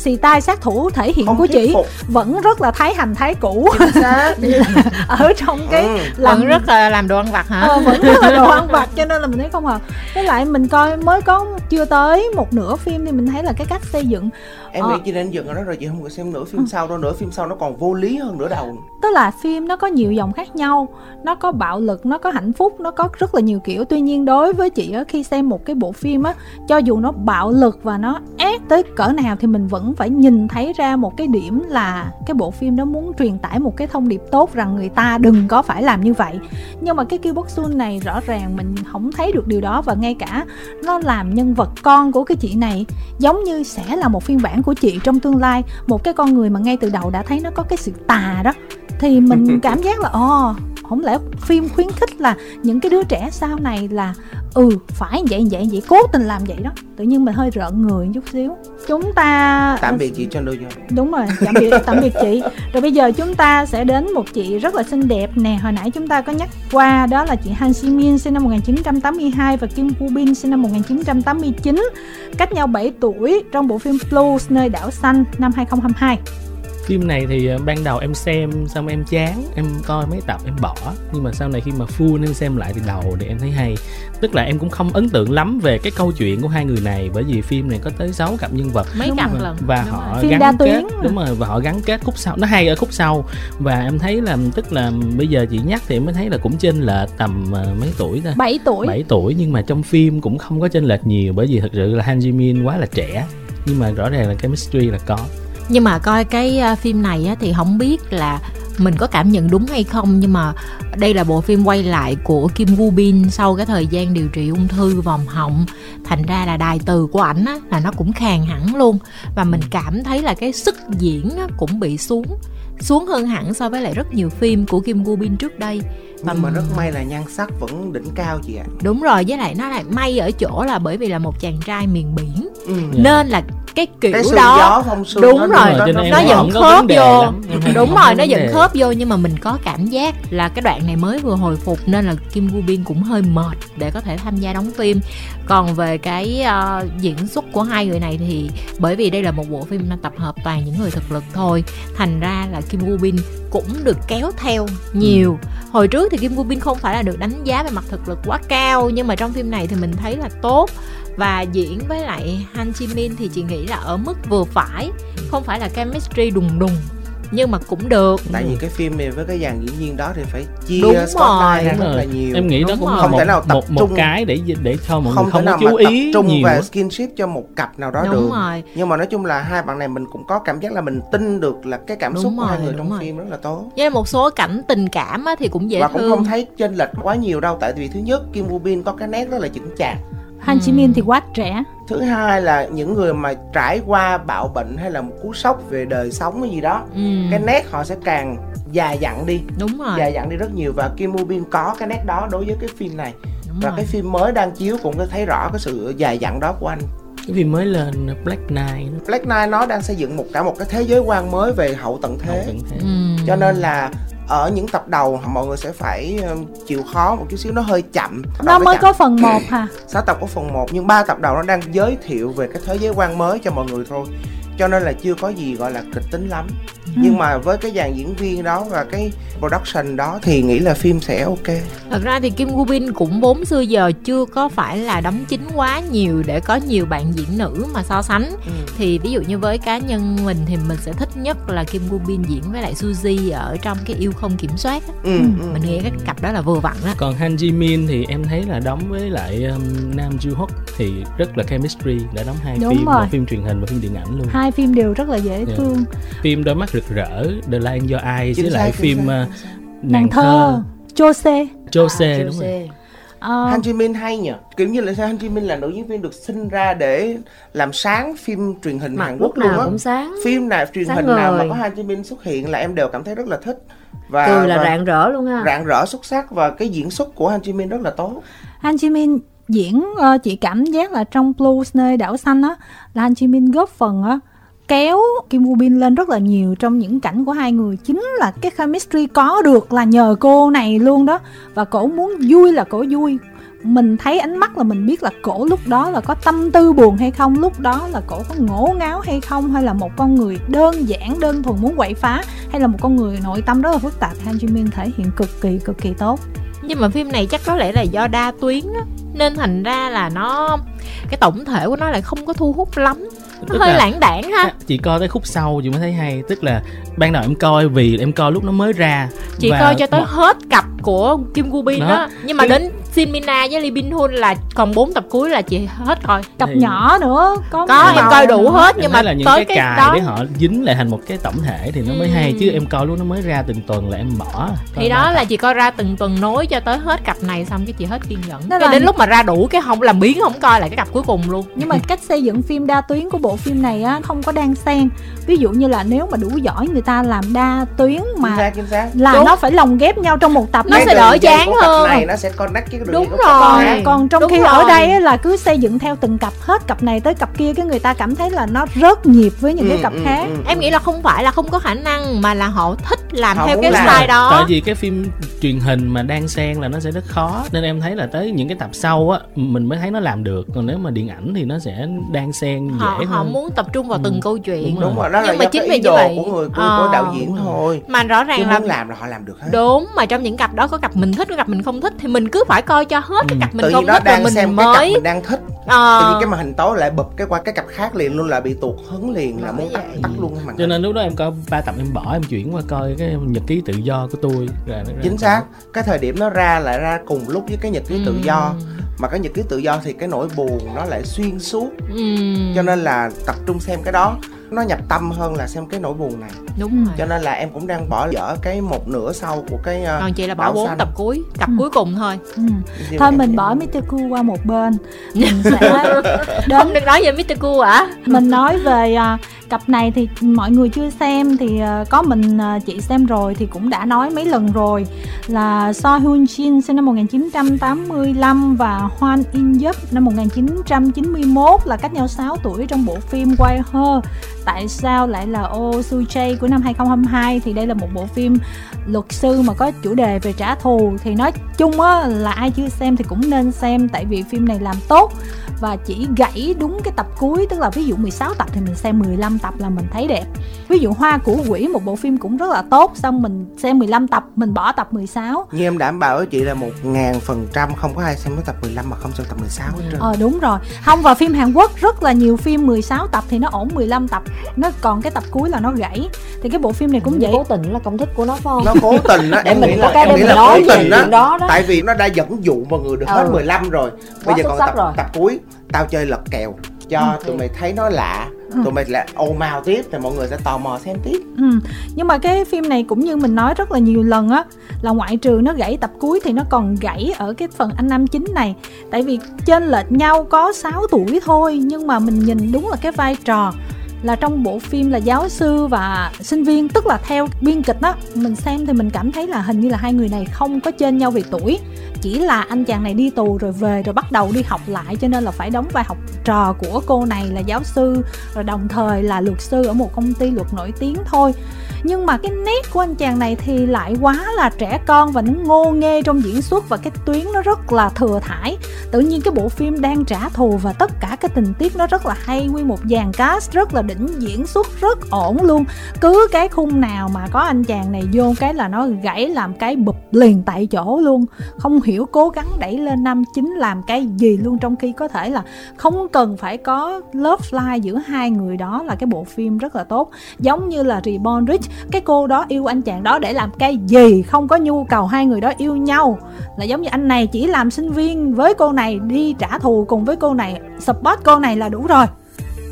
xì tai sát thủ thể hiện không của chị. phục. Vẫn rất là thái hành thái cũ. *laughs* Ở trong cái ừ. làm vẫn rất là làm đồ ăn vặt hả? Ờ, vẫn rất là đồ ăn *laughs* vặt cho nên là mình thấy không hợp với lại mình coi mới có chưa tới một nửa phim thì mình thấy là cái cách xây dựng em Ờ. nghĩ chị nên dừng ở đó rồi chị không cần xem nửa phim sau đâu nửa phim sau nó còn vô lý hơn nửa đầu. Tức là phim nó có nhiều dòng khác nhau nó có bạo lực nó có hạnh phúc nó có rất là nhiều kiểu. Tuy nhiên đối với chị á khi xem một cái bộ phim á cho dù nó bạo lực và nó ác tới cỡ nào thì mình vẫn phải nhìn thấy ra một cái điểm là cái bộ phim đó muốn truyền tải một cái thông điệp tốt rằng người ta đừng có phải làm như vậy. Nhưng mà cái Kill Box Soon này rõ ràng mình không thấy được điều đó và ngay cả nó làm nhân vật con của cái chị này giống như sẽ là một phiên bản của chị trong tương lai, một cái con người mà ngay từ đầu đã thấy nó có cái sự tà đó thì mình cảm giác là ồ không lẽ phim khuyến khích là những cái đứa trẻ sau này là ừ phải vậy vậy vậy cố tình làm vậy đó. Tự nhiên mình hơi rợn người chút xíu. Chúng ta tạm biệt chị cho đôi cho đúng rồi tạm biệt tạm biệt chị. Rồi bây giờ chúng ta sẽ đến một chị rất là xinh đẹp nè. Hồi nãy chúng ta có nhắc qua đó là chị Han Si Min sinh năm 1982 và Kim Woo Bin sinh năm 1989 cách nhau 7 tuổi trong bộ phim Blues nơi đảo xanh năm 2022 phim này thì ờ, ban đầu em xem xong em chán em coi mấy tập em bỏ. Nhưng mà sau này khi mà full em xem lại từ đầu thì em thấy hay. Tức là em cũng không ấn tượng lắm về cái câu chuyện của hai người này bởi vì phim này có tới 6 cặp nhân vật. Mấy cặp lần. Và Đúng họ rồi. Phim gắn đa kết. tuyến. Đúng rồi và họ gắn kết khúc sau. Nó hay ở khúc sau. Và em thấy là tức là bây giờ chị nhắc thì em mới thấy là cũng chênh lệch tầm ờ, mấy tuổi ta? 7 tuổi. 7 tuổi nhưng mà trong phim cũng không có chênh lệch nhiều bởi vì thật sự là Han Ji Min quá là trẻ. Nhưng mà rõ ràng là chemistry là có nhưng mà coi cái à, phim này á, thì không biết là mình có cảm nhận đúng hay không. Nhưng mà đây là bộ phim quay lại của Kim Woo Bin sau cái thời gian điều trị ung thư vòng họng. Thành ra là đài từ của ảnh á, là nó cũng khàn hẳn luôn. Và mình cảm thấy là cái sức diễn á, cũng bị xuống xuống hơn hẳn so với lại rất nhiều phim của Kim Woo Bin trước đây nhưng mà rất may là nhan sắc vẫn đỉnh cao chị ạ đúng rồi với lại nó lại may ở chỗ là bởi vì là một chàng trai miền biển ừ. Dạ. nên là cái kiểu cái đó gió phong sương Đúng rồi, nó, nó, vẫn khớp vô. lắm. Đúng rồi *laughs* nó vẫn khớp vô nhưng mà mình có cảm giác là cái đoạn này mới vừa hồi phục nên là Kim Woo Bin cũng hơi mệt để có thể tham gia đóng phim còn về cái ờ, diễn xuất của hai người này thì bởi vì đây là một bộ phim tập hợp toàn những người thực lực thôi thành ra là Kim Woo Bin cũng được kéo theo nhiều. Hồi trước thì Kim Woo Bin không phải là được đánh giá về mặt thực lực quá cao nhưng mà trong phim này thì mình thấy là tốt. Và diễn với lại Han Ji Min thì chị nghĩ là ở mức vừa phải không phải là chemistry đùng đùng nhưng mà cũng được tại vì cái phim này với cái dàn diễn viên đó thì phải chia Đúng spotlight rồi. Đúng rất rồi. là nhiều em nghĩ đó Đúng cũng rồi. là Không một, thể nào tập một, một trung- cái để để cho mọi không người thể không nào có chú mà tập ý trung nhiều và á. skinship cho một cặp nào đó đúng được rồi nhưng mà nói chung là hai bạn này mình cũng có cảm giác là mình tin được là cái cảm Đúng xúc của hai rồi, người trong rồi. phim rất là tốt với một số cảnh tình cảm á, thì cũng dễ và cũng thương không thấy chênh lệch quá nhiều đâu tại vì thứ nhất Kim Woo Bin có cái nét rất là chững chạc Han Ji Min thì quá trẻ thứ hai là những người mà trải qua bạo bệnh hay là một cú sốc về đời sống hay gì đó ừ. cái nét họ sẽ càng già dặn đi đúng rồi già dặn đi rất nhiều và Kim Woo Bin có cái nét đó đối với cái phim này đúng và rồi. cái phim mới đang chiếu cũng có thấy rõ cái sự già dặn đó của anh cái phim mới lên Black Knight Black Knight nó đang xây dựng một cả một cái thế giới quan mới về hậu tận thế Hậu tận thế. ừ. cho nên là ở những tập đầu mọi người sẽ phải um, chịu khó một chút xíu nó hơi chậm. Nó mới có phần 1 *clears throat* hả? 6 tập có phần 1 nhưng ba tập đầu nó đang giới thiệu về cái thế giới quan mới cho mọi người thôi. Cho nên là chưa có gì gọi là kịch tính lắm nhưng mà với cái dàn diễn viên đó và cái production đó thì nghĩ là phim sẽ ok thật ra thì kim Gu Bin cũng vốn xưa giờ chưa có phải là đóng chính quá nhiều để có nhiều bạn diễn nữ mà so sánh ừ. thì ví dụ như với cá nhân mình thì mình sẽ thích nhất là kim Gu Bin diễn với lại Suzy ở trong cái yêu không kiểm soát á. Ừ, Ừ. ừ. mình nghĩ cái cặp đó là vừa vặn đó còn Han Ji Min thì em thấy là đóng với lại um, Nam Joo Hook thì rất là chemistry đã đóng hai Đúng phim rồi. một phim truyền hình và phim điện ảnh luôn hai phim đều rất là dễ Dạ. thương phim đôi mắt rực rỡ. The Lion Your Eyes Chính với lại phim uh, xác. nàng thơ. Jose Jose À, đúng rồi. Jose. Ờ, Han Ji Min hay nhỉ kiểu như là sao Han Ji Min là nữ diễn viên được sinh ra để làm sáng phim truyền hình Mặt Hàn Quốc luôn á. cũng sáng. Phim nào truyền Sáng hình nào mà có Han Ji Min xuất hiện là em đều cảm thấy rất là thích. Và cười là và rạng rỡ luôn ha rạng rỡ xuất sắc và cái diễn xuất của Han Ji Min rất là tốt. Han Ji Min diễn ờ, chị cảm giác là trong Blues nơi đảo xanh á là Han Ji Min góp phần á kéo Kim Woo Bin lên rất là nhiều trong những cảnh của hai người. Chính là cái chemistry có được là nhờ cô này luôn đó. Và cổ muốn vui là cổ vui. Mình thấy ánh mắt là mình biết là cổ lúc đó là có tâm tư buồn hay không, lúc đó là cổ có ngổ ngáo hay không, hay là một con người đơn giản, đơn thuần muốn quậy phá, hay là một con người nội tâm rất là phức tạp. Han Ji Min thể hiện cực kỳ cực kỳ tốt. Nhưng mà phim này chắc có lẽ là do đa tuyến á, nên thành ra là nó, cái tổng thể của nó lại không có thu hút lắm. Tức hơi là- lãng đảng ha. Chị coi tới khúc sau chị mới thấy hay. Tức là ban đầu em coi vì em coi lúc nó mới ra chị và coi cho tới một- hết cặp của Kim Gu Bin Đó. đó nhưng mà Cái- đến Shin Mina với Lee Bin Hun là còn 4 tập cuối là chị hết coi cặp Thì- nhỏ nữa có có em coi đủ hết em nhưng mà là những tới cái, cái, cài đó. để họ dính lại thành một cái tổng thể thì nó mới hay Ừm. chứ em coi lúc nó mới ra từng tuần là em bỏ. Thì đó là tập. chị coi ra từng tuần nối cho tới hết cặp này xong cái chị hết kiên nhẫn. Đó cái là- đến lúc mà ra đủ cái không làm biến không coi lại cái cặp cuối cùng luôn. Nhưng mà cách xây dựng phim đa tuyến của bộ phim này á không có đan xen. Ví dụ như là nếu mà đủ giỏi người ta làm đa tuyến chính mà xác chính xác. là Đúng. nó phải lồng ghép nhau trong một tập. Nó Ngay sẽ đỡ chán hơn. này nó sẽ connect với cái Đúng rồi. khác. còn còn trong Đúng khi rồi. ở đây á, là cứ xây dựng theo từng cặp hết cặp này tới cặp kia cái người ta cảm thấy là nó rớt nhịp với những cái Ừ, cặp ừ, khác ừ, em ừ. nghĩ là không phải là không có khả năng mà là họ thích làm Họ theo cái làm. style đó tại vì cái phim truyền hình mà đang xen là nó sẽ rất khó nên em thấy là tới những cái tập sau á mình mới thấy nó làm được còn nếu mà điện ảnh thì nó sẽ đang xen họ dễ họ hơn muốn tập trung vào từng Ừ. câu chuyện Đúng đúng rồi đó là Nhưng mà do chính cái vì như vậy- của người của, Ờ. của đạo diễn thôi mà rõ chứ ràng là làm là họ làm được hết đúng mà trong những cặp đó có cặp mình thích có cặp mình không thích thì mình cứ phải coi cho hết cái Ừ. cặp mình tự không rồi đang xem mình cái cặp mới mình đang thích. Ờ. tự nhiên cái màn hình tối lại bụp cái qua cái cặp khác liền luôn là bị tuột hứng liền là muốn tắt luôn màn cho nên lúc đó em coi ba tập em bỏ em chuyển qua coi cái nhật ký tự do của tôi rồi nó ra chính xác. cái thời điểm nó ra lại ra cùng lúc với cái nhật ký tự Ừ. do. Mà cái nhật ký tự do thì cái nỗi buồn nó lại xuyên suốt. Ừ. cho nên là tập trung xem cái đó nó nhập tâm hơn là xem cái nỗi buồn này đúng rồi cho nên là em cũng đang bỏ dở cái một nửa sau của cái uh, còn chị là bỏ bốn tập cuối cặp Ừ. cuối cùng thôi ừ. thôi mình bỏ Mr. Cool qua một bên *laughs* mình sẽ đến không được nói về Mr. Cool ạ mình nói về à, cặp này thì mọi người chưa xem thì ờ, có mình ờ, chị xem rồi thì cũng đã nói mấy lần rồi là So Hyun Jin sinh năm 1985 và Hwan In Yup năm 1991 là cách nhau 6 tuổi trong bộ phim Why Her. Tại sao lại là Oh Soo Jae của năm 2022 thì đây là một bộ phim luật sư mà có chủ đề về trả thù. Thì nói chung á là ai chưa xem thì cũng nên xem, tại vì phim này làm tốt và chỉ gãy đúng cái tập cuối, tức là ví dụ 16 tập thì mình xem 15 tập là mình thấy đẹp. Ví dụ Hoa của quỷ một bộ phim cũng rất là tốt xong mình xem 15 tập mình bỏ tập 16 như em đảm bảo với chị là một ngàn phần trăm không có ai xem tới tập 15 mà không xem tập 16 hết trơn. Ờ đúng rồi. Không và phim Hàn Quốc rất là nhiều phim 16 tập thì nó ổn 15 tập. Nó còn cái tập cuối là nó gãy. Thì cái bộ phim này cũng vậy. cố tình là công thức của nó phải không? Nó cố tình á *laughs* Để em mình nghĩ có là cái để mình nói cố về tình chuyện đó đó. tại vì nó đã dẫn dụ mọi người được hết Ừ. 15 rồi. Quá bây giờ xuất còn tập rồi. tập cuối tao chơi lật kèo cho Ừ. tụi mày thấy nó lạ Ừ. tụi mày lại ồn ào tiếp thì mọi người sẽ tò mò xem tiếp Ừ. Nhưng mà cái phim này cũng như mình nói rất là nhiều lần á là ngoại trừ nó gãy tập cuối thì nó còn gãy ở cái phần anh nam chính này. Tại vì trên lệch nhau có 6 tuổi thôi nhưng mà mình nhìn đúng là cái vai trò là trong bộ phim là giáo sư và sinh viên, tức là theo biên kịch đó, mình xem thì mình cảm thấy là hình như là hai người này không có trên nhau về tuổi. Chỉ là anh chàng này đi tù rồi về rồi bắt đầu đi học lại, cho nên là phải đóng vai học trò của cô này là giáo sư, rồi đồng thời là luật sư ở một công ty luật nổi tiếng thôi nhưng mà cái nét của anh chàng này thì lại quá là trẻ con và nó ngô nghê trong diễn xuất và cái tuyến nó rất là thừa thải. Tự nhiên cái bộ phim đang trả thù và tất cả cái tình tiết nó rất là hay, nguyên một dàn cast rất là đỉnh, diễn xuất rất ổn luôn. Cứ cái khung nào mà có anh chàng này vô cái là nó gãy làm cái bụp liền tại chỗ luôn. Không hiểu cố gắng đẩy lên năm chính làm cái gì luôn, trong khi có thể là không cần phải có love line giữa hai người đó là cái bộ phim rất là tốt. Giống như là Reborn Rich cái cô đó yêu anh chàng đó để làm cái gì không có nhu cầu hai người đó yêu nhau là giống như anh này chỉ làm sinh viên với cô này đi trả thù cùng với cô này support cô này là đủ rồi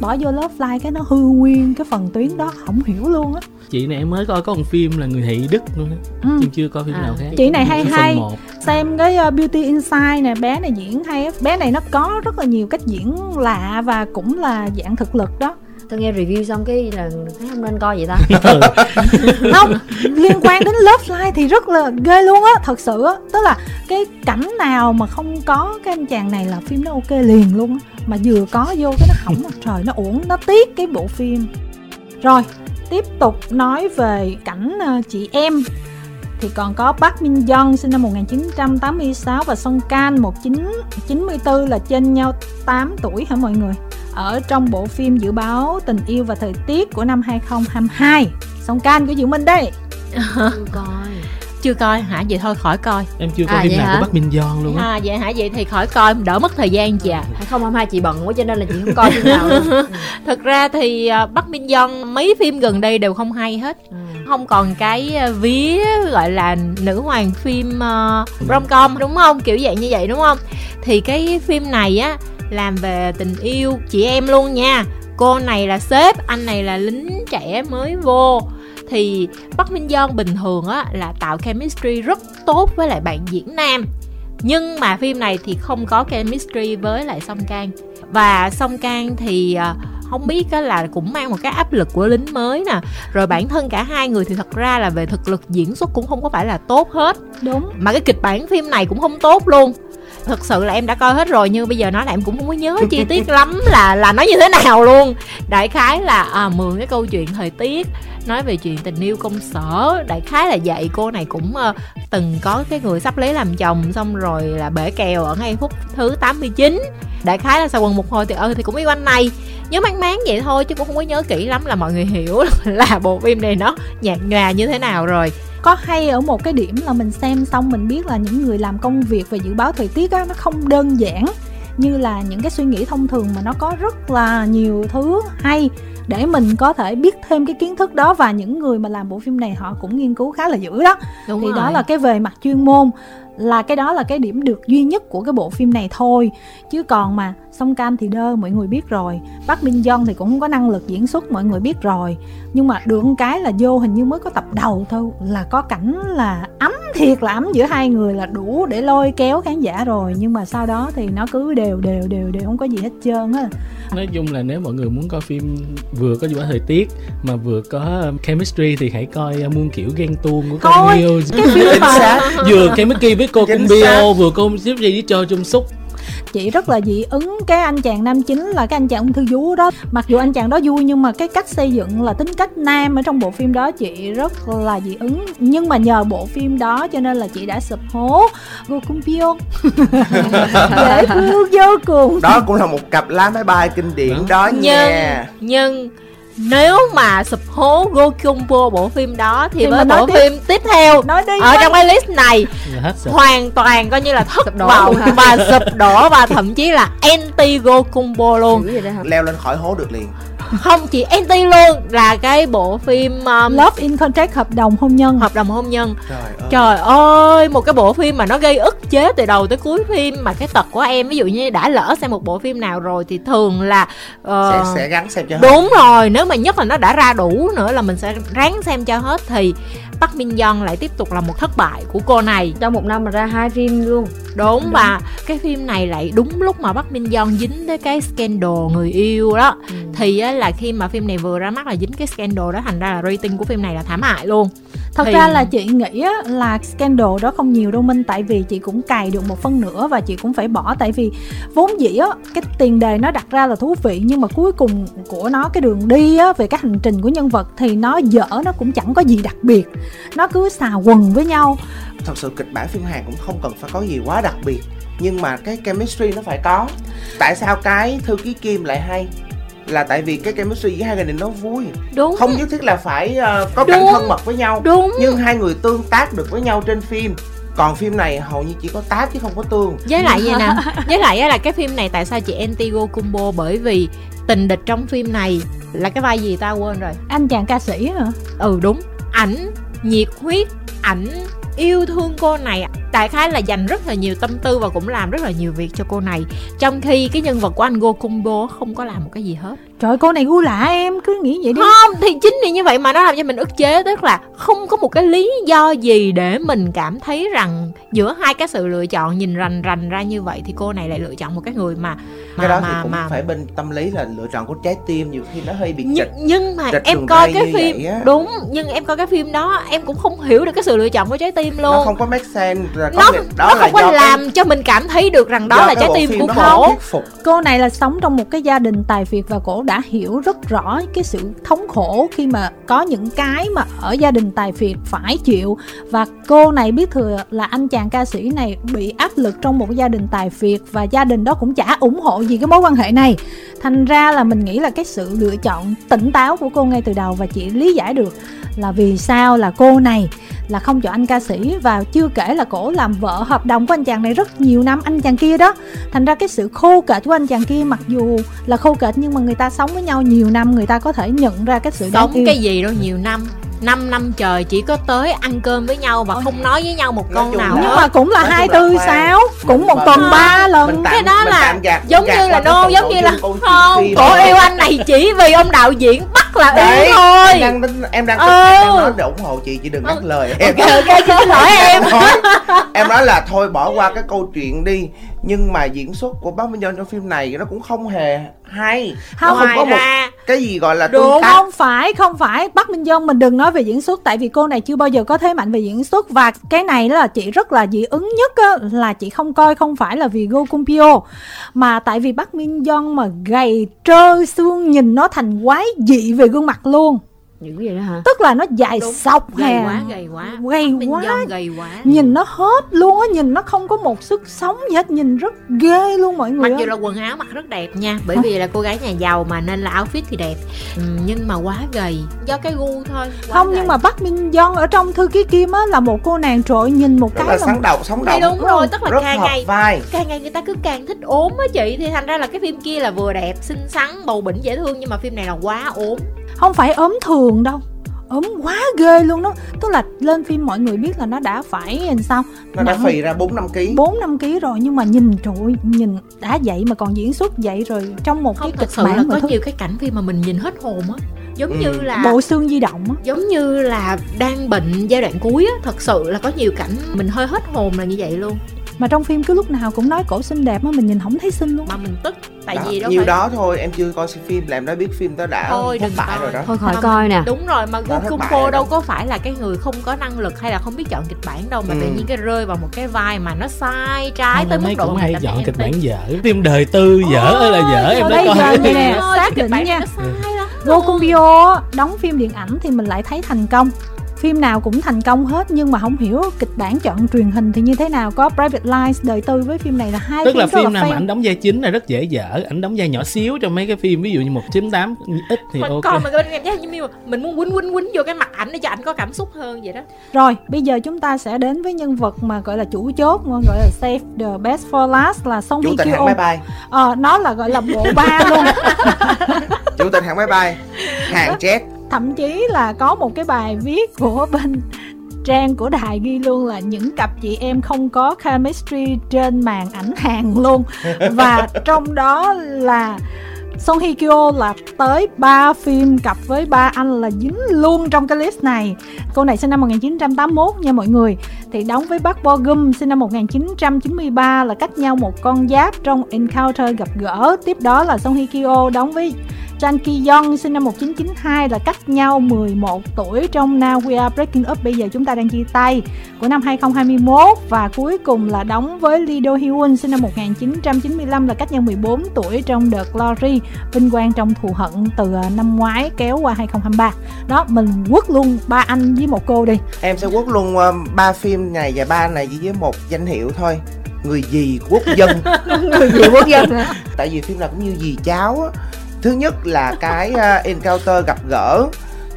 bỏ vô love line cái nó hư nguyên cái phần tuyến đó không hiểu luôn á chị này em mới coi có một phim là người thị đức luôn á ừ. em chưa coi phim À, nào khác chị này hay hay. một. xem cái uh, Beauty Inside nè bé này diễn hay á. bé này nó có rất là nhiều cách diễn lạ và cũng là dạng thực lực đó tôi nghe review xong cái là thấy không nên coi vậy ta. *laughs* *laughs* Không liên quan đến Love Line thì rất là ghê luôn á thật sự á. Tức là cái cảnh nào mà không có cái anh chàng này là phim nó ok liền luôn á. Mà vừa có vô cái nó hỏng mặt trời nó uổng nó tiếc cái bộ phim. Rồi tiếp tục nói về cảnh ờ, chị em. Thì còn có Park Min Young sinh năm 1986 và Song Kang 1994 là trên nhau 8 tuổi hả mọi người ở trong bộ phim dự báo tình yêu và thời tiết của năm 2022 Song Kang của Diệu Minh đây. Chưa *laughs* coi. Chưa coi hả? Vậy thôi khỏi coi. Em chưa coi À, phim nào hả? của Bắc Minh Giòn luôn á. À vậy hả? Vậy thì khỏi coi đỡ mất thời gian chị à 2022 chị bận quá cho nên là chị không coi phim nào luôn. *laughs* Thật ra thì à, Bắc Minh Dân mấy phim gần đây đều không hay hết. Ừ. không còn cái à, vía gọi là nữ hoàng phim uh, rom-com đúng không? Kiểu dạng như vậy đúng không? Thì cái phim này á làm về tình yêu chị em luôn nha. Cô này là sếp anh này là lính trẻ mới vô. Thì Bắc Minh Dân bình thường á là tạo chemistry rất tốt với lại bạn diễn nam. Nhưng mà phim này thì không có chemistry với lại Song Kang. Và Song Kang thì à, không biết á là cũng mang một cái áp lực của lính mới nè. Rồi bản thân cả hai người thì thật ra là về thực lực diễn xuất cũng không có phải là tốt hết. Đúng. Mà cái kịch bản phim này cũng không tốt luôn thực sự là em đã coi hết rồi nhưng bây giờ nói là em cũng không có nhớ chi tiết lắm là là nó như thế nào luôn. Đại khái là à, mượn cái câu chuyện thời tiết nói về chuyện tình yêu công sở. Đại khái là vậy cô này cũng uh, từng có cái người sắp lấy làm chồng xong rồi là bể kèo ở ngay phút thứ 89 đại khái là sau quần một hồi thì ừ thì cũng yêu anh này. Nhớ mang máng vậy thôi chứ cũng không có nhớ kỹ lắm là mọi người hiểu *laughs* là bộ phim này nó nhạt nhòa như thế nào rồi có hay ở một cái điểm là mình xem xong mình biết là những người làm công việc về dự báo thời tiết á, nó không đơn giản như là những cái suy nghĩ thông thường mà nó có rất là nhiều thứ hay để mình có thể biết thêm cái kiến thức đó và những người mà làm bộ phim này họ cũng nghiên cứu khá là dữ đó. Đúng thì rồi. đó là cái về mặt chuyên môn là cái đó là cái điểm được duy nhất của cái bộ phim này thôi. Chứ còn mà song cam thì đơ mọi người biết rồi. Park Min Young thì cũng không có năng lực diễn xuất mọi người biết rồi. Nhưng mà được cái là vô hình như mới có tập đầu thôi là có cảnh là ấm thiệt là ấm giữa hai người là đủ để lôi kéo khán giả rồi. Nhưng mà sau đó thì nó cứ đều đều đều đều không có gì hết trơn á nói chung là nếu mọi người muốn coi phim vừa có báo thời tiết mà vừa có chemistry thì hãy coi uh, muôn kiểu ghen tuông của con yêu cái phim mà *laughs* vừa chemistry với cô cung bio vừa cô tiếp gì với cho chung xúc chị rất là dị ứng cái anh chàng nam chính là cái anh chàng ung thư vú đó. Mặc dù anh chàng đó vui nhưng mà cái cách xây dựng là tính cách nam ở trong bộ phim đó chị rất là dị ứng. Nhưng mà nhờ bộ phim đó cho nên là chị đã sụp hố vô cung pion dễ thương vô cùng. Đó cũng là một cặp lá máy bay kinh điển Đó. đó nhưng nha. nhưng nếu mà sụp hố Gokyo bộ phim đó thì, Thì với bộ tiếp. phim tiếp theo. Nói đi ở trong cái list này *laughs* hoàn toàn coi như là thất Sụp đổ vọng và sụp đổ và thậm chí là anti Gokumbo luôn leo lên khỏi hố được liền không chỉ anti luôn là cái bộ phim um, Love in Contract hợp đồng hôn nhân. Hợp đồng hôn nhân. Trời ơi. Trời ơi, một cái bộ phim mà nó gây ức chế từ đầu tới cuối phim Mà cái tật của em, ví dụ như đã lỡ xem một bộ phim nào rồi Thì thường là ờ, sẽ sẽ gắn xem cho hết. Đúng rồi, nếu mà nhất là nó đã ra đủ nữa là mình sẽ ráng xem cho hết Thì Park Min Young lại tiếp tục là một thất bại của cô này. Trong một năm mà ra hai phim luôn. Đúng và cái phim này lại đúng lúc mà Park Min Young dính tới cái scandal người yêu đó. Thì á, là khi mà phim này vừa ra mắt là dính cái scandal đó Thành ra là rating của phim này là thảm hại luôn. Thật Thì- ra là chị nghĩ á, là scandal đó không nhiều đâu minh tại vì chị cũng cài được một phân nữa và chị cũng phải bỏ tại vì vốn dĩ á cái tiền đề nó đặt ra là thú vị nhưng mà cuối cùng của nó cái đường đi á về cái hành trình của nhân vật thì nó dở nó cũng chẳng có gì đặc biệt. Nó cứ xà quần với nhau. Thật sự kịch bản phim Hàn cũng không cần phải có gì quá đặc biệt nhưng mà cái chemistry nó phải có. Tại sao cái thư ký kim lại hay là tại vì cái chemistry giữa hai người này nó vui. Đúng. Không nhất thiết là phải ờ, có cảnh thân mật với nhau đúng. nhưng hai người tương tác được với nhau trên phim. Còn phim này hầu như chỉ có tác chứ không có tương. Với lại vậy nè? *laughs* Với lại á là cái phim này tại sao chị Antigo combo bởi vì tình địch trong phim này là cái vai gì ta? Quên rồi. Anh chàng ca sĩ hả? Ừ đúng. Ảnh nhiệt huyết ảnh yêu thương cô này đại khái là dành rất là nhiều tâm tư và cũng làm rất là nhiều việc cho cô này. Trong khi cái nhân vật của anh Go Kumbo không có làm một cái gì hết trời cô này gu lạ em cứ nghĩ vậy đi. Không thì chính vì như vậy mà nó làm cho mình ức chế tức là không có một cái lý do gì để mình cảm thấy rằng giữa hai cái sự lựa chọn nhìn rành rành ra như vậy thì cô này lại lựa chọn một cái người mà mà cái đó mà, thì cũng mà phải bên tâm lý là lựa chọn của trái tim nhiều khi nó hơi bị nhưng, chệch nhưng mà trịch em coi cái phim đúng nhưng em coi cái phim đó em cũng không hiểu được cái sự lựa chọn của trái tim luôn. Nó không có make sense là có nó, nghĩa- đó nó là không có do cái- làm cho mình cảm thấy được rằng đó là trái tim của cổ phục. Cô này là sống trong một cái gia đình tài phiệt và cổ đã hiểu rất rõ cái sự thống khổ khi mà có những cái mà ở gia đình tài phiệt phải chịu. Và cô này biết thừa là anh chàng ca sĩ này bị áp lực trong một gia đình tài phiệt và gia đình đó cũng chả ủng hộ gì cái mối quan hệ này. Thành ra là mình nghĩ là cái sự lựa chọn tỉnh táo của cô ngay từ đầu và chị lý giải được là vì sao? Là cô này là không chọn anh ca sĩ và chưa kể là cổ làm vợ hợp đồng của anh chàng này rất nhiều năm anh chàng kia đó. Thành ra cái sự khô kệch của anh chàng kia mặc dù là khô kệch nhưng mà người ta sống với nhau nhiều năm người ta có thể nhận ra cái sự sống cái gì đâu nhiều năm 5 năm trời chỉ có tới ăn cơm với nhau và không nói với nhau một Nói nào nhưng mà cũng là hai tư sáu cũng một tuần ba lần. Cái đó là giống gạt như là phần giống như là không. cổ yêu anh này chỉ vì ông đạo diễn bắt là Đấy, yêu thôi. em đang tính- em đang Ừ. em đang nói để ủng hộ chị chị đừng ngắt lời em. ok ok xin lỗi em nói, em nói là thôi bỏ qua cái câu chuyện đi nhưng mà diễn xuất của Park Min Young trong phim này nó cũng không hề hay. Không, nó không có một ra. cái gì gọi là Đúng, tương tác. không phải không phải. Bắc Minh Dân mình đừng nói về diễn xuất tại vì cô này chưa bao giờ có thế mạnh về diễn xuất. Và cái này là chị rất là dị ứng nhất á, là chị không coi không phải là vì Go Kumpio mà tại vì Bắc Minh Dân mà gầy trơ xương nhìn nó thành quái dị về gương mặt luôn những cái gì đó hả? Tức là nó dài Đúng, sọc gầy hè quá gầy quá. Gầy quá. Gầy quá. Nhìn nó hớp luôn á nhìn nó không có một sức sống gì hết nhìn rất ghê luôn mọi người mặc dù là quần áo mặc rất đẹp nha bởi vì là cô gái nhà giàu mà nên là outfit thì đẹp. Ừ, nhưng mà quá gầy do cái gu thôi quá không gầy. nhưng mà Bắc Minh Dân ở trong thư ký kim á là một cô nàng trội nhìn một rất cái là sáng đầu sống thì động. đúng rồi tức là rất càng hợp ngày vai. càng ngày người ta cứ càng thích ốm á chị. Thì thành ra là cái phim kia là vừa đẹp xinh xắn bầu bỉnh dễ thương nhưng mà phim này là quá ốm không phải ốm thường đâu. Ốm quá ghê luôn đó. Tức là lên phim mọi người biết là nó đã phải làm sao? Nó đã phì ra bốn năm ký. bốn năm ký rồi nhưng mà nhìn trội nhìn đã vậy mà còn diễn xuất vậy rồi trong một không cái thật kịch sự là bản có thức- nhiều cái cảnh phim mà mình nhìn hết hồn á. Giống Ừ. như là bộ xương di động á. giống như là đang bệnh giai đoạn cuối á. Thật sự là có nhiều cảnh mình hơi hết hồn là như vậy luôn. Mà trong phim cứ lúc nào cũng nói cổ xinh đẹp á mình nhìn không thấy xinh luôn. Mà mình tức tại Đó, vì đâu nhiều phải đó thôi em chưa coi phim làm đã biết phim đó đã Thôi, thất đừng bại rồi đó thôi khỏi Mà coi nè đúng rồi mà Đã Gu thất Kung bại Po rồi đâu đó. có phải là cái người không có năng lực hay là không biết chọn kịch bản đâu mà Ừ. tự nhiên cái rơi vào một cái vai mà nó sai trái Không, tới mức độ cũng hay chọn kịch bản dở phim đời tư dở ơi là dở em đã coi nè. đó. Xác định bản nha. này nó sai lắm Go luôn. Kumbio đóng phim điện ảnh thì mình lại thấy thành công phim nào cũng thành công hết nhưng mà không hiểu kịch bản chọn truyền hình thì như thế nào có Private Lies đời tư với phim này là hai tức là phim phim nào mà ảnh đóng vai chính là rất dễ dở ảnh đóng vai nhỏ xíu trong mấy cái phim ví dụ như một chín tám ít thì mình ok. cái cảm giác như mình muốn quýnh quýnh quýnh vô cái mặt ảnh để cho ảnh có cảm xúc hơn vậy đó. Rồi, bây giờ chúng ta sẽ đến với nhân vật mà gọi là chủ chốt mà gọi là save the best for last là Song Hye Kyo. Ờ, nó là gọi là bộ ba luôn. *laughs* chủ tịch hãng máy bay hàng jet Thậm chí là có một cái bài viết của bên trang của đài ghi luôn là những cặp chị em không có chemistry trên màn ảnh hàng luôn. Và trong đó là Song Hye Kyo là tới 3 phim cặp với ba anh là dính luôn trong cái list này. Cô này sinh năm 1981 nha mọi người. Thì đóng với Park Bo Gum sinh năm 1993 là cách nhau một con giáp trong Encounter gặp gỡ. Tiếp đó là Song Hye Kyo đóng với Chan Ki Young sinh năm 1992 là cách nhau 11 tuổi trong Now We Are Breaking Up. Bây giờ chúng ta đang chia tay của năm 2021 và cuối cùng là đóng với Lee Do Hyun sinh năm 1995 là cách nhau 14 tuổi trong The Glory vinh quang trong thù hận từ à, năm ngoái kéo qua 2023 đó mình quất luôn ba anh với một cô đi. Em sẽ quất luôn ờ, ba phim này và ba anh này chỉ với một danh hiệu thôi. Người gì quốc dân? *laughs* Người gì quốc dân tại vì phim nào cũng như dì cháu á thứ nhất là cái uh, encounter gặp gỡ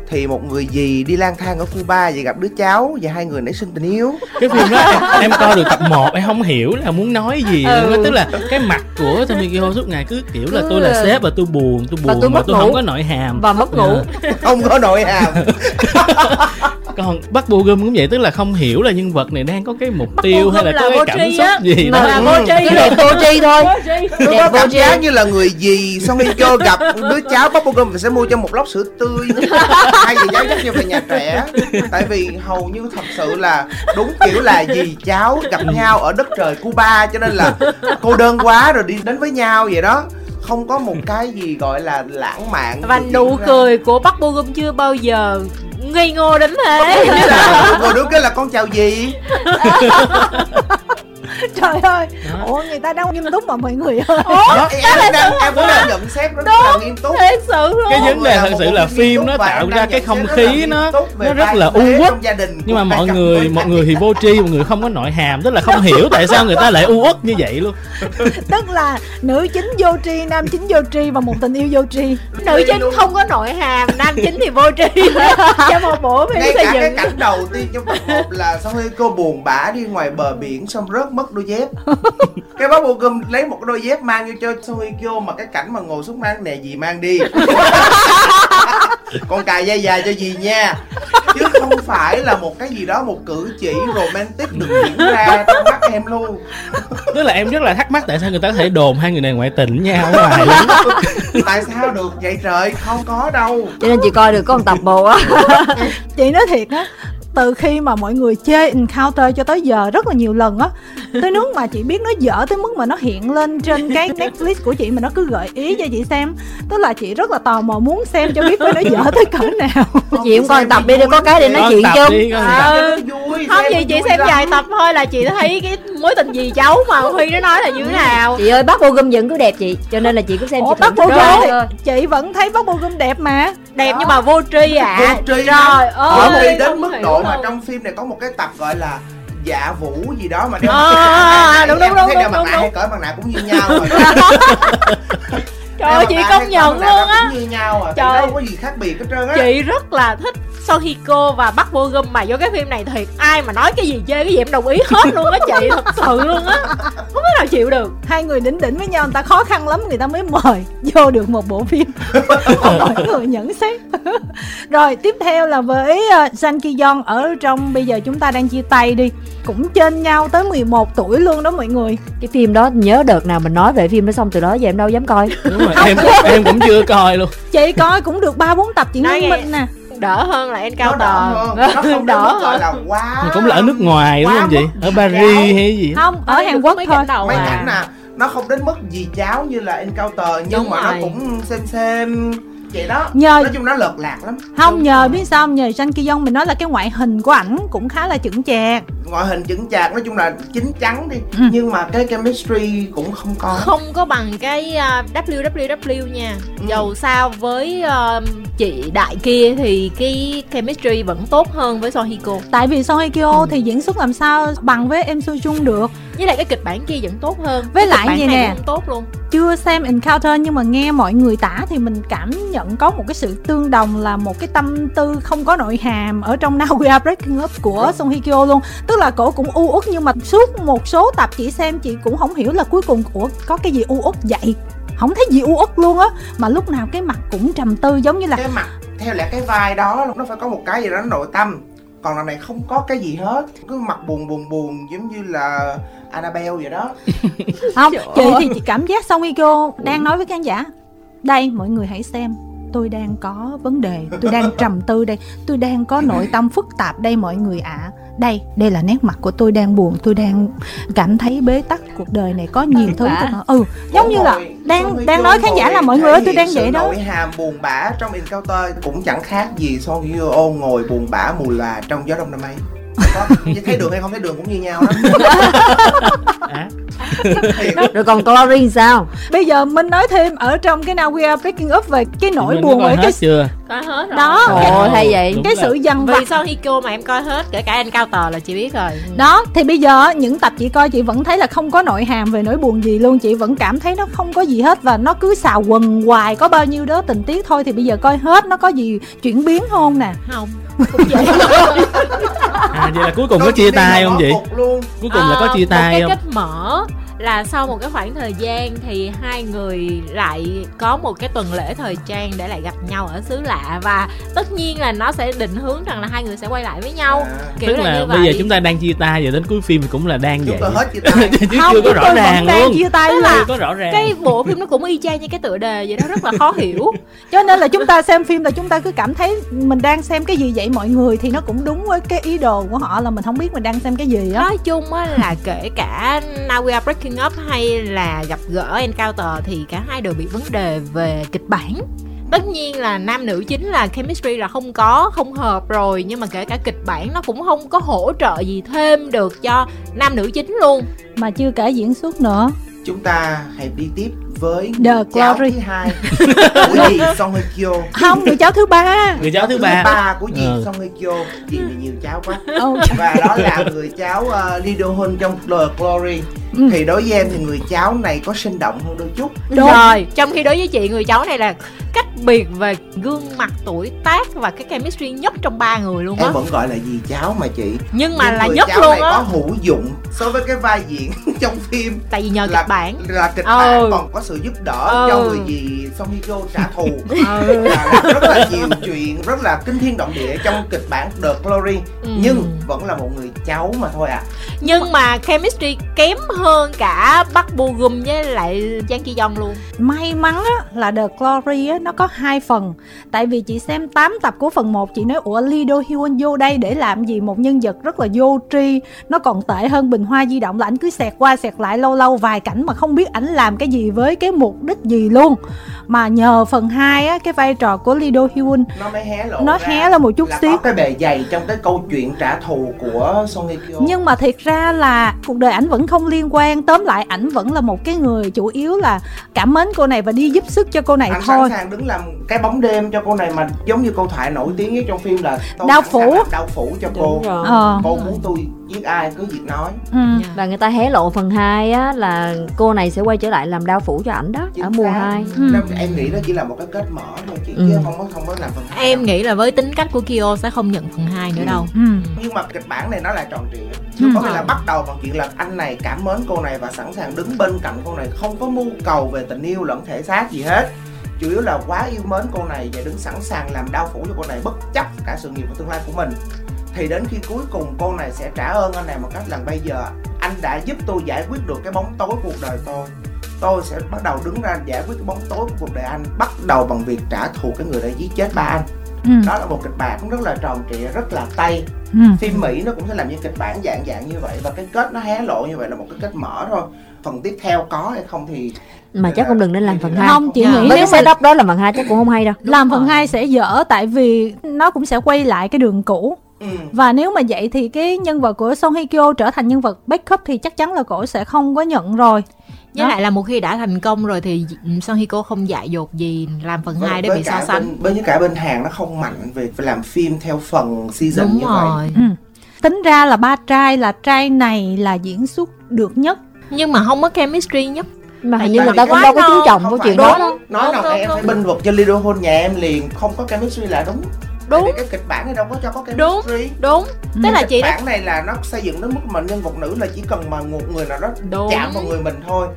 thì một người dì đi lang thang ở Cuba và gặp đứa cháu và hai người nảy sinh tình yêu. Cái phim đó em, em coi được tập 1 em không hiểu là muốn nói gì Ừ. tức là cái mặt của Tamikio suốt ngày cứ kiểu là tôi là là- sếp và tôi buồn tôi Và buồn tôi mà mất tôi ngủ. không có nội hàm. Và mất ngủ. Dạ. không có nội hàm. *laughs* Còn Bắc Bo Gum cũng vậy tức là không hiểu là nhân vật này đang có cái mục tiêu hay là Gum có là cái cảm xúc á. gì Mà đó. là Ừ. vô tri cái vô tri thôi. Đẹp có cảm giác như là người dì Song Hye Kyo gặp đứa cháu bắp gum và sẽ mua cho một lốc sữa tươi *laughs* hai dì cháu dắt nhau về nhà trẻ. Tại vì hầu như thật sự là đúng kiểu là dì cháu gặp nhau ở đất trời Cuba cho nên là cô đơn quá rồi đi đến với nhau vậy đó. Không có một cái gì gọi là lãng mạn và nụ diễn ra. cười của Bắc Bo Gum chưa bao giờ ngây ngô đến thế. Người đứa kia là con chào dì *laughs* *laughs* trời ơi. Đó. ủa người ta đang nghiêm túc mà mọi người ơi đó, em cũng đang em cũng đang nhận xét rất là nghiêm túc. thật sự luôn. Cái vấn đề thật sự một là phim nó tạo em ra cái không khí nó nó rất là u uất. nhưng mà mọi người mọi người thì vô tri mọi người không có nội hàm tức là không hiểu tại sao người ta lại u uất như vậy luôn. *laughs* Tức là nữ chính vô tri nam chính vô tri và một tình yêu vô tri. Nữ chính không có nội hàm nam chính thì vô tri. *laughs* Cho một bộ phim ngay xây cả cái cảnh đầu tiên trong tập 1 là Song Hye cô buồn bã đi ngoài bờ biển xong rớt mất đôi dép. *laughs* Cái bác bộ gum lấy một cái đôi dép mang vô cho Kyo mà cái cảnh mà ngồi xuống mang nè gì mang đi. *laughs* Con cài dây dài cho gì nha. Chứ không phải là một cái gì đó một cử chỉ romantic được diễn ra trong mắt em luôn. *laughs* Tức là em rất là thắc mắc tại sao người ta có thể đồn hai người này ngoại tình nhau luôn tại sao được? Vậy trời không có đâu. Cho nên chị coi được có một tập bộ á. Chị nói thiệt á từ khi mà mọi người chê encounter cho tới giờ rất là nhiều lần á. Tới nước mà chị biết nó dở tới mức mà nó hiện lên trên cái netflix của chị mà nó cứ gợi ý cho chị xem. Tức là chị rất là tò mò muốn xem cho biết coi nó dở tới cỡ nào. Chị cũng coi tập đi để có cái để nói chuyện chung. tập. Ờ, không chị chị xem vài tập thôi là chị thấy cái mối tình gì cháu mà huy nó nói là như thế nào. Chị ơi bác vô gum vẫn cứ đẹp chị cho nên là chị cứ xem ủa chị bác vô gum? Chị vẫn thấy bác vô gum đẹp mà. Đẹp nhưng mà vô tri à? Vô tri trời lắm. ơi. Vô tri đến mức độ mà trong phim này có một cái tập gọi là dạ vũ gì đó mà đeo Ờ, mặt nạ. à, *laughs* đúng, Em đúng, thấy đúng, đeo mặt đúng, nạ đúng. hay cởi mặt nạ cũng như nhau rồi *laughs* trời ơi chị công nhận luôn á. cũng như nhau à Trời. đâu có gì khác biệt hết trơn á. Chị rất là thích Sohiko và Bắc Bo Gum mà vô cái phim này thiệt. Ai mà nói cái gì chơi cái gì em đồng ý hết luôn á chị thật sự luôn á. Không thể nào chịu được. Hai người đỉnh đỉnh với nhau người ta khó khăn lắm người ta mới mời vô được một bộ phim. *laughs* Mọi người nhận xét. *laughs* Rồi tiếp theo là với San Ki Yeon ở trong bây giờ chúng ta đang chia tay đi. Cũng trên nhau tới 11 tuổi luôn đó mọi người. Cái phim đó nhớ đợt nào mình nói về phim đó xong từ đó giờ em đâu dám coi *laughs* rồi em em cũng chưa coi luôn. Chị coi cũng được ba bốn tập chị nghe. Minh nè. Đỡ hơn là nó Encounter đỡ hơn. Nó không đến đỡ hơn là quá Mà cũng là ở nước ngoài đúng quá không chị? ở Paris hay gì? Không ở Hàn Quốc thôi. mấy à. cảnh nè nó không đến mức gì cháo như là encounter nhưng Đúng mà nó cũng xem xem vậy đó. Nhờ- nói chung nó lợt lạc lắm. Không Đúng nhờ rồi. biết sao không? nhờ San Ki mình nói là cái ngoại hình của ảnh cũng khá là chững chạc. Ngoại hình chững chạc nói chung là chín chắn đi. Ừ. nhưng mà cái chemistry cũng không có. Không có bằng cái uh, WWW nha. Ừ. dầu sao với uh, chị đại kia thì cái chemistry vẫn tốt hơn với Sohiko. Tại vì Hye Kyo thì diễn xuất làm sao bằng với em Soo Jung được với lại cái kịch bản kia vẫn tốt hơn. Với Cái lại kịch bản vậy này nè. cũng tốt luôn. chưa xem Encounter nhưng mà nghe mọi người tả thì mình cảm nhận có một cái sự tương đồng là một cái tâm tư không có nội hàm ở trong Now We Are Breaking Up của Song Hye Kyo luôn. Tức là cổ cũng u uất nhưng mà suốt một số tập chị xem chị cũng không hiểu là cuối cùng của có cái gì u uất vậy. Không thấy gì u uất luôn á mà lúc nào cái mặt cũng trầm tư giống như là cái mặt theo lẽ cái vai đó nó phải có một cái gì đó nó nội tâm còn lần này không có cái gì hết. Cứ mặt buồn buồn buồn giống như là Annabelle vậy đó. *laughs* Không chị ơi. thì chị cảm giác Song Hye đang nói với khán giả. Đây mọi người hãy xem. Tôi đang có vấn đề. Tôi đang trầm tư đây. Tôi đang có nội tâm phức tạp đây mọi người ạ đây đây là nét mặt của tôi đang buồn tôi đang cảm thấy bế tắc cuộc đời này. Có nhiều thứ thật hả? ừ giống như là đang đang nói khán giả là mọi người ơi tôi đang vậy đó. nội hàm buồn bã trong Encounter cũng chẳng khác gì Song Hye Kyo ngồi buồn bã mù lòa trong gió đông năm ấy có thấy đường hay không thấy đường cũng như nhau đó *laughs* á. Thiệt. rồi còn thì sao? Bây giờ mình nói thêm ở trong cái Now We Are Breaking Up về cái nỗi Mình buồn về cái hết chưa? Coi hết rồi. Đó. ồ hay vậy. Đúng cái là- sự dằn vặt. vì sao Hiko mà em coi hết? Kể cả anh cao tờ là chị biết rồi. Đó thì bây giờ những tập chị coi chị vẫn thấy là không có nội hàm về nỗi buồn gì luôn. Chị vẫn cảm thấy nó không có gì hết và nó cứ xào quần hoài có bao nhiêu đó tình tiết thôi thì bây giờ coi hết nó có gì chuyển biến không nè? Không. *laughs* Cũng vậy à vậy là cuối cùng có chia tay không chị? luôn. Cuối cùng là có Ờ, chia một tay cái không? kết mở là sau một cái khoảng thời gian thì hai người lại có một cái tuần lễ thời trang để lại gặp nhau ở xứ lạ. Và tất nhiên là nó sẽ định hướng rằng là hai người sẽ quay lại với nhau. À. kiểu tức là, là như bây vậy. giờ chúng ta đang chia tay rồi đến cuối phim thì cũng là đang chúng vậy. hết chia tay. *laughs* Chứ không chưa có rõ ràng đang luôn. chia tay. Tức là chưa có rõ ràng. cái bộ phim nó cũng y chang như cái tựa đề vậy đó rất là khó hiểu. Cho nên là chúng ta xem phim là chúng ta cứ cảm thấy mình đang xem cái gì vậy mọi người thì nó cũng đúng với cái ý đồ của họ là mình không biết mình đang xem cái gì á. Nói chung á là kể cả Now We Are Breaking Up hay là gặp gỡ Encounter thì cả hai đều bị vấn đề về kịch bản. Tất nhiên là nam nữ chính là chemistry là không có không hợp rồi nhưng mà kể cả kịch bản nó cũng không có hỗ trợ gì thêm được cho nam nữ chính luôn. Mà chưa kể diễn xuất nữa. Chúng ta hãy đi tiếp với The người cháu Glory. thứ hai. *laughs* Của dì Song Hye Kyo. Không người cháu thứ ba. Người cháu thứ ba. Của dì Ừ. Song Hye Kyo. Dì này nhiều cháu quá. Ừ. và đó là người cháu uh, Lee Do Hun trong The Glory. Ừ. thì đối với em thì người cháu này có sinh động hơn đôi chút. Đúng. rồi. trong khi đối với chị người cháu này là cách biệt về gương mặt tuổi tác và cái chemistry nhất trong ba người luôn á. Em vẫn gọi là dì cháu mà chị. Nhưng mà Nhưng là người nhất cháu luôn này có á hữu dụng so với cái vai diễn *laughs* trong phim tại vì nhờ là kịch bản. là kịch Ừ. bản còn có sự giúp đỡ Ừ. cho người dì Song Hye Kyo trả thù ừ. *laughs* làm rất là nhiều chuyện rất là kinh thiên động địa trong kịch bản The Glory Ừ. nhưng vẫn là một người cháu mà thôi à nhưng mà chemistry kém hơn cả Bắc Bo Gum với lại Jang Ki Young luôn may mắn á, là The Glory á, nó có hai phần tại vì chị xem 8 tập của phần 1 chị nói ủa Lee Do Hyun vô đây để làm gì một nhân vật rất là vô tri nó còn tệ hơn bình hoa di động là ảnh cứ xẹt qua xẹt lại lâu lâu vài cảnh mà không biết ảnh làm cái gì với cái mục đích gì luôn. Mà nhờ phần 2 á cái vai trò của Lee Do Hyun nó mới hé lộ nó ra hé lên một chút là xíu. có cái bề dày trong cái câu chuyện trả thù của Song Hye Kyo. Nhưng mà thiệt ra là cuộc đời ảnh vẫn không liên quan. Tóm lại ảnh vẫn là một cái người chủ yếu là cảm mến cô này và đi giúp sức cho cô này anh thôi. sẵn sàng đứng làm cái bóng đêm cho cô này mà giống như câu thoại nổi tiếng nhất trong phim là sàng phủ. đau phủ cho cô. rồi. Ờ. Cô muốn tôi giết ai cứ việc nói. Ừ. và người ta hé lộ phần 2 á là cô này sẽ quay trở lại làm đao phủ cho ảnh đó Chính ở mùa. 2 Ừ. Em nghĩ đó chỉ là một cái kết mở thôi chị Ừ. chứ không có không có làm phần hai em đâu. nghĩ là với tính cách của Kyo sẽ không nhận phần 2 nữa Ừ. đâu Ừ. nhưng mà kịch bản này nó lại tròn trịa Ừ. có nghĩa là bắt đầu bằng chuyện là anh này cảm mến cô này và sẵn sàng đứng bên cạnh cô này không có mưu cầu về tình yêu lẫn thể xác gì hết chủ yếu là quá yêu mến cô này và đứng sẵn sàng làm đau phủ cho cô này bất chấp cả sự nghiệp và tương lai của mình thì đến khi cuối cùng cô này sẽ trả ơn anh này một cách là bây giờ anh đã giúp tôi giải quyết được cái bóng tối cuộc đời tôi tôi sẽ bắt đầu đứng ra giải quyết cái bóng tối của cuộc đời anh bắt đầu bằng việc trả thù cái người đã giết chết ba anh. Ừ. đó là một kịch bản rất là tròn trịa rất là tay. Ừ. phim mỹ nó cũng sẽ làm những kịch bản dạng dạng như vậy và cái kết nó hé lộ như vậy là một cái kết mở thôi. Phần tiếp theo có hay không thì mà chắc cũng đừng nên làm phần 2 Không, chị Dạ. nghĩ nếu mà setup đó là phần 2 chắc cũng không hay đâu. Làm phần 2 sẽ dở tại vì nó cũng sẽ quay lại cái đường cũ. Ừ, và nếu mà vậy thì cái nhân vật của Song Hye Kyo trở thành nhân vật backup thì chắc chắn là cổ sẽ không có nhận rồi với Đó. lại là một khi đã thành công rồi thì Song Hye Kyo không dại dột gì làm phần 2 để bị so sánh. bên, với cả bên hàng nó không mạnh về làm phim theo phần season đúng như vậy. rồi. Ừ. tính ra là ba trai là trai này là diễn xuất được nhất. Nhưng mà không có chemistry nhất. Mà hình như người ta cũng quá đâu có chú trọng phải chuyện đó. nói- đâu nói nào em phải binh vực cho Lido Hôn nhà em liền không có chemistry là đúng Tại đúng vì cái kịch bản này đâu có cho có Đúng. chemistry đúng tức là kịch chị đã bản này là nó xây dựng đến mức mà nhân vật nữ là chỉ cần mà một người nào đó Đúng. chạm vào người mình thôi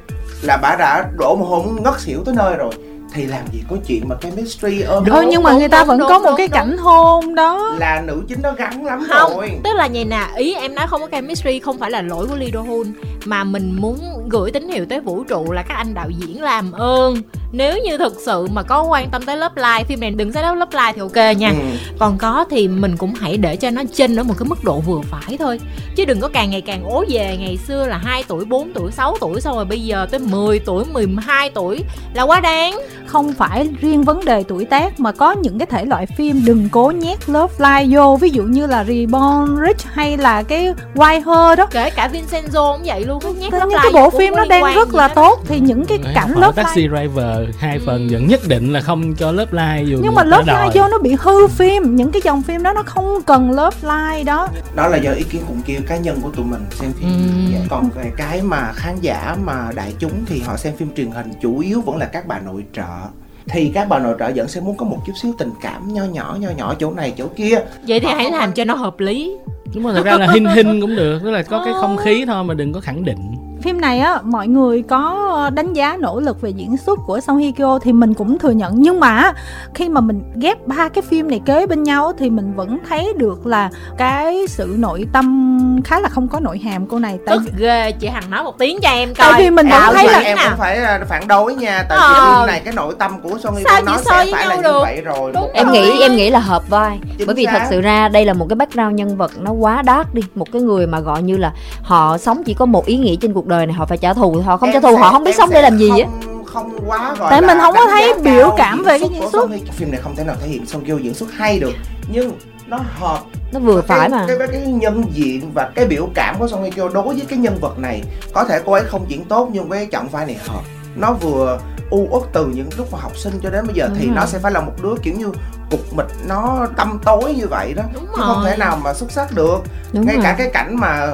là bà đã đổ mồ hôi ngất xỉu tới nơi rồi thì làm gì có chuyện mà chemistry ôm Thôi nhưng mà đúng, người ta đúng, vẫn đúng, có một đúng, cái đúng. cảnh hôn đó. Là nữ chính đó gắn lắm không rồi. tức là vậy nè ý em nói không có chemistry không phải là lỗi của Lee Do Hun mà mình muốn gửi tín hiệu tới vũ trụ là các anh đạo diễn làm ơn. Nếu như thực sự mà có quan tâm tới lớp like phim này đừng say lớp like thì ok nha. Ừ. còn có thì mình cũng hãy để cho nó chênh ở một cái mức độ vừa phải thôi. Chứ đừng có càng ngày càng ố về ngày xưa là 2 tuổi 4 tuổi 6 tuổi xong rồi bây giờ tới 10 tuổi 12 tuổi là quá đáng không phải riêng vấn đề tuổi tác mà có những cái thể loại phim đừng cố nhét love line vô ví dụ như là Reborn Rich hay là cái White Her đó kể cả Vincenzo cũng vậy luôn nhắc Thế lấp những cái bộ phim nó đang rất là tốt thì những cái Đấy, cảnh love taxi driver hai Ừ. phần vẫn nhất định là không cho lớp like dù nhưng mà đòi. line vô nó bị hư phim những cái dòng phim đó nó không cần love line đó đó là do ý kiến cũng kêu cá nhân của tụi mình xem phim Ừ. Dạ. còn về cái mà khán giả mà đại chúng thì họ xem phim truyền hình chủ yếu vẫn là các bà nội trợ thì các bà nội trợ vẫn sẽ muốn có một chút xíu tình cảm nho nhỏ nho nhỏ chỗ này chỗ kia. Vậy thì hãy làm cho nó hợp lý. Đúng rồi thật ra là *laughs* hin hin cũng được tức là có cái không khí thôi mà đừng có khẳng định phim này á mọi người có đánh giá nỗ lực về diễn xuất của Song Hye Kyo thì mình cũng thừa nhận nhưng mà khi mà mình ghép ba cái phim này kế bên nhau thì mình vẫn thấy được là cái sự nội tâm khá là không có nội hàm cô này tại tức vì ghê chị hằng nói một tiếng cho em coi Tại vì mình vẫn Ảo thấy là em nào? cũng phải à, phản đối nha tại vì Ờ. phim này cái nội tâm của Song Hye Kyo nó sẽ với phải nhau là được? như vậy rồi Đúng em rồi. nghĩ em nghĩ là hợp vai Chính bởi vì xác. thật sự ra đây là một cái background nhân vật nó quá dark đi một cái người mà gọi như là họ sống chỉ có một ý nghĩa trên cuộc đời này họ phải trả thù họ không Em trả thù sẽ- họ không biết sống để làm gì á. không, không quá gọi Tại mình không có thấy biểu cảm về cái diễn xuất. Phim này không thể nào thể hiện Song Kyo diễn xuất hay được nhưng nó hợp. Nó vừa cái, phải mà. cái, cái, cái nhân diện và cái biểu cảm của Song Hye Kyo đối với cái nhân vật này có thể cô ấy không diễn tốt nhưng cái chọn vai này hợp. Nó vừa u uất từ những lúc mà học sinh cho đến bây giờ Đúng thì rồi. nó sẽ phải là một đứa kiểu như cục mịch nó tăm tối như vậy đó. Đúng chứ không rồi. thể nào mà xuất sắc được. Đúng ngay rồi. cả cái cảnh mà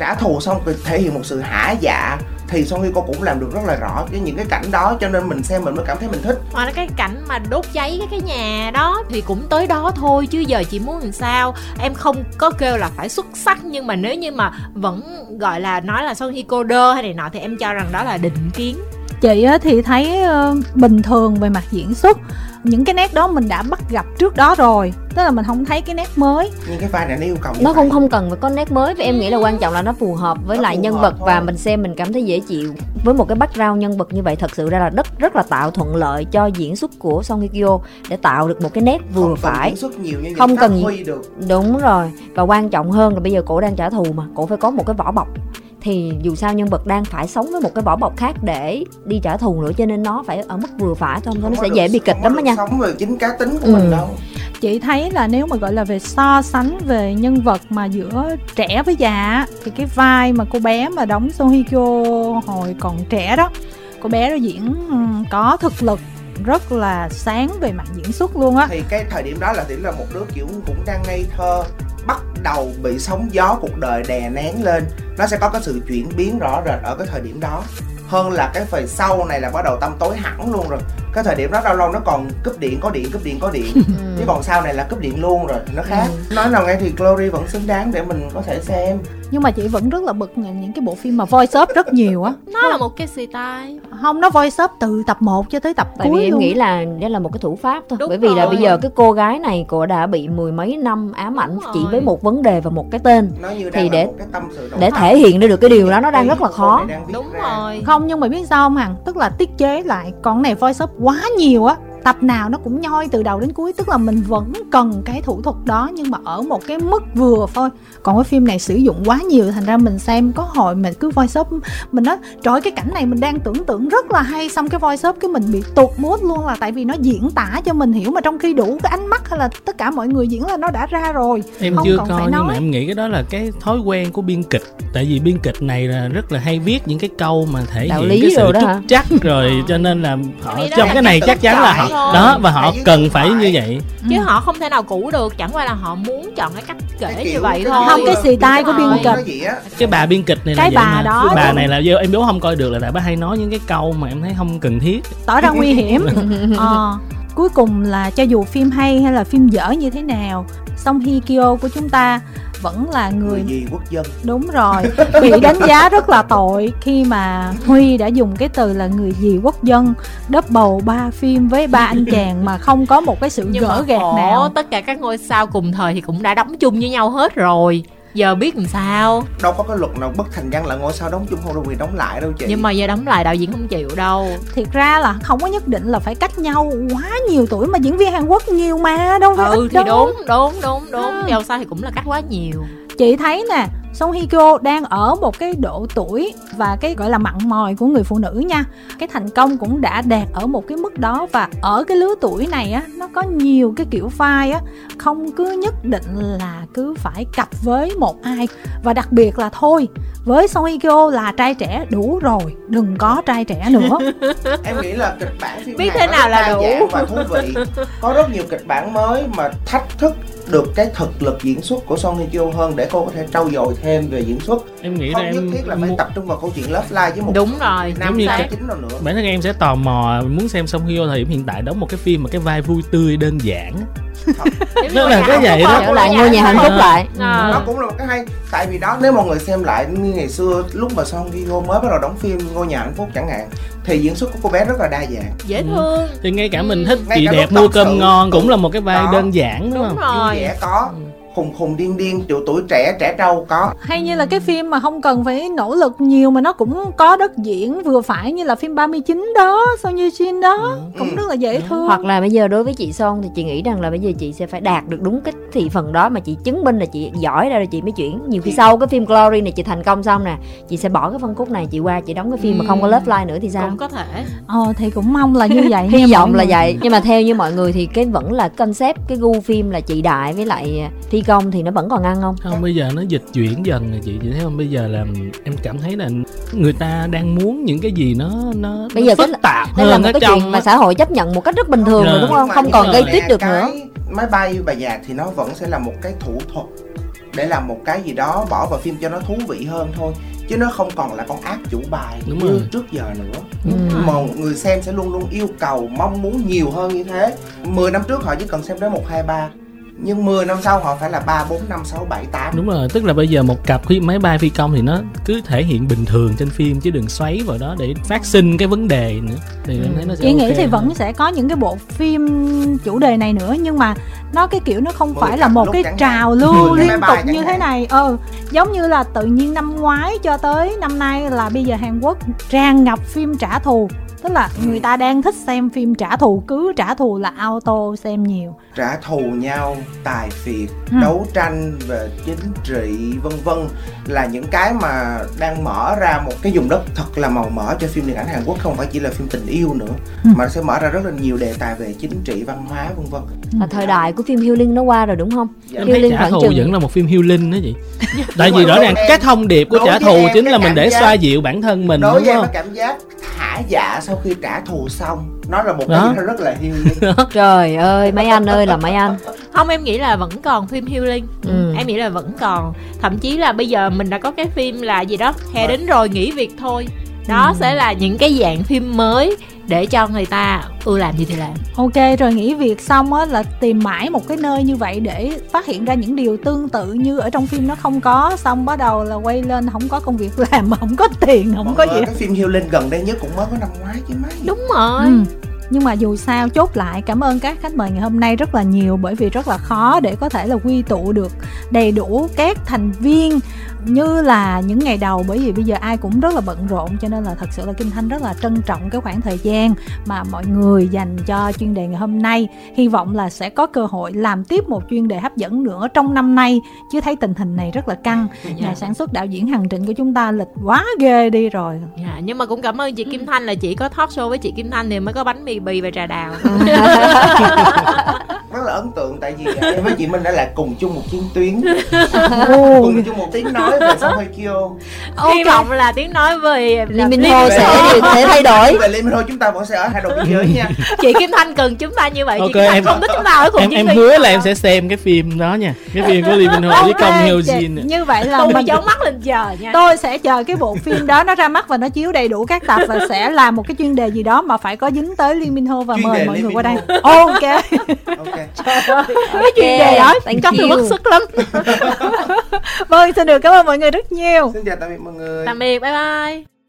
trả thù xong rồi thể hiện một sự hả dạ thì Song Hye Kyo cũng làm được rất là rõ cái những cái cảnh đó cho nên mình xem mình mới cảm thấy mình thích. Hoặc là cái cảnh mà đốt cháy cái cái nhà đó thì cũng tới đó thôi chứ giờ chị muốn làm sao? Em không có kêu là phải xuất sắc nhưng mà nếu như mà vẫn gọi là nói là Son Hye Kyo đơ hay này nọ thì em cho rằng đó là định kiến. Chị á thì thấy ờ, bình thường về mặt diễn xuất những cái nét đó mình đã bắt gặp trước đó rồi. Tức là mình không thấy cái nét mới. Nhưng cái vai này nó yêu cầu nó vậy. không không cần phải có nét mới. Và em nghĩ là quan trọng là nó phù hợp với Nó lại nhân vật thôi. và mình xem mình cảm thấy dễ chịu với một cái background nhân vật như vậy. Thật sự ra là rất rất là tạo thuận lợi cho diễn xuất của Song Hye Kyo để tạo được một cái nét vừa không cần phải. diễn xuất nhiều như Không cần cần gì- huy được. Đúng rồi. Và quan trọng hơn là bây giờ cổ đang trả thù mà. Cổ phải có một cái vỏ bọc thì dù sao nhân vật đang phải sống với một cái vỏ bọc khác để đi trả thù nữa cho nên nó phải ở mức vừa phải thôi không nó sẽ được- dễ bị kịch lắm đó nha. sống về chính cá tính của Ừ. mình đâu. Chị thấy là nếu mà gọi là về so sánh về nhân vật mà giữa trẻ với già á, thì cái vai mà cô bé mà đóng Kyo hồi còn trẻ đó cô bé đó diễn ừm, có thực lực rất là sáng về mặt diễn xuất luôn á. Thì cái thời điểm đó là điểm là một đứa kiểu cũng đang ngây thơ bắt đầu bị sóng gió cuộc đời đè nén lên. Nó sẽ có cái sự chuyển biến rõ rệt ở cái thời điểm đó. Hơn là cái phần sau này là bắt đầu tâm tối hẳn luôn rồi. Cái thời điểm đó lâu lâu nó còn cúp điện có điện cúp điện có điện. *laughs* Chứ còn sau này là cúp điện luôn rồi nó khác. Nói nào nghe thì Glory vẫn xứng đáng để mình có thể xem nhưng mà chị vẫn rất là bực những cái bộ phim mà voice up rất nhiều á. Nó là một cái style không nó voice up từ tập 1 cho tới tập tại cuối vì em luôn nghĩ là đây là một cái thủ pháp thôi. Đúng bởi vì là rồi. bây giờ cái cô gái này cô đã bị mười mấy năm ám ảnh Đúng chỉ rồi. với một vấn đề và một cái tên. Nó như Thì để- là một cái tâm sự động để thể hiện ra được cái điều đó nó đang rất là khó. đúng rồi. Không nhưng mà biết sao không hằng? Tức là tiết chế lại còn này voice up quá nhiều á tập nào nó cũng nhoi từ đầu đến cuối tức là mình vẫn cần cái thủ thuật đó nhưng mà ở một cái mức vừa thôi. Còn cái phim này sử dụng quá nhiều thành ra mình xem có hồi mình cứ voice up mình nói trời ơi, cái cảnh này mình đang tưởng tượng rất là hay. Xong cái voice up cái mình bị tụt mood luôn là tại vì nó diễn tả cho mình hiểu mà trong khi đủ cái ánh mắt hay là tất cả mọi người diễn là nó đã ra rồi. Em không chưa còn phải coi nhưng nói. mà em nghĩ cái đó là cái thói quen của biên kịch. Tại vì biên kịch này là rất là hay viết những cái câu mà thể Đạo hiện lý cái sự đó trúc hả? chắc rồi cho nên là họ trong cái này chắc chắn là họ thôi. đó và họ cần phải như vậy. Chứ họ không thể nào cũ được chẳng qua là họ muốn chọn cái cách kể Cái như vậy thôi. Không, cái style cái của biên kịch. cái bà biên kịch này là Cái vậy bà mà. đó cái bà này là do em đố không coi được là tại bà hay nói những cái câu mà em thấy không cần thiết. Tỏ ra nguy hiểm. *laughs* Ờ, cuối cùng là cho dù phim hay hay là phim dở như thế nào song hye kyo của chúng ta vẫn là người người gì quốc dân. Đúng rồi bị đánh giá rất là tội khi mà huy đã dùng cái từ là người gì quốc dân double ba phim với ba anh chàng mà không có một cái sự nhưng gỡ mà gạt nào. tất cả các ngôi sao cùng thời thì cũng đã đóng chung với nhau hết rồi giờ biết làm sao? Đâu có cái luật nào bất thành văn là ngôi sao đóng chung không? Được quyền đóng lại đâu chị. Nhưng mà giờ đóng lại đạo diễn không chịu đâu. Thiệt ra là không có nhất định là phải cách nhau quá nhiều tuổi mà diễn viên Hàn Quốc nhiều mà đâu phải ừ ít thì đâu. đúng. đúng đúng đúng. Ừ. dầu sao thì cũng là cách quá nhiều. Chị thấy nè Song Hye Kyo đang ở một cái độ tuổi và cái gọi là mặn mòi của người phụ nữ nha. Cái thành công cũng đã đạt ở một cái mức đó và ở cái lứa tuổi này á nó có nhiều cái kiểu vai á. Không cứ nhất định là cứ phải cặp với một ai. Và đặc biệt là thôi với Song Hye Kyo là trai trẻ đủ rồi đừng có trai trẻ nữa. *laughs* Em nghĩ là kịch bản phim Biết thế nào là đủ. và thú vị. Có rất nhiều kịch bản mới mà thách thức được cái thực lực diễn xuất của Song Hye Kyo hơn để cô có thể trau dồi thêm về diễn xuất. Em nghĩ là không nhất em thiết là phải mu- tập trung vào câu chuyện love life với một đúng rồi nam Giống như cái- chính nào nữa. Bản thân em sẽ tò mò muốn xem Song Hye Kyo thời điểm hiện tại đóng một cái phim mà cái vai vui tươi đơn giản. Nó là cái vậy đó. trở lại ngôi nhà hạnh phúc lại. Nó cũng là một cái hay. Tại vì đó nếu mọi người xem lại như ngày xưa lúc mà Song Hye Kyo mới bắt đầu đóng phim ngôi nhà hạnh phúc chẳng hạn thì diễn xuất của cô bé rất là đa dạng. Dễ thương. Thì ngay cả mình Ừ. thích chị đẹp mua cơm ngon cũng cũng- là một cái vai đơn giản đúng không? vui rồi vẻ có khùng khùng điên điên tiểu tuổi trẻ trẻ trâu có. Hay như là cái phim mà không cần phải nỗ lực nhiều mà nó cũng có đất diễn vừa phải như là phim 39 đó Song Ye Jin đó. Cũng Ừ. rất là dễ thương. Hoặc là bây giờ đối với chị Son thì chị nghĩ rằng là bây giờ chị sẽ phải đạt được đúng cái thị phần đó mà chị chứng minh là chị giỏi ra rồi chị mới chuyển. Nhiều khi Chị- sau cái phim Glory này chị thành công xong nè chị sẽ bỏ cái phân khúc này chị qua chị đóng cái phim mà không có Ừ. love line nữa thì sao? Cũng có thể. Ờ thì cũng mong là như vậy *laughs* hy vọng là vậy. Nhưng mà theo như mọi người thì cái vẫn là concept cái gu phim là chị đại với lại thi công thì nó vẫn còn ăn không? Không bây giờ nó dịch chuyển dần rồi chị. Chị thấy không? Bây giờ là em cảm thấy là người ta đang muốn những cái gì nó nó Bây nó giờ cái- phức tạp đây là hơn một ở cái trong chuyện mà xã hội chấp nhận một cách rất bình thường rồi Dạ. đúng không? Không còn gây tuyết được cái nữa máy bay và nhạc thì nó vẫn sẽ là một cái thủ thuật để làm một cái gì đó bỏ vào phim cho nó thú vị hơn thôi. Chứ nó không còn là con ác chủ bài Đúng như rồi. trước giờ nữa. Ừ. mà người xem sẽ luôn luôn yêu cầu mong muốn nhiều hơn như thế. 10 năm trước họ chỉ cần xem tới một hai ba nhưng 10 năm sau họ phải là 3, 4, 5, 6, 7, 8 đúng rồi tức là bây giờ một cặp khi máy bay phi công thì nó cứ thể hiện bình thường trên phim chứ đừng xoáy vào đó để phát sinh cái vấn đề nữa. Thì em thấy nó sẽ chị nghĩ ok thì hơn. vẫn sẽ có những cái bộ phim chủ đề này nữa nhưng mà nó cái kiểu nó không phải là một cái trào lưu liên tục như thế này. Ừ giống như là tự nhiên năm ngoái cho tới năm nay là bây giờ Hàn Quốc tràn ngập phim trả thù tức là người ta đang thích xem phim trả thù cứ trả thù là auto xem nhiều. Trả thù nhau tài phiệt Ừ. đấu tranh về chính trị vân vân là những cái mà đang mở ra một cái vùng đất thật là màu mỡ cho phim điện ảnh Hàn Quốc không phải chỉ là phim tình yêu nữa Ừ. mà nó sẽ mở ra rất là nhiều đề tài về chính trị văn hóa vân vân. Là thời đại của phim healing nó qua rồi đúng không? Dạ. em Hiêu thấy Linh trả thù chừng- vẫn là một phim hiêu linh đó chị. *laughs* Tại Đúng vì rõ ràng cái thông điệp của trả thù chính là mình để giác- xoa dịu bản thân mình đối đúng với em cảm giác thả dạ sau khi trả thù xong nó là một Đó. cái gì rất là healing *laughs* trời ơi mấy anh ơi là mấy anh. Không em nghĩ là vẫn còn phim healing Ừ. em nghĩ là vẫn còn. Thậm chí là bây giờ mình đã có cái phim là gì đó hè đến rồi nghỉ việc thôi. Đó Ừ. sẽ là những cái dạng phim mới để cho người ta ưa làm gì thì làm. Ok rồi nghỉ việc xong á là tìm mãi một cái nơi như vậy để phát hiện ra những điều tương tự như ở trong phim nó không có. Xong bắt đầu là quay lên không có công việc *laughs* làm mà không có tiền không có Mọi gì. cái phim healing gần đây nhất cũng mới có năm ngoái chứ mấy. Đúng rồi. Ừ. Nhưng mà dù sao chốt lại cảm ơn các khách mời ngày hôm nay rất là nhiều bởi vì rất là khó để có thể là quy tụ được đầy đủ các thành viên như là những ngày đầu bởi vì bây giờ ai cũng rất là bận rộn cho nên là thật sự là Kim Thanh rất là trân trọng cái khoảng thời gian mà mọi người dành cho chuyên đề ngày hôm nay. Hy vọng là sẽ có cơ hội làm tiếp một chuyên đề hấp dẫn nữa trong năm nay chứ thấy tình hình này rất là căng. Dạ. Nhà sản xuất đạo diễn hành trình của chúng ta lịch quá ghê đi rồi. Dạ, nhưng mà cũng cảm ơn chị Kim Thanh là chị có talk show với chị Kim Thanh thì mới có bánh mì bì và trà đào *laughs* rất là ấn tượng tại vì em với chị Minh đã là cùng chung một chiến tuyến Ồ, cùng chung một tiếng nói về Song Hye Kyo hy vọng là tiếng nói về Lee Min Ho sẽ sẽ thay đổi. Về Lee Min Ho chúng ta vẫn sẽ ở hai đầu biên giới nha. Chị Kim Thanh cần chúng ta như vậy Ok, chị Kim Thanh em- không thích chúng ta ở cùng em em hứa là em sẽ xem cái phim đó nha. Cái phim của Lee Min Ho với Hyo chị- Jin Như vậy là tôi mình giấu mắt lên chờ nha. Tôi sẽ chờ cái bộ phim đó nó ra mắt và nó chiếu đầy đủ các tập và sẽ làm một cái chuyên đề gì đó mà phải có dính tới Liên Minh Ho và Chuyên mời mọi người qua đây. Ok. Ok. Cái chuyên đề đó thank chắc tôi mất sức lắm. vâng xin được cảm ơn mọi người rất nhiều. Xin chào tạm biệt mọi người. Tạm biệt bye bye